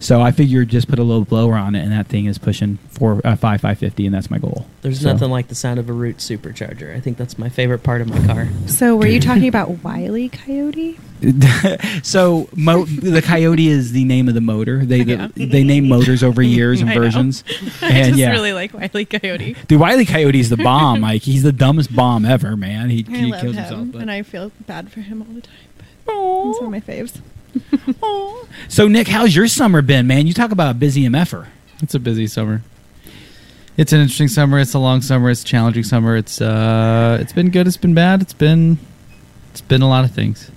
So I figured just put a little blower on it, and that thing is pushing four, uh, five, five fifty, and that's my goal. There's So- nothing like the sound of a root supercharger. I think that's my favorite part of my car. So, were you talking about Wiley Coyote? [LAUGHS] so mo- the Coyote is the name of the motor. They Yeah. they name motors over [LAUGHS] years and I know. versions. [LAUGHS] I And just yeah, really like Wiley Coyote. the Wiley Coyote is the bomb. Like he's the dumbest bomb ever, man. He, I he love kills him, himself. But. and I feel bad for him all the time. But he's one of my faves. [LAUGHS] so Nick, how's your summer been, man? You talk about a busy mf'er. It's a busy summer. It's an interesting summer. It's a long summer. It's a challenging summer. It's uh, it's been good. It's been bad. It's been, it's been a lot of things.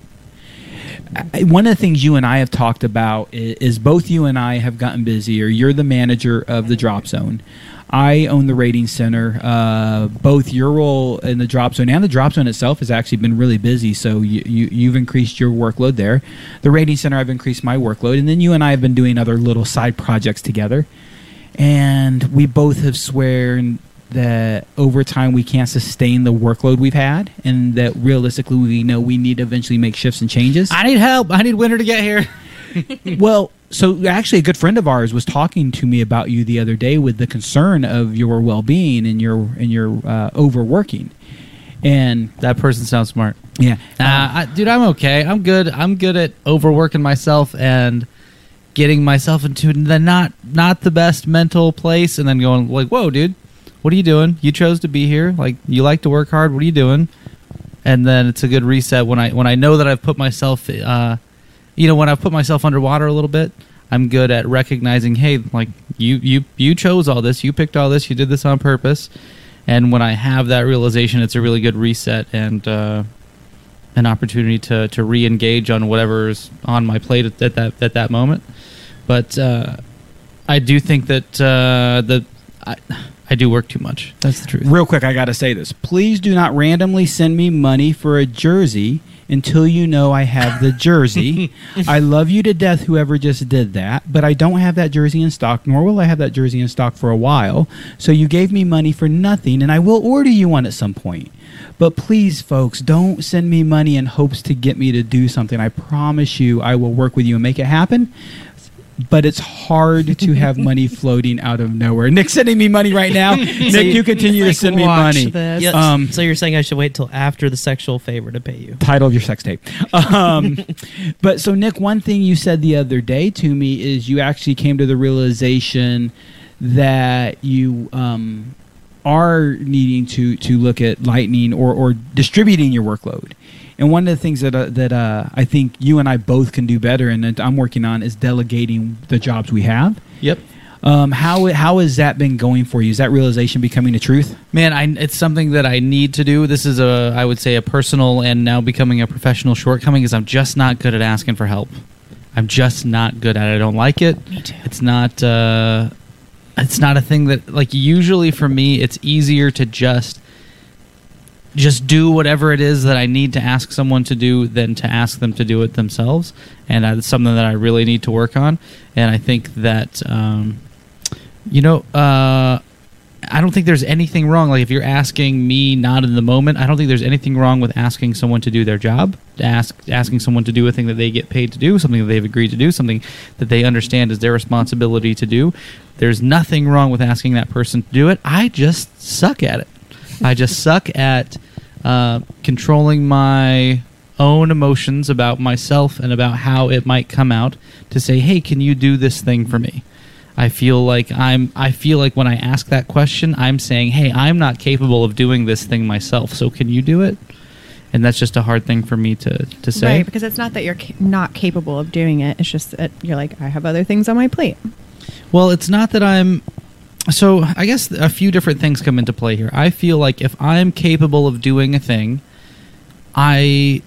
I- One of the things you and I have talked about is, is both you and I have gotten busier. You're the manager of the Drop Zone. I own the Rating Center. Uh, both your role in the Drop Zone and the Drop Zone itself has actually been really busy. So you, you you've increased your workload there. The Rating Center, I've increased my workload, and then you and I have been doing other little side projects together. And we both have sworn that over time we can't sustain the workload we've had, and that realistically we know we need to eventually make shifts and changes I need help. I need Winter to get here. well, so actually, a good friend of ours was talking to me about you the other day with the concern of your well-being and your and your uh, overworking, and That person sounds smart. yeah, Uh, I, dude, I'm okay. I'm good. I'm good at overworking myself and getting myself into the not not the best mental place, and then going like, "Whoa, dude, what are you doing? You chose to be here. Like, you like to work hard. What are you doing?" And then it's a good reset when I when I know that I've put myself, uh, you know, when I've put myself underwater a little bit. I'm good at recognizing, hey, like you you you chose all this, you picked all this, you did this on purpose. And when I have that realization, it's a really good reset and. Uh, an opportunity to to re-engage on whatever's on my plate at, at that at that moment. But uh, I do think that uh, the I, I do work too much. That's the truth. real quick, I got to say this: please do not randomly send me money for a jersey until you know I have the jersey. [LAUGHS] I love you to death, whoever just did that, but I don't have that jersey in stock, nor will I have that jersey in stock for a while. So you gave me money for nothing, and I will order you one at some point. But please, folks, don't send me money in hopes to get me to do something. I promise you, I will work with you and make it happen. But it's hard to have money [LAUGHS] floating out of nowhere. Nick's sending me money right now. [LAUGHS] Nick, you continue to send me money. Yeah, Um, so you're saying I should wait till after the sexual favor to pay you? title of your sex tape. Um, [LAUGHS] but so, Nick, one thing you said the other day to me is you actually came to the realization that you um, are needing to to look at lightning or, or distributing your workload. And one of the things that uh, that uh, I think you and I both can do better, and that I'm working on, is delegating the jobs we have. Yep. Um, how how has that been going for you? Is that realization becoming a truth? Man, I, it's something that I need to do. This is a, I would say, a personal and now becoming a professional shortcoming. Is I'm just not good at asking for help. I'm just not good at it. I don't like it. Me too. It's not. Uh, it's not a thing that like usually for me. It's easier to just just do whatever it is that I need to ask someone to do than to ask them to do it themselves. And that's something that I really need to work on. And I think that um, you know. Uh, I don't think there's anything wrong. Like if you're asking me not in the moment, I don't think there's anything wrong with asking someone to do their job, ask asking someone to do a thing that they get paid to do, something that they've agreed to do, something that they understand is their responsibility to do. There's nothing wrong with asking that person to do it. I just suck at it. I just suck at uh, controlling my own emotions about myself and about how it might come out to say, "Hey, can you do this thing for me?" I feel like I'm I feel like when I ask that question, I'm saying, "Hey, I'm not capable of doing this thing myself. So can you do it?" And that's just a hard thing for me to to say. Right, because it's not that you're ca- not capable of doing it. It's just that you're like, I have other things on my plate. Well, it's not that I'm. So I guess a few different things come into play here. I feel like if I'm capable of doing a thing, I,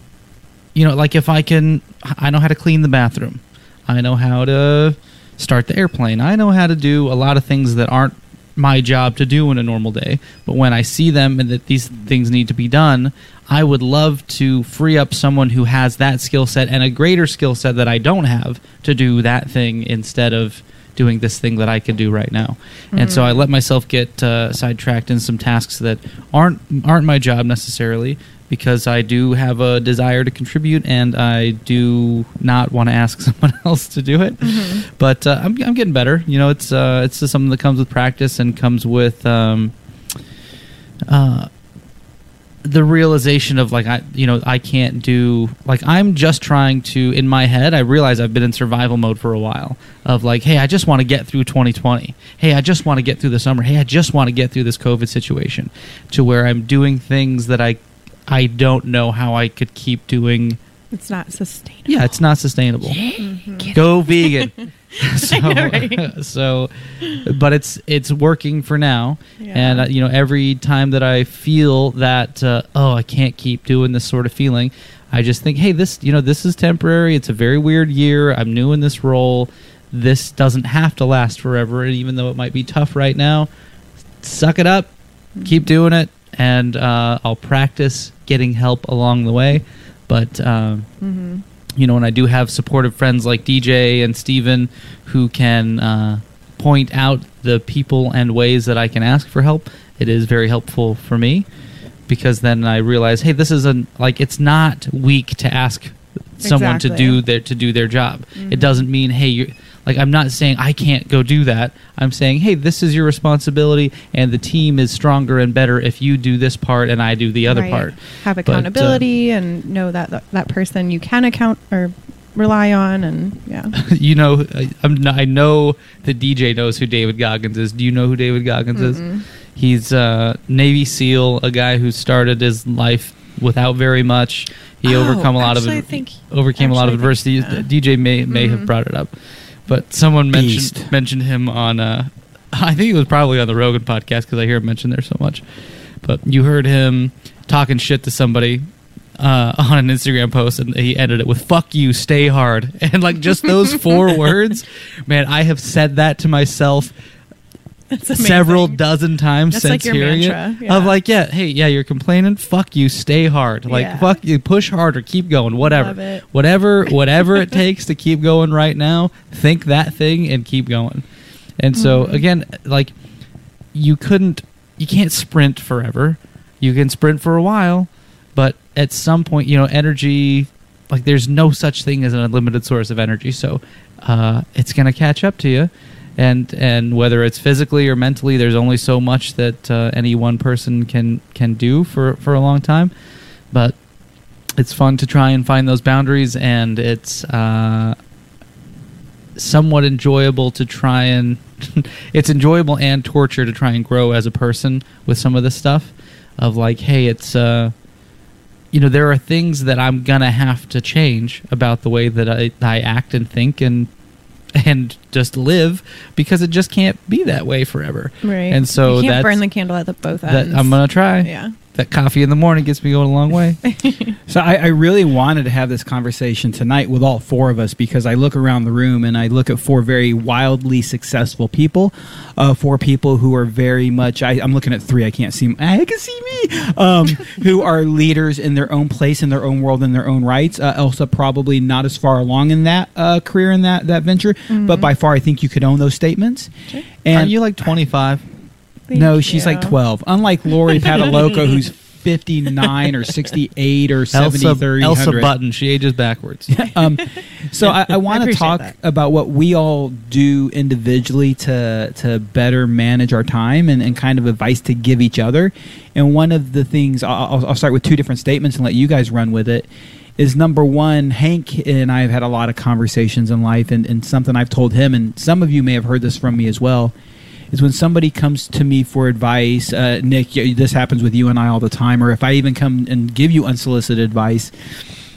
you know, like if I can, I know how to clean the bathroom. I know how to start the airplane. I know how to do a lot of things that aren't my job to do in a normal day. But when I see them and that these things need to be done, I would love to free up someone who has that skill set and a greater skill set that I don't have to do that thing instead of doing this thing that I can do right now. And so I let myself get uh, sidetracked in some tasks that aren't aren't my job necessarily because I do have a desire to contribute and I do not want to ask [LAUGHS] someone else to do it. But uh, I'm I'm getting better. You know, it's uh, it's just something that comes with practice and comes with um, uh, the realization of like I you know I can't do like I'm just trying to in my head I realize I've been in survival mode for a while of like hey I just want to get through 2020 hey I just want to get through the summer. Hey I just want to get through this covid situation to where I'm doing things that I I don't know how I could keep doing It's not sustainable. yeah it's not sustainable. Go vegan. [LAUGHS] [LAUGHS] So, know, right? [LAUGHS] so but it's it's working for now. Yeah. and uh, you know every time that i feel that uh, oh i can't keep doing this sort of feeling i just think hey this you know this is temporary. It's a very weird year. I'm new in this role. This doesn't have to last forever and even though it might be tough right now suck it up. Keep doing it and uh, i'll practice getting help along the way but um, you know, and I do have supportive friends like DJ and Steven who can uh, point out the people and ways that I can ask for help. It is very helpful for me because then I realize, hey, this is a like it's not weak to ask someone to do their to do their job. It doesn't mean, hey, you're like I'm not saying I can't go do that. I'm saying, hey, this is your responsibility, and the team is stronger and better if you do this part and I do the other Right. part. Have But, uh, accountability and know that th- that person you can account or rely on, and yeah. [LAUGHS] you know, I, I know the DJ knows who David Goggins is. Do you know who David Goggins is? He's a Navy SEAL, a guy who started his life without very much. He Oh, overcome a lot actually, I of think- overcame a lot of adversity. think, DJ may may have brought it up, but someone mentioned Beast. mentioned him on. Uh, [LAUGHS] I think it was probably on the Rogan podcast because I hear him mentioned there so much. But you heard him talking shit to somebody uh, [LAUGHS] on an Instagram post, and he ended it with "fuck you, stay hard," [LAUGHS] and like just those four words, man, I have said that to myself. [LAUGHS] several dozen times That's since like hearing mantra, it. yeah. Of like, yeah, hey, yeah, you're complaining. Fuck you, stay hard. Like, Yeah. fuck you, push harder, keep going, whatever, whatever, [LAUGHS] whatever it takes to keep going right now. Think that thing and keep going. And so Mm-hmm. again, like, you couldn't, you can't sprint forever. You can sprint for a while, but at some point, you know, energy. Like, there's no such thing as an unlimited source of energy. So, uh, it's gonna catch up to you and and whether it's physically or mentally there's only so much that uh, any one person can can do for for a long time. But it's fun to try and find those boundaries and it's uh, somewhat enjoyable to try and [LAUGHS] it's enjoyable and torture to try and grow as a person with some of this stuff of like hey it's uh you know there are things that i'm gonna have to change about the way that i, I act and think and and just live because it just can't be that way forever Right. and so you can't burn the candle at the both that ends. i'm gonna try Yeah. That coffee in the morning gets me going a long way [LAUGHS] So I, I really wanted to have this conversation tonight with all four of us because I look around the room and I look at four very wildly successful people, uh, four people who are very much. I, I'm looking at three. I can't see. I can see me. Um, [LAUGHS] who are leaders in their own place, in their own world, in their own rights. Uh, Elsa probably not as far along in that uh, career in that that venture, but by far I think you could own those statements. And aren't you like 25 Thank no, she's like 12. Unlike Lori [LAUGHS] Pataloco, who's 59 or 68 or 70, Elsa, 30, Elsa Button. She ages backwards. [LAUGHS] um, so I, I want to talk that. about what we all do individually to to better manage our time and, and kind of advice to give each other. And one of the things I'll, I'll start with two different statements and let you guys run with it. Is number one, Hank and I have had a lot of conversations in life, and, and something I've told him, and some of you may have heard this from me as well, is when somebody comes to me for advice, uh, Nick, this happens with you and I all the time, or if I even come and give you unsolicited advice,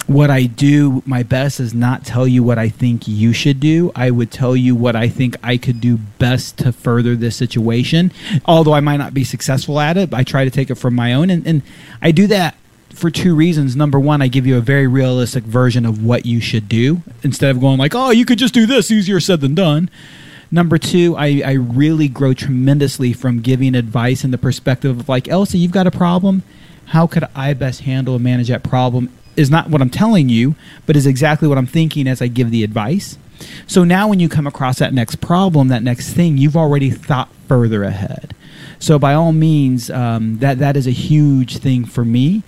what I do my best is not tell you what I think you should do. I would tell you what I think I could do best to further this situation. Although I might not be successful at it, I try to take it from my own. And, and I do that for two reasons. Number one, I give you a very realistic version of what you should do instead of going like, oh, you could just do this, easier said than done. Number two, I, I really grow tremendously from giving advice in the perspective of like, Elsa, you've got a problem. How could I best handle and manage that problem? Is not what I'm telling you, but is exactly what I'm thinking as I give the advice. So now when you come across that next problem, that next thing, you've already thought further ahead. So by all means, um, that that is a huge thing for me.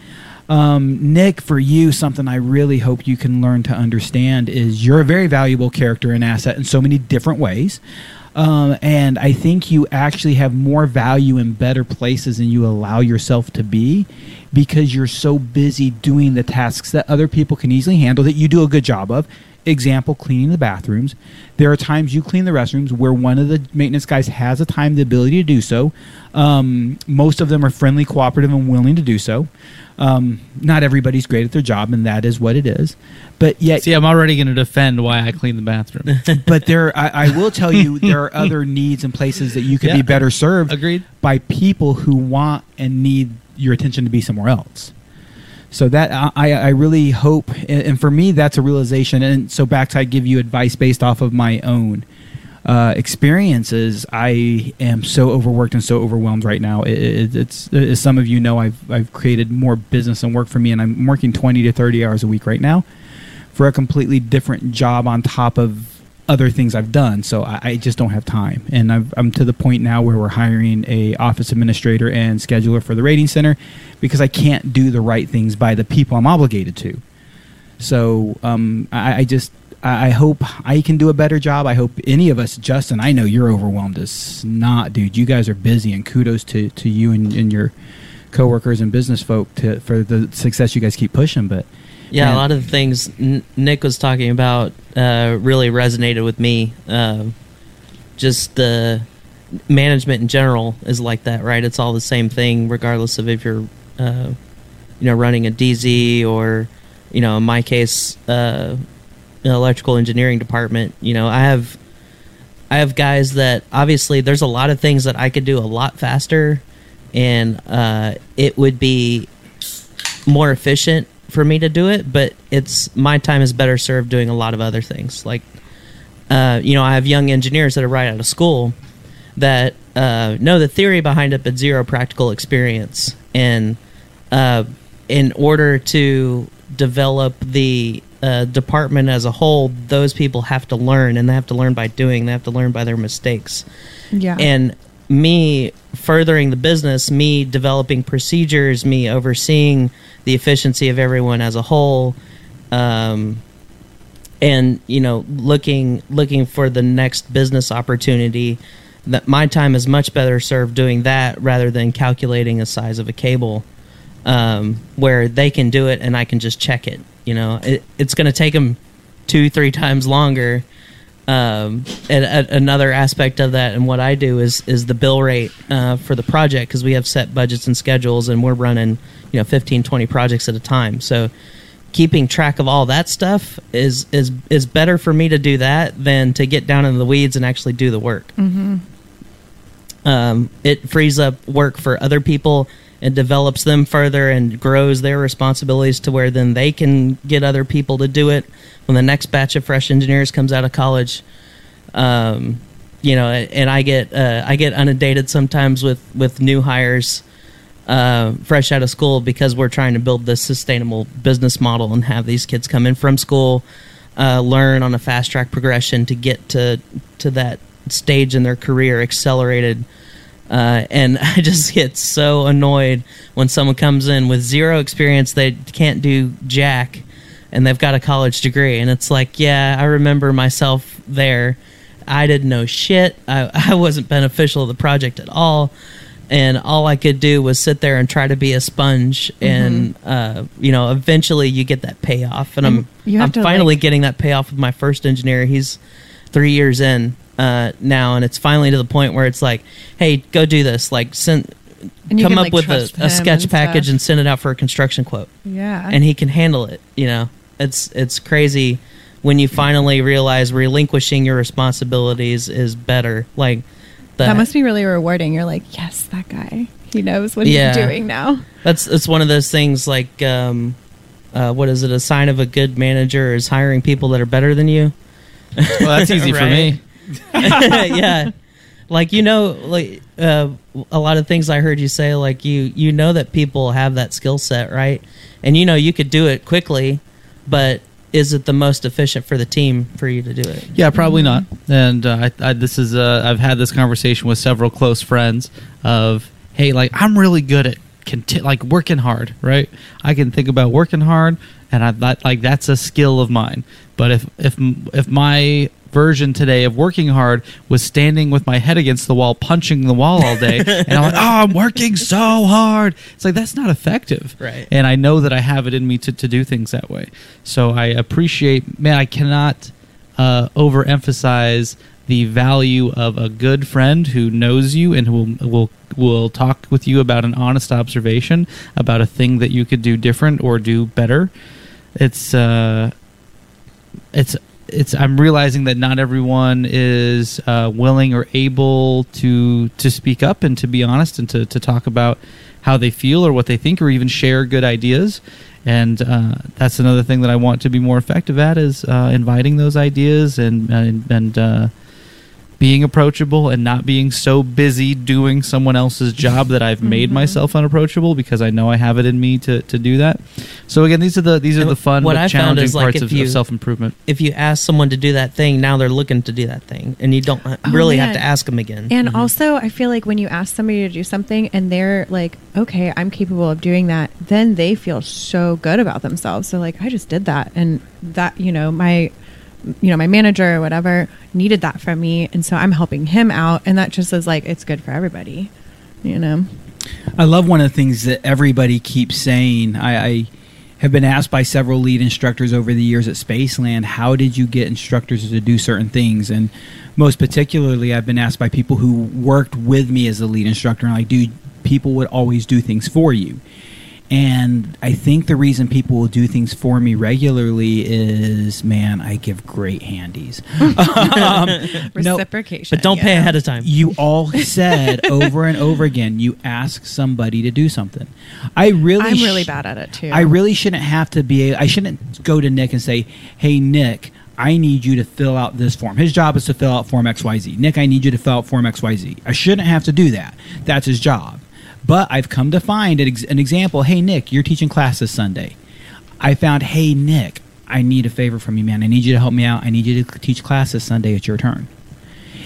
Um, Nick, for you, something I really hope you can learn to understand is you're a very valuable character and asset in so many different ways. Um, and I think you actually have more value in better places than you allow yourself to be because you're so busy doing the tasks that other people can easily handle that you do a good job of. Example, cleaning the bathrooms. There are times you clean the restrooms where one of the maintenance guys has the time, the ability to do so. Um, most of them are friendly, cooperative, and willing to do so. Um, not everybody's great at their job, and that is what it is. But yet, See, I'm already going to defend why I clean the bathroom. [LAUGHS] but there, I, I will [LAUGHS] tell you, there are other needs and places that you could Yeah. be better served Agreed. by people who want and need your attention to be somewhere else. So that I, I really hope, and for me, that's a realization. And so back to I give you advice based off of my own uh, experiences. I am so overworked and so overwhelmed right now. It, it, it's as some of you know, I've I've created more business and work for me, and I'm working twenty to thirty hours a week right now for a completely different job on top of other things I've done. So I, I just don't have time, and I've, I'm to the point now where we're hiring a office administrator and scheduler for the rating center because I can't do the right things by the people I'm obligated to. So um, I, I just I I hope I can do a better job. I hope any of us, Justin. I know you're overwhelmed as not, dude. You guys are busy, and kudos to, to you and, and your coworkers and business folk to, for the success you guys keep pushing. But Yeah, Man. a lot of the things N- Nick was talking about uh, really resonated with me. Um just the management in general is like that, right? It's all the same thing, regardless of if you're, uh, you know, running a DZ or, you know, in my case, uh, an electrical engineering department. You know, I have, I have guys that obviously there's a lot of things that I could do a lot faster, and uh, it would be more efficient for me to do it, but it's my time is better served doing a lot of other things. Like, uh, you know, I have young engineers that are right out of school that uh, know the theory behind it, but zero practical experience. And uh, in order to develop the uh, department as a whole, those people have to learn, and they have to learn by doing. They have to learn by their mistakes Yeah. and me furthering the business me developing procedures me overseeing the efficiency of everyone as a whole um, and you know looking looking for the next business opportunity that my time is much better served doing that rather than calculating the size of a cable um, where they can do it and i can just check it you know? It, it's going to take them two three times longer um, and a, another aspect of that and what I do is is the bill rate uh, for the project because we have set budgets and schedules and we're running you know 15 20 projects at a time so keeping track of all that stuff is is is better for me to do that than to get down in the weeds and actually do the work Mm-hmm. um, it frees up work for other people and develops them further and grows their responsibilities to where then they can get other people to do it. When the next batch of fresh engineers comes out of college um, you know and i get uh, i get inundated sometimes with with new hires uh, fresh out of school because we're trying to build this sustainable business model and have these kids come in from school uh, learn on a fast track progression to get to to that stage in their career accelerated Uh, and [LAUGHS] I just get so annoyed when someone comes in with zero experience, they can't do jack, and they've got a college degree. And it's like, yeah, I remember myself there. I didn't know shit. I, [LAUGHS] I wasn't beneficial to the project at all. And all I could do was sit there and try to be a sponge. And, uh, you know, eventually you get that payoff. And, And I'm, I'm finally like- getting that payoff with my first engineer. He's three years in uh, now. And it's finally to the point where it's like, hey, go do this. Like, send, come can, up like, with a, a sketch and package stuff. and send it out for a construction quote Yeah. and he can handle it. You know, it's it's crazy when you finally realize relinquishing your responsibilities is better. Like the, that must be really rewarding. You're like, yes, that guy. He knows what Yeah. he's doing now. that's it's one of those things. Like, um, uh, what is it? A sign of a good manager is hiring people that are better than you. Well, that's easy for [LAUGHS] me. [LAUGHS] yeah, like you know, like uh, a lot of things I heard you say. Like you you know that people have that skill set, right? And you know you could do it quickly, but is it the most efficient for the team for you to do it? Yeah, probably not. And uh, I, I, this is uh, I've had this conversation with several close friends of, hey, like I'm really good at conti- like working hard, right? I can think about working hard, and I like that's a skill of mine. But if if if my version today of working hard was standing with my head against the wall, punching the wall all day, [LAUGHS] and I'm like, oh, I'm working so hard. It's like that's not effective, Right. And I know that I have it in me to, to do things that way. So I appreciate, man, I cannot uh, overemphasize the value of a good friend who knows you and who will, will will talk with you about an honest observation about a thing that you could do different or do better. It's uh, it's it's I'm realizing that not everyone is uh, willing or able to to speak up and to be honest and to, to talk about how they feel or what they think or even share good ideas. And uh, that's another thing that I want to be more effective at is uh, inviting those ideas and and, and uh, being approachable and not being so busy doing someone else's job that I've made Mm-hmm. myself unapproachable because I know I have it in me to, to do that. So again, these are the these are And the fun what but I found challenging is, like, parts if of, you- of self improvement. if you ask someone to do that thing, now they're looking to do that thing, and you don't really have to ask them again. And also, I feel like when you ask somebody to do something and they're like, okay, I'm capable of doing that, then they feel so good about themselves. So, like, I just did that. And that, you know, my. You know, my manager or whatever needed that from me, and so I'm helping him out, and that just is like it's good for everybody, you know. I love one of the things that everybody keeps saying. I, I have been asked by several lead instructors over the years at Spaceland, how did you get instructors to do certain things? And most particularly, I've been asked by people who worked with me as a lead instructor, and like, dude, people would always do things for you. And I think the reason people will do things for me regularly is, man, I give great handies. [LAUGHS] [LAUGHS] um, no, Reciprocation, but don't pay ahead of time. you all said [LAUGHS] over and over again you ask somebody to do something. I really I'm sh- really bad at it too. i really shouldn't have to be i shouldn't go to nick and say hey nick i need you to fill out this form. His job is to fill out form xyz nick i need you to fill out form xyz i shouldn't have to do that. That's his job but i've come to find an, ex- an example hey nick you're teaching class this sunday I found, hey Nick, I need a favor from you, man. I need you to help me out. I need you to teach class this Sunday. It's your turn.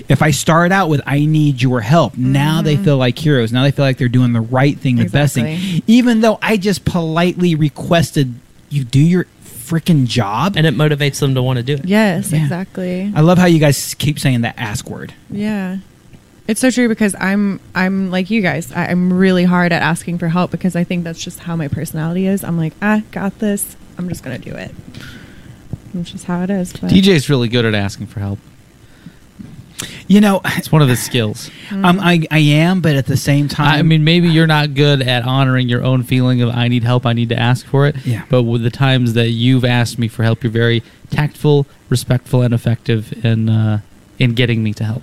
If I start out with I need your help, now they mm-hmm. feel like heroes. Now they feel like they're doing the right thing, the best thing. Even though I just politely requested you do your freaking job. and it motivates them to want to do it. yes, Yeah. exactly. I love how you guys keep saying that ask word. Yeah. It's so true because I'm I'm like you guys. I, I'm really hard at asking for help because I think that's just how my personality is. I'm like, ah, got this. I'm just gonna do it. It's just how it is. But DJ's really good at asking for help. You know, It's one of the skills. [LAUGHS] um, I, I am, but at the same time, I mean, maybe you're not good at honoring your own feeling of I need help, I need to ask for it. Yeah. But with the times that you've asked me for help, you're very tactful, respectful, and effective in uh, in getting me to help.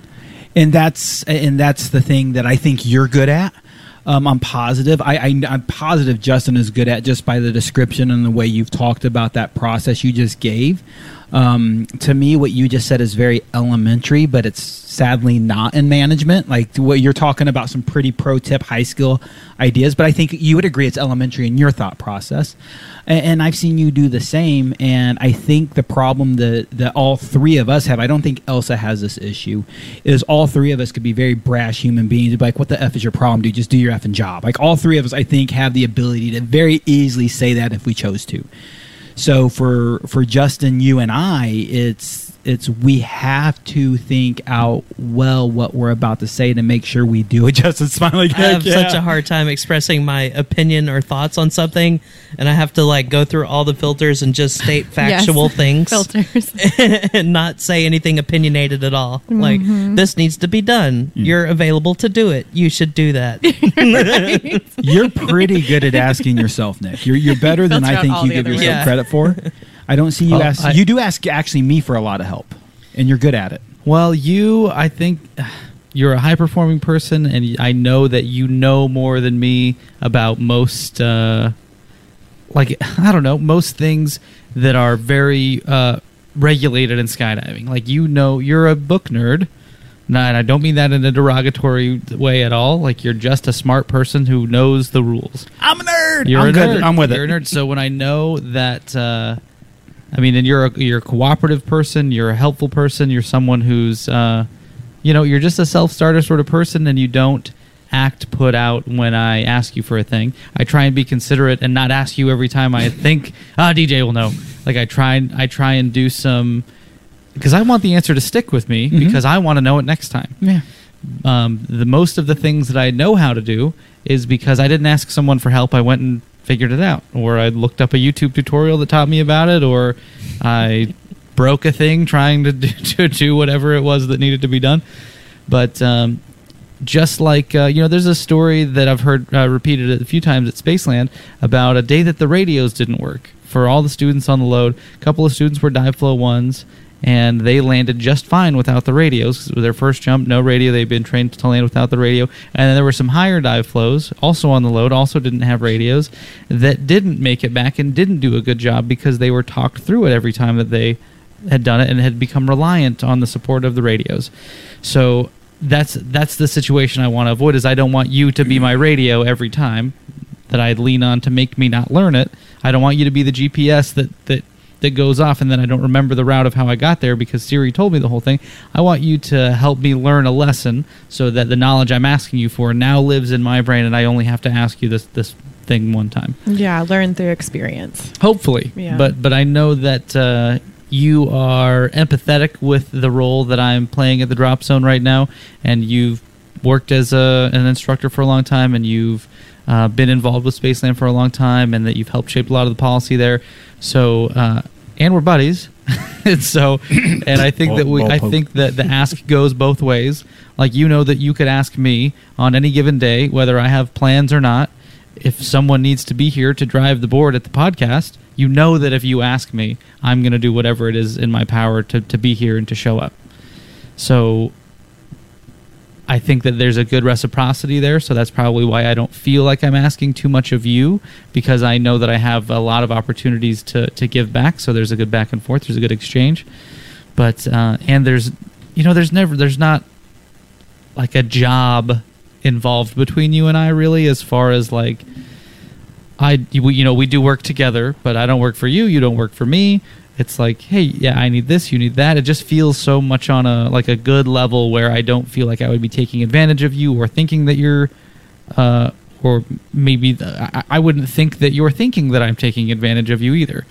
And that's and that's the thing that I think you're good at. Um, I'm positive. I, I I'm positive Justin is good at just by the description and the way you've talked about that process you just gave. Um, to me, what you just said is very elementary, but it's sadly not in management. Like what you're talking about, some pretty pro tip, high skill ideas. But I think you would agree it's elementary in your thought process, and, and I've seen you do the same. And I think the problem that that all three of us have, I don't think Elsa has this issue, is all three of us could be very brash human beings. Be like, what the f is your problem, dude? Just do your effing job. Like all three of us, I think, have the ability to very easily say that if we chose to. So for for Justin, you and I, it's it's we have to think out well what we're about to say to make sure we do it. [LAUGHS] Justin's smiling. I have Yeah. such a hard time expressing my opinion or thoughts on something, and I have to like go through all the filters and just state [LAUGHS] factual Yes. things Filters. [LAUGHS] and not say anything opinionated at all. Like this needs to be done. Mm. You're available to do it. You should do that. You're pretty good at asking yourself, Nick. You're you're better than I think you give yourself ways. credit for. I don't see you Well, ask. I- you do ask actually me for a lot of help, and you're good at it. Well, you, I think [SIGHS] you're a high performing person, and I know that you know more than me about most, uh, like, [LAUGHS] I don't know, most things that are very uh, regulated in skydiving. Like, you know, you're a book nerd. No, and I don't mean that in a derogatory way at all. Like, you're just a smart person who knows the rules. I'm a nerd. You're I'm a good. nerd. I'm with it. you're a nerd. So when I know that, uh, I mean, and you're a, you're a cooperative person, you're a helpful person, you're someone who's, uh, you know, you're just a self starter sort of person, and you don't act put out when I ask you for a thing. I try and be considerate and not ask you every time I think, [LAUGHS] ah, DJ will know. Like I try and I try and do some because I want the answer to stick with me because I want to know it next time Yeah. um, the most of the things that I know how to do is because I didn't ask someone for help. I went and figured it out, or I looked up a YouTube tutorial that taught me about it, or I broke a thing trying to [LAUGHS] do, to do whatever it was that needed to be done. But um, just like uh, you know, there's a story that I've heard uh, repeated a few times at Spaceland about a day that the radios didn't work for all the students on the load. A couple of students were dive flow ones, and they landed just fine without the radios. it was their first jump, no radio. They've been trained to land without the radio. And then there were some higher dive flows, also on the load, also didn't have radios, that didn't make it back and didn't do a good job because they were talked through it every time that they had done it and had become reliant on the support of the radios. So that's that's the situation I want to avoid. Is I don't want you to be my radio every time that I lean on to make me not learn it. I don't want you to be the GPS that that that goes off and then I don't remember the route of how I got there because Siri told me the whole thing. I want you to help me learn a lesson so that the knowledge I'm asking you for now lives in my brain and I only have to ask you this this thing one time. Yeah, learn through experience. Hopefully. Yeah. But but I know that uh, you are empathetic with the role that I'm playing at the drop zone right now, and you've worked as a, an instructor for a long time, and you've uh, been involved with Spaceland for a long time, and that you've helped shape a lot of the policy there. So uh, and we're buddies. [LAUGHS] and so and I think that we I think that the ask goes both ways. Like you know that you could ask me on any given day whether I have plans or not if someone needs to be here to drive the board at the podcast, you know that if you ask me, I'm going to do whatever it is in my power to, to be here and to show up. So I think that there's a good reciprocity there. So that's probably why I don't feel like I'm asking too much of you because I know that I have a lot of opportunities to, to give back. So there's a good back and forth, there's a good exchange. But, uh, and there's, you know, there's never, there's not like a job involved between you and I really as far as like I you know we do work together but I don't work for you you don't work for me it's like hey yeah I need this you need that. It just feels so much on a like a good level where I don't feel like I would be taking advantage of you or thinking that you're uh or maybe the, I, I wouldn't think that you're thinking that I'm taking advantage of you either.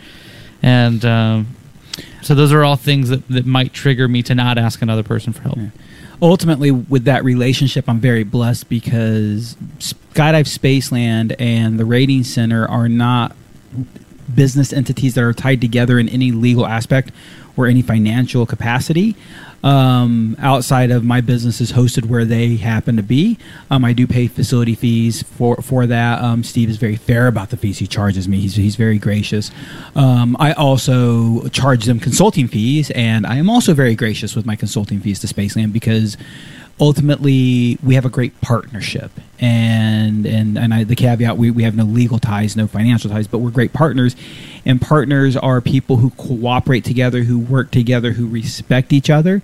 And um so those are all things that, that might trigger me to not ask another person for help. ultimately with that relationship i'm very blessed because skydive spaceland and the rating center are not business entities that are tied together in any legal aspect or any financial capacity um, outside of my business is hosted where they happen to be. Um, i do pay facility fees for for that. Um, steve is very fair about the fees he charges me. He's, he's very gracious. Um, i also charge them consulting fees and i am also very gracious with my consulting fees to spaceland because ultimately we have a great partnership. And and and I, the caveat we, we have no legal ties no financial ties but we're great partners. And partners are people who cooperate together who work together who respect each other.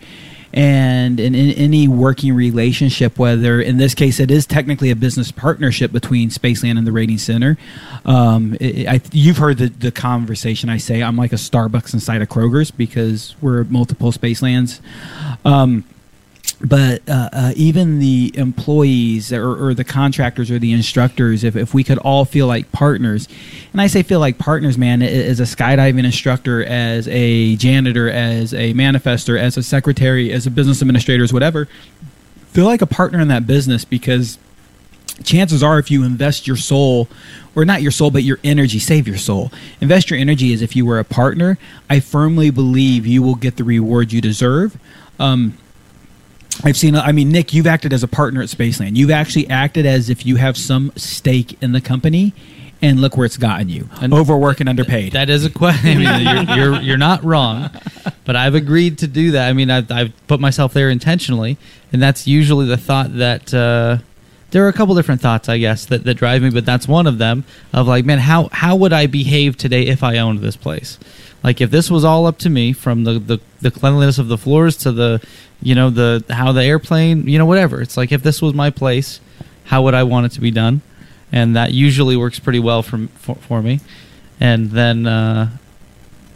And in, in any working relationship, whether in this case it is technically a business partnership between Spaceland and the Rating Center, um, it, I, you've heard the, the conversation I say I'm like a Starbucks inside a Kroger's because we're multiple Spacelands. Um, but uh, uh, even the employees or, or the contractors or the instructors, if, if we could all feel like partners, and I say feel like partners, man, as a skydiving instructor, as a janitor, as a manifester, as a secretary, as a business administrator, as whatever, feel like a partner in that business because chances are if you invest your soul or not your soul but your energy save your soul. Invest your energy as if you were a partner. I firmly believe you will get the reward you deserve. Um, I've seen. I mean, Nick, you've acted as a partner at Spaceland. You've actually acted as if you have some stake in the company, and look where it's gotten you: And- overworked and underpaid. That is a question. [LAUGHS] I mean, you're, you're you're not wrong, but I've agreed to do that. I mean, I've, I've put myself there intentionally, and that's usually the thought that uh, there are a couple different thoughts, I guess, that, that drive me. But that's one of them. Of like, man, how how would I behave today if I owned this place? Like, if this was all up to me, from the, the, the cleanliness of the floors to the, you know, the how the airplane, you know, whatever. It's like if this was my place, how would I want it to be done? And that usually works pretty well for for, for me. And then uh, [LAUGHS]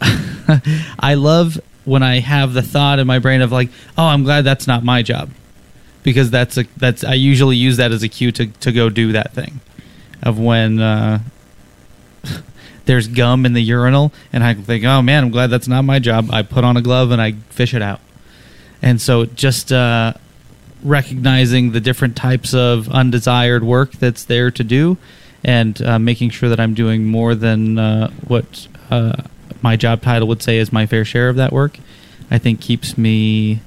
I love when I have the thought in my brain of like, oh, I'm glad that's not my job, because that's a that's I usually use that as a cue to to go do that thing, of when uh, [LAUGHS] there's gum in the urinal and I think, oh man, I'm glad that's not my job. I put on a glove and I fish it out, and so just uh, recognizing the different types of undesired work that's there to do and uh, making sure that I'm doing more than uh, what uh, my job title would say is my fair share of that work, I think keeps me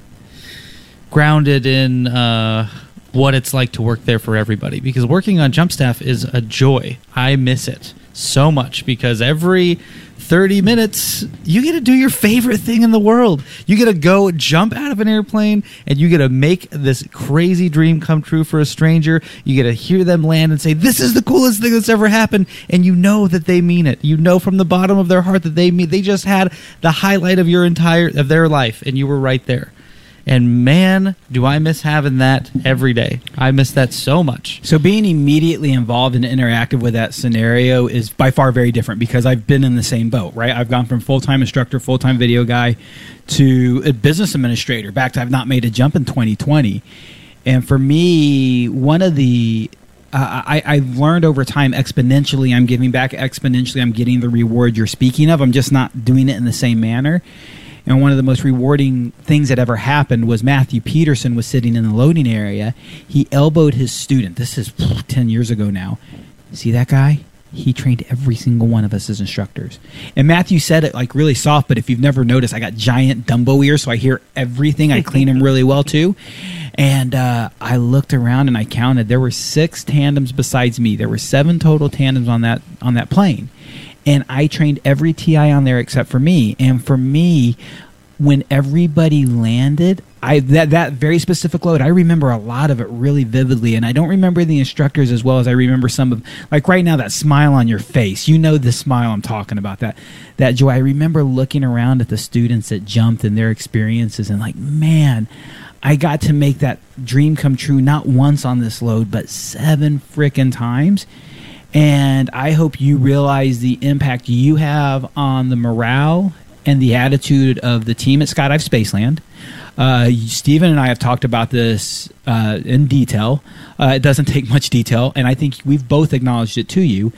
grounded in uh, what it's like to work there for everybody. Because working on Jump Staff is a joy. I miss it so much because every 30 minutes you get to do your favorite thing in the world. You get to go jump out of an airplane and you get to make this crazy dream come true for a stranger. You get to hear them land and say, This is the coolest thing that's ever happened. And you know that they mean it. You know from the bottom of their heart that they mean they just had the highlight of your entire of their life and you were right there. And man, do I miss having that every day. I miss that so much. So being immediately involved and interactive with that scenario is by far very different because I've been in the same boat, right? I've gone from full time instructor, full time video guy, to a business administrator. Back to I've not made a jump in 2020, and for me, one of the uh, I, I learned over time exponentially. I'm giving back exponentially. I'm getting the reward you're speaking of. I'm just not doing it in the same manner. And one of the most rewarding things that ever happened was Matthew Peterson was sitting in the loading area. He elbowed his student. This is [SNIFFS] 10 years ago now. See that guy? He trained every single one of us as instructors. And Matthew said it like really soft, but if you've never noticed, I got giant Dumbo ears, so I hear everything. I clean them really well too. And uh, I looked around and I counted. There were six tandems besides me. There were seven total tandems on that on that plane and I trained every TI on there except for me. And for me, when everybody landed, I that that very specific load, I remember a lot of it really vividly, and I don't remember the instructors as well as I remember some of like right now that smile on your face. You know the smile I'm talking about that that joy. I remember looking around at the students that jumped and their experiences, and like man. I got to make that dream come true not once on this load, but seven frickin' times. And I hope you realize the impact you have on the morale and the attitude of the team at Skydive Spaceland. Uh, Stephen and I have talked about this uh, in detail. Uh, it doesn't [LAUGHS] take much detail, and I think we've both acknowledged it to you.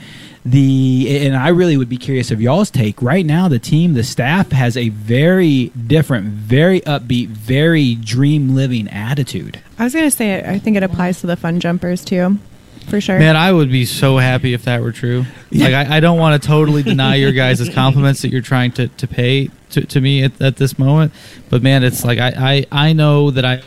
The and I really would be curious of y'all's take. Right now, the team, the staff, has a very different, very upbeat, very dream living attitude. I was gonna say, I think it applies to the fun jumpers too, for sure. Man, I would be so happy if that were true. Like, I, I don't want to totally deny your guys' [LAUGHS] compliments that you're trying to, to pay to, to me at, at this moment. But man, it's like I, I, I know that I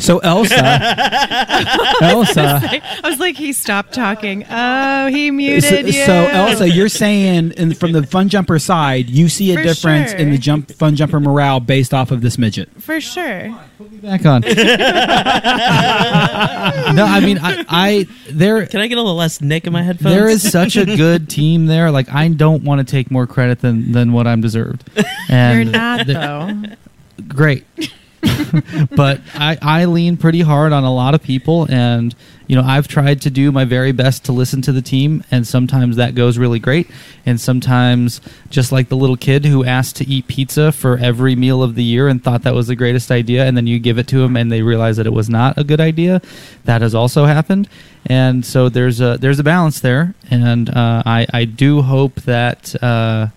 So Elsa, [LAUGHS] Elsa. I was like, he stopped talking. Oh, he So, muted you. so Elsa, you're saying in, from the fun jumper side, you see a For difference in the jump fun jumper morale based off of this midget. for sure. Put me back on. no, I mean I, I there Can I get a little less Nick in my headphones? there is such a good team there. Like I don't want to take more credit than than what I'm deserved. And You're not the- though. great. [LAUGHS] but I, I lean pretty hard on a lot of people and you know i've tried to do my very best to listen to the team and sometimes that goes really great. And sometimes just like the little kid who asked to eat pizza for every meal of the year and thought that was the greatest idea and then you give it to them and they realize that it was not a good idea that has also happened. And so there's a there's a balance there and uh, I, I do hope that uh,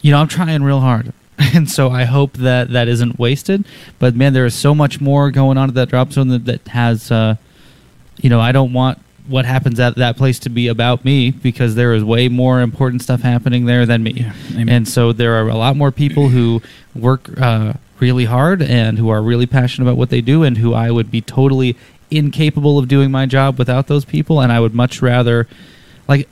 you know i'm trying real hard [LAUGHS] and so I hope that that isn't wasted. But man, there is so much more going on at that drop zone that, that has, uh, you know, I don't want what happens at that place to be about me because there is way more important stuff happening there than me. amen. and so there are a lot more people who work uh, really hard and who are really passionate about what they do and who I would be totally incapable of doing my job without those people. And I would much rather, like,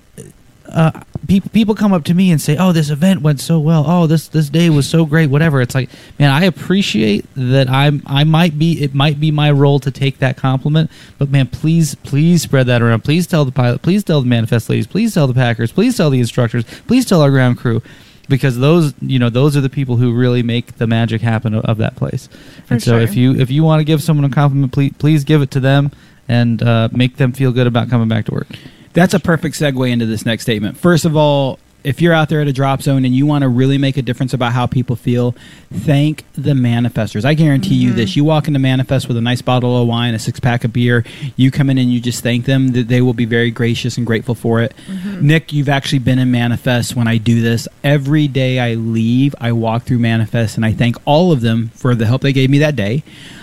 uh, people people come up to me and say, "Oh, this event went so well. Oh, this this day was so great. Whatever." It's like, man, I appreciate that. I'm I might be it might be my role to take that compliment, but man, please please spread that around. Please tell the pilot. Please tell the manifest ladies. Please tell the packers. Please tell the instructors. Please tell our ground crew. Because those, you know, those are the people who really make the magic happen of, of that place. For and so, sure. if you if you want to give someone a compliment, please please give it to them and uh, make them feel good about coming back to work. That's a perfect segue into this next statement. First of all, if you're out there at a drop zone and you want to really make a difference about how people feel, thank the manifestors. I guarantee you mm-hmm. this. You walk into Manifest with a nice bottle of wine, a six pack of beer, you come in and you just thank them, that they will be very gracious and grateful for it. Mm-hmm. Nick, you've actually been in Manifest when I do this. Every day I leave, I walk through Manifest and I thank all of them for the help they gave me that day.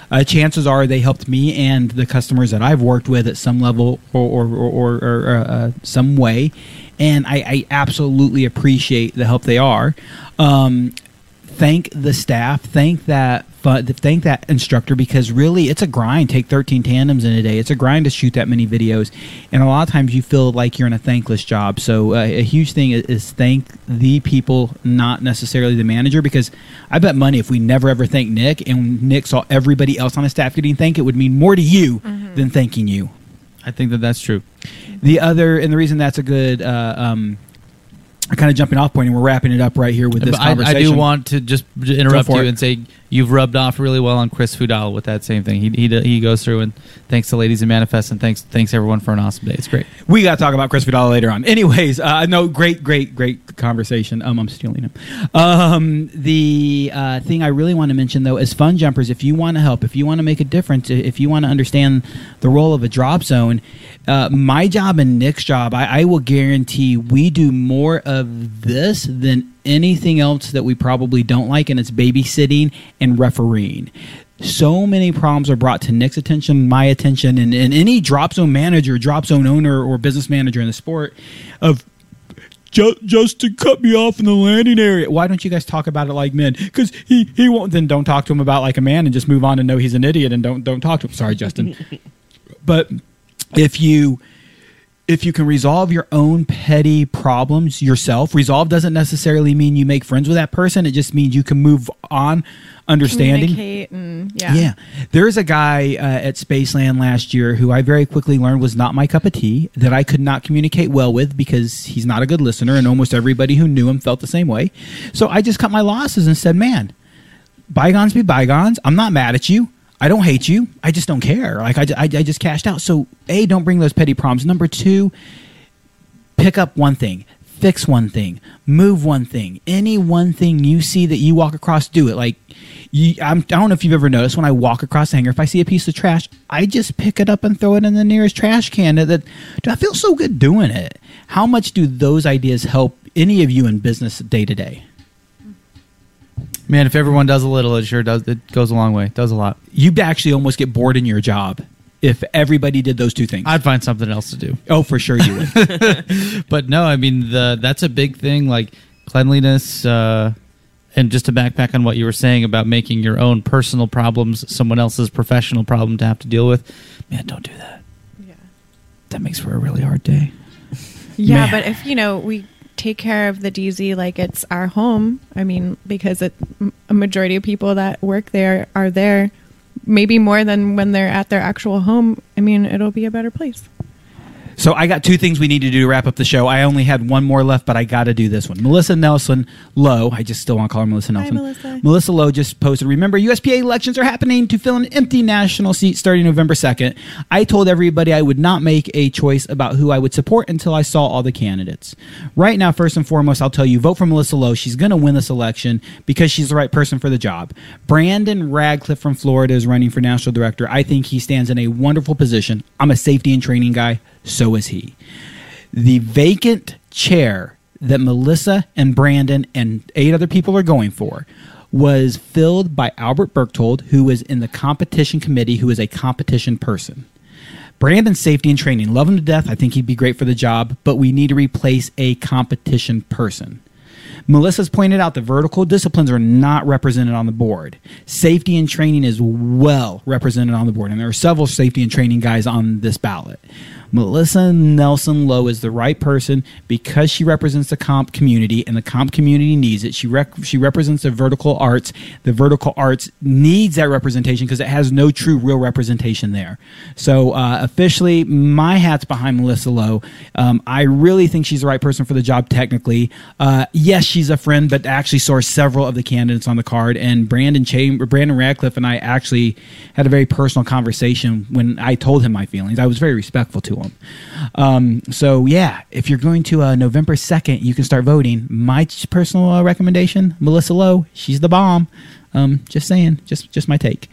Uh, chances are they helped me and the customers that I've worked with at some level or, or, or, or, or uh, some way. And I, I absolutely appreciate the help they are. Um, thank the staff. Thank that. Fu- Thank that instructor because really it's a grind. Take 13 tandems in a day. It's a grind to shoot that many videos, and a lot of times you feel like you're in a thankless job. So uh, a huge thing is, is thank the people, not necessarily the manager. Because I bet money if we never ever thank Nick and Nick saw everybody else on his staff getting thanked, it would mean more to you than thanking you. I think that that's true. The other, and the reason that's a good, uh, um, kind of jumping off point, and we're wrapping it up right here with this But I, I do want to just interrupt you it. and say you've rubbed off really well on Chris Fudal with that same thing. He, he he goes through and thanks to ladies in manifest and thanks thanks everyone for an awesome day. It's great. We got to talk about Chris Vidal later on. Anyways, uh, no, great, great, great conversation. Um, I'm stealing him. Um, the uh, thing I really want to mention though is fun jumpers. If you want to help, if you want to make a difference, if you want to understand the role of a drop zone, uh, my job and Nick's job, I, I will guarantee we do more of this than anything else that we probably don't like, and it's babysitting and refereeing so many problems are brought to Nick's attention, my attention, and, and any drop zone manager, drop zone owner, or business manager in the sport of just, just to cut me off in the landing area. Why don't you guys talk about it like men? Because he he won't. Then don't talk to him about like a man and just move on and know he's an idiot and don't don't talk to him. Sorry, Justin. [LAUGHS] but if you if you can resolve your own petty problems yourself, resolve doesn't necessarily mean you make friends with that person. It just means you can move on, understanding. And yeah. Yeah. There's a guy uh, at Spaceland last year who I very quickly learned was not my cup of tea, that I could not communicate well with because he's not a good listener, and almost everybody who knew him felt the same way. So I just cut my losses and said, man, bygones be bygones. I'm not mad at you. I don't hate you. I just don't care. Like, I, I, I just cashed out. So, A, don't bring those petty problems. Number two, pick up one thing, fix one thing, move one thing. Any one thing you see that you walk across, do it. Like, you, I'm, I don't know if you've ever noticed when I walk across the hangar, if I see a piece of trash, I just pick it up and throw it in the nearest trash can. That, that dude, I feel so good doing it. How much do those ideas help any of you in business day to day? Man, if everyone does a little, it sure does. It goes a long way. It does a lot. You'd actually almost get bored in your job if everybody did those two things. I'd find something else to do. oh, for sure you would. [LAUGHS] But no, I mean the that's a big thing. Like cleanliness, uh, and just to backpack on what you were saying about making your own personal problems someone else's professional problem to have to deal with. Man, don't do that. Yeah. That makes for a really hard day. Yeah, Man. but if you know we take care of the DZ like it's our home, I mean, because it, a majority of people that work there are there, maybe more than when they're at their actual home. I mean, it'll be a better place. So I got two things we need to do to wrap up the show. I only had one more left, but I got to do this one. Melissa Nelson Lowe, I just still want to call her Melissa Nelson. Melissa. Melissa Lowe just posted, remember, USPA elections are happening to fill an empty national seat starting November 2nd. I told everybody I would not make a choice about who I would support until I saw all the candidates. Right now, first and foremost, I'll tell you, vote for Melissa Lowe. She's going to win this election because she's the right person for the job. Brandon Radcliffe from Florida is running for national director. I think he stands in a wonderful position. I'm a safety and training guy, so is he. The vacant chair that Melissa and Brandon and eight other people are going for was filled by Albert Berchtold, who is in the competition committee, who is a competition person. Brandon's safety and training, love him to death. I think he'd be great for the job, but we need to replace a competition person. Melissa's pointed out the vertical disciplines are not represented on the board. Safety and training is well represented on the board, and there are several safety and training guys on this ballot. Melissa Nelson Lowe is the right person because she represents the comp community, and the comp community needs it. She rec- she represents the vertical arts. The vertical arts needs that representation because it has no true real representation there. So uh, officially, my hat's behind Melissa Lowe. Um, I really think she's the right person for the job. Technically, uh, yes, she's a friend, but I actually saw several of the candidates on the card. And Brandon Chamber, Brandon Radcliffe, and I actually had a very personal conversation when I told him my feelings. I was very respectful to him. Um, so yeah, if you're going to uh, November second, you can start voting. My personal uh, recommendation: Melissa Lowe. She's the bomb. Um, just saying, just just my take.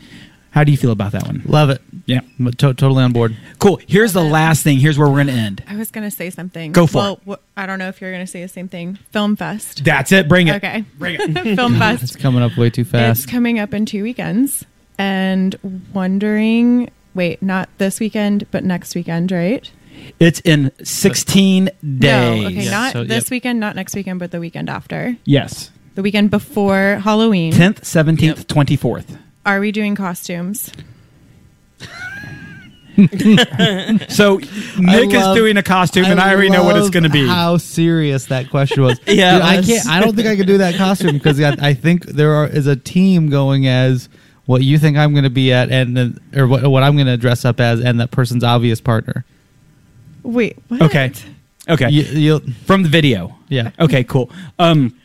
How do you feel about that one? Love it. Yeah, I'm to- totally on board. cool. Here's the last thing. Here's where we're going to end. I was gonna say something. Go for well, it. Well, I don't know if you're gonna say the same thing. Film Fest. That's it. Bring it. Okay. Bring [LAUGHS] it. Film Fest. It's coming up way too fast. It's fast. coming up in two weekends, and wondering. Wait, not this weekend, but next weekend, right? It's in 16 days. No, okay, Yeah, not so, this yep. weekend, not next weekend, but the weekend after. Yes. The weekend before Halloween. 10th, 17th, 24th. Are we doing costumes? [LAUGHS] So Nick is doing a costume, and I already know what it's love going to be. How serious that question was. [LAUGHS] Yeah, Dude, I was. can't. I don't think I could do that costume because I, I think there are, is a team going as what you think I'm going to be at, and then or what, what I'm going to dress up as, and that person's obvious partner. Wait, what? Okay. Okay. You, you'll, From the video. yeah. Okay, cool. Um,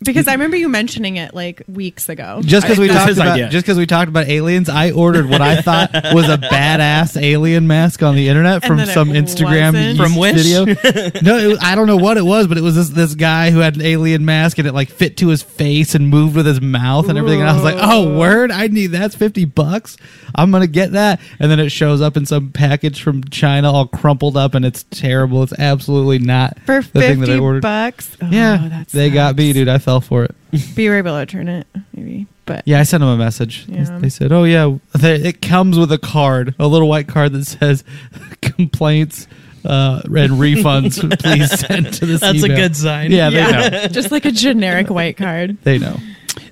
Because I remember you mentioning it like weeks ago. Just because we That's talked his about idea. just because we talked about aliens, I ordered what I thought [LAUGHS] was a badass alien mask on the internet from then it some Instagram wasn't? From Wish? video. [LAUGHS] no, it was, I don't know what it was, but it was this this guy who had an alien mask and it like fit to his face and moved with his mouth and everything. And I was like, oh, word, I need that's fifty bucks. I'm gonna get that. And then it shows up in some package from China, all crumpled up, and it's terrible. It's absolutely not For the thing that I fifty ordered. bucks. Oh, yeah, that they got me, sucks. dude. I fell for it. [LAUGHS] But you were able to return it, maybe. But Yeah, I sent them a message. They- Yeah. They said, "Oh yeah, they, it comes with a card, a little white card that says [LAUGHS] complaints uh, and refunds. [LAUGHS] please send to this." That's a good sign. Yeah, they know. just like a generic white card. They know.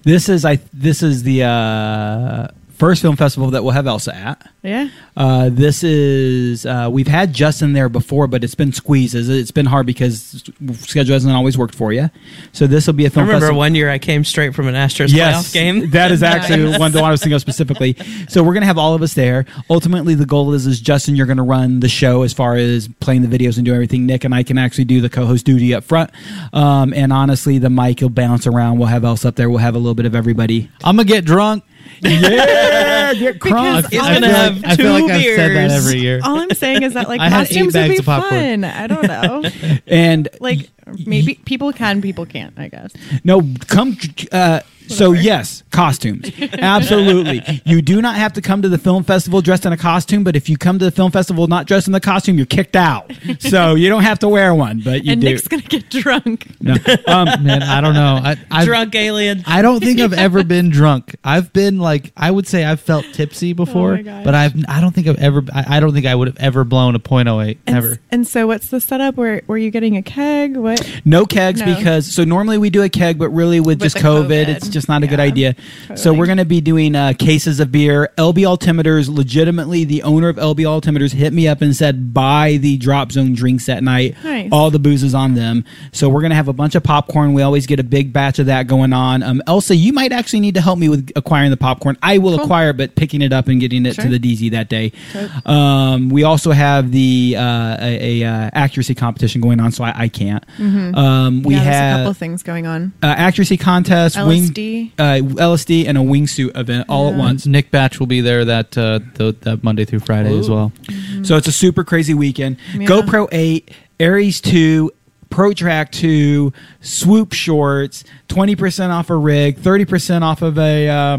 this is I. This is the uh, first film festival that we'll have Elsa at. Yeah. Uh, this is uh, we've had Justin there before, but it's been squeezes. It's been hard because schedule hasn't always worked for you. So this will be a film. remember festival. one year I came straight from an Astros Yes, playoff game. that is [LAUGHS] actually Nice. one the one I was thinking of specifically. So we're gonna have all of us there. Ultimately, the goal is is Justin, you're gonna run the show as far as playing the videos and do everything. Nick and I can actually do the co-host duty up front. Um, and honestly, the mic will bounce around. We'll have Elsa up there. We'll have a little bit of everybody. I'm gonna get drunk. Yeah, get Because crunk. He's I gonna feel have I feel two like I've said that beers. every year. All I'm saying is that like [LAUGHS] I had eight costumes would bags be of popcorn. fun. I don't know. [LAUGHS] and like maybe people can, people can't. I guess. No, come. Uh, so yes, costumes. Absolutely. You do not have to come to the film festival dressed in a costume, but if you come to the film festival not dressed in the costume, you're kicked out. So [LAUGHS] you don't have to wear one, but you and do. Nick's gonna get drunk. No. Um, Man, I don't know. I, I've, Drunk alien. I don't think I've ever [LAUGHS] been drunk. I've been like I would say I've felt tipsy before, Oh but I've I don't think I've ever I, I don't think I would have ever blown a .08 And, ever. and so, what's the setup? Where were you getting a keg? What? No kegs No. because so normally we do a keg, but really with, With just COVID, COVID. it's just not a good Yeah, idea. So we're going to be doing uh, cases of beer. LB Altimeters, legitimately, the owner of LB Altimeters hit me up and said buy the Drop Zone drinks that night. Nice. All the booze is on them. So we're going to have a bunch of popcorn. We always get a big batch of that going on. Um, Elsa, you might actually need to help me with acquiring the popcorn. I will Cool. acquire, but picking it up and getting it to the DZ that day. Dope. Um, we also have the uh, a, a uh, accuracy competition going on, so I, I can't. Um, we yeah, there's a have couple things going on. uh, accuracy contest, LSD. wing, uh, LSD, and a wingsuit event all at once. Nick Batch will be there that uh, th- that Monday through Friday as Ooh. well. So it's a super crazy weekend. Yeah. GoPro 8, Aries 2, ProTrack 2, Swoop shorts, 20% off a rig, 30% off of a. Uh,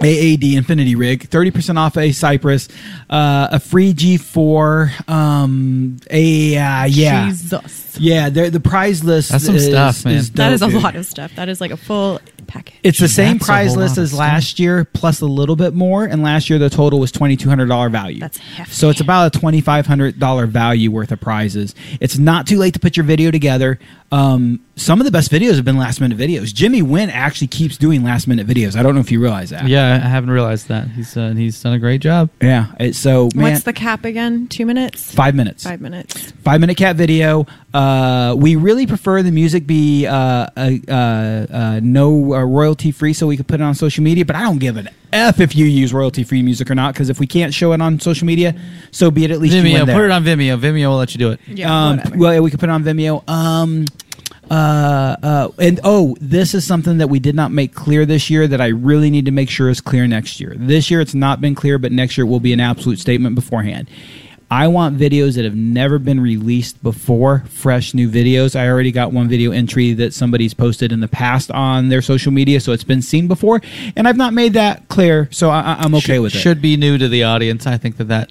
AAD Infinity Rig, 30% off a Cypres, uh, a free G4, um, a, uh, yeah. Jesus. Yeah, the, the prize list That's some is, stuff, man. is That is a dude. lot of stuff. That is like a full package. It's the same That's prize list as stuff. last year, plus a little bit more. And last year the total was twenty two hundred dollar value. That's hefty. So it's about a twenty five hundred dollar value worth of prizes. It's not too late to put your video together. Um, some of the best videos have been last minute videos. Jimmy Wynn actually keeps doing last minute videos. I don't know if you realize that. Yeah, I haven't realized that. He's uh, he's done a great job. yeah. It- so man, What's the cap again? Two minutes? five minutes? Five minutes. five minute cat video. Uh, we really prefer the music be uh, uh, uh, uh, no uh, royalty free, so we could put it on social media. But I don't give an f if you use royalty free music or not, because if we can't show it on social media, so be it. At least you Vimeo, win there. put it on Vimeo. Vimeo will let you do it. Yeah, Um, whatever. well, we could put it on Vimeo. Um, uh, uh, and oh, this is something that we did not make clear this year that I really need to make sure is clear next year. This year it's not been clear, but next year it will be an absolute statement beforehand. I want videos that have never been released before, fresh new videos. I already got one video entry that somebody's posted in the past on their social media, so it's been seen before, and I've not made that clear, so I, I'm okay should, with it. Should be new to the audience. I think that that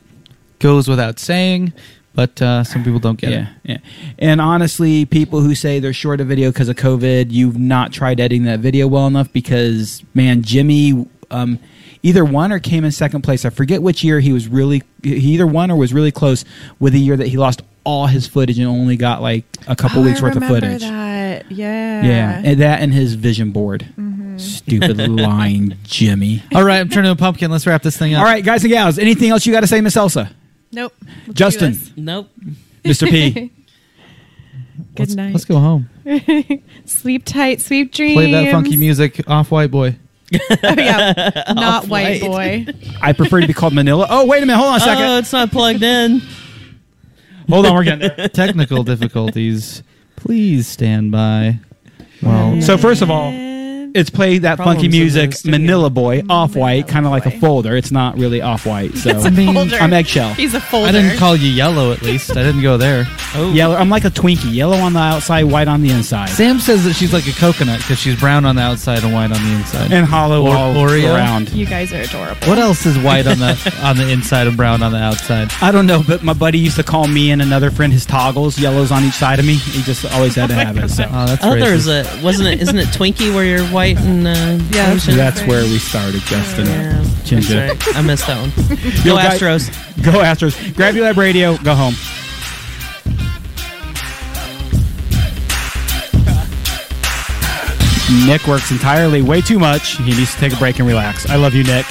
goes without saying, but uh, some people don't get yeah, it. yeah. And honestly, people who say they're short a video because of COVID, you've not tried editing that video well enough because, man, Jimmy um, either won or came in second place. I forget which year he was really, he either won or was really close with the year that he lost all his footage and only got like a couple Oh, weeks I worth of footage. That. Yeah. Yeah, and that and his vision board. Mm-hmm. Stupid [LAUGHS] lying Jimmy. All right, I'm turning to a pumpkin. Let's wrap this thing up. All right, guys and gals, anything else you got to say, Miss Elsa? Nope. Let's Justin. Nope. Mr. P. [LAUGHS] Good let's, night. Let's go home. [LAUGHS] Sleep tight, sweet dreams. Play that funky music off White Boy. Oh, yeah. [LAUGHS] Not white Off-white. boy. I prefer to be called Manila. Oh, wait a minute. Hold on a second. Oh, it's not plugged in. Hold on, we're getting there. Technical difficulties. Please stand by. Well, So first of all, it's play that Problems funky music. Manila Boy, mm-hmm. off white, kind of like a folder. It's not really off white. [LAUGHS] So I mean, Folder. I'm eggshell. He's a folder. I didn't call you yellow. At least I didn't go there. Oh, Yellow. I'm like a Twinkie. Yellow on the outside, white on the inside, Sam says that she's like a coconut because she's brown on the outside and white on the inside. and hollow Or- all Oreo? around. You guys are adorable. what else is white on the [LAUGHS] on the inside and brown on the outside? I don't know, but my buddy used to call me and another friend his toggles, yellows on each side of me. He just always had oh to have it. So Oh, that's I thought there was racist. a wasn't it? Isn't it Twinkie where you're white and uh, Yeah, ocean? that's where we started, Justin. Yeah, Ginger. right. I missed that one. [LAUGHS] Yo, Go guy- Astros. [LAUGHS] Go Astros. Grab your lab radio. Go home. Nick works entirely way too much. He needs to take a break and relax. I love you, Nick.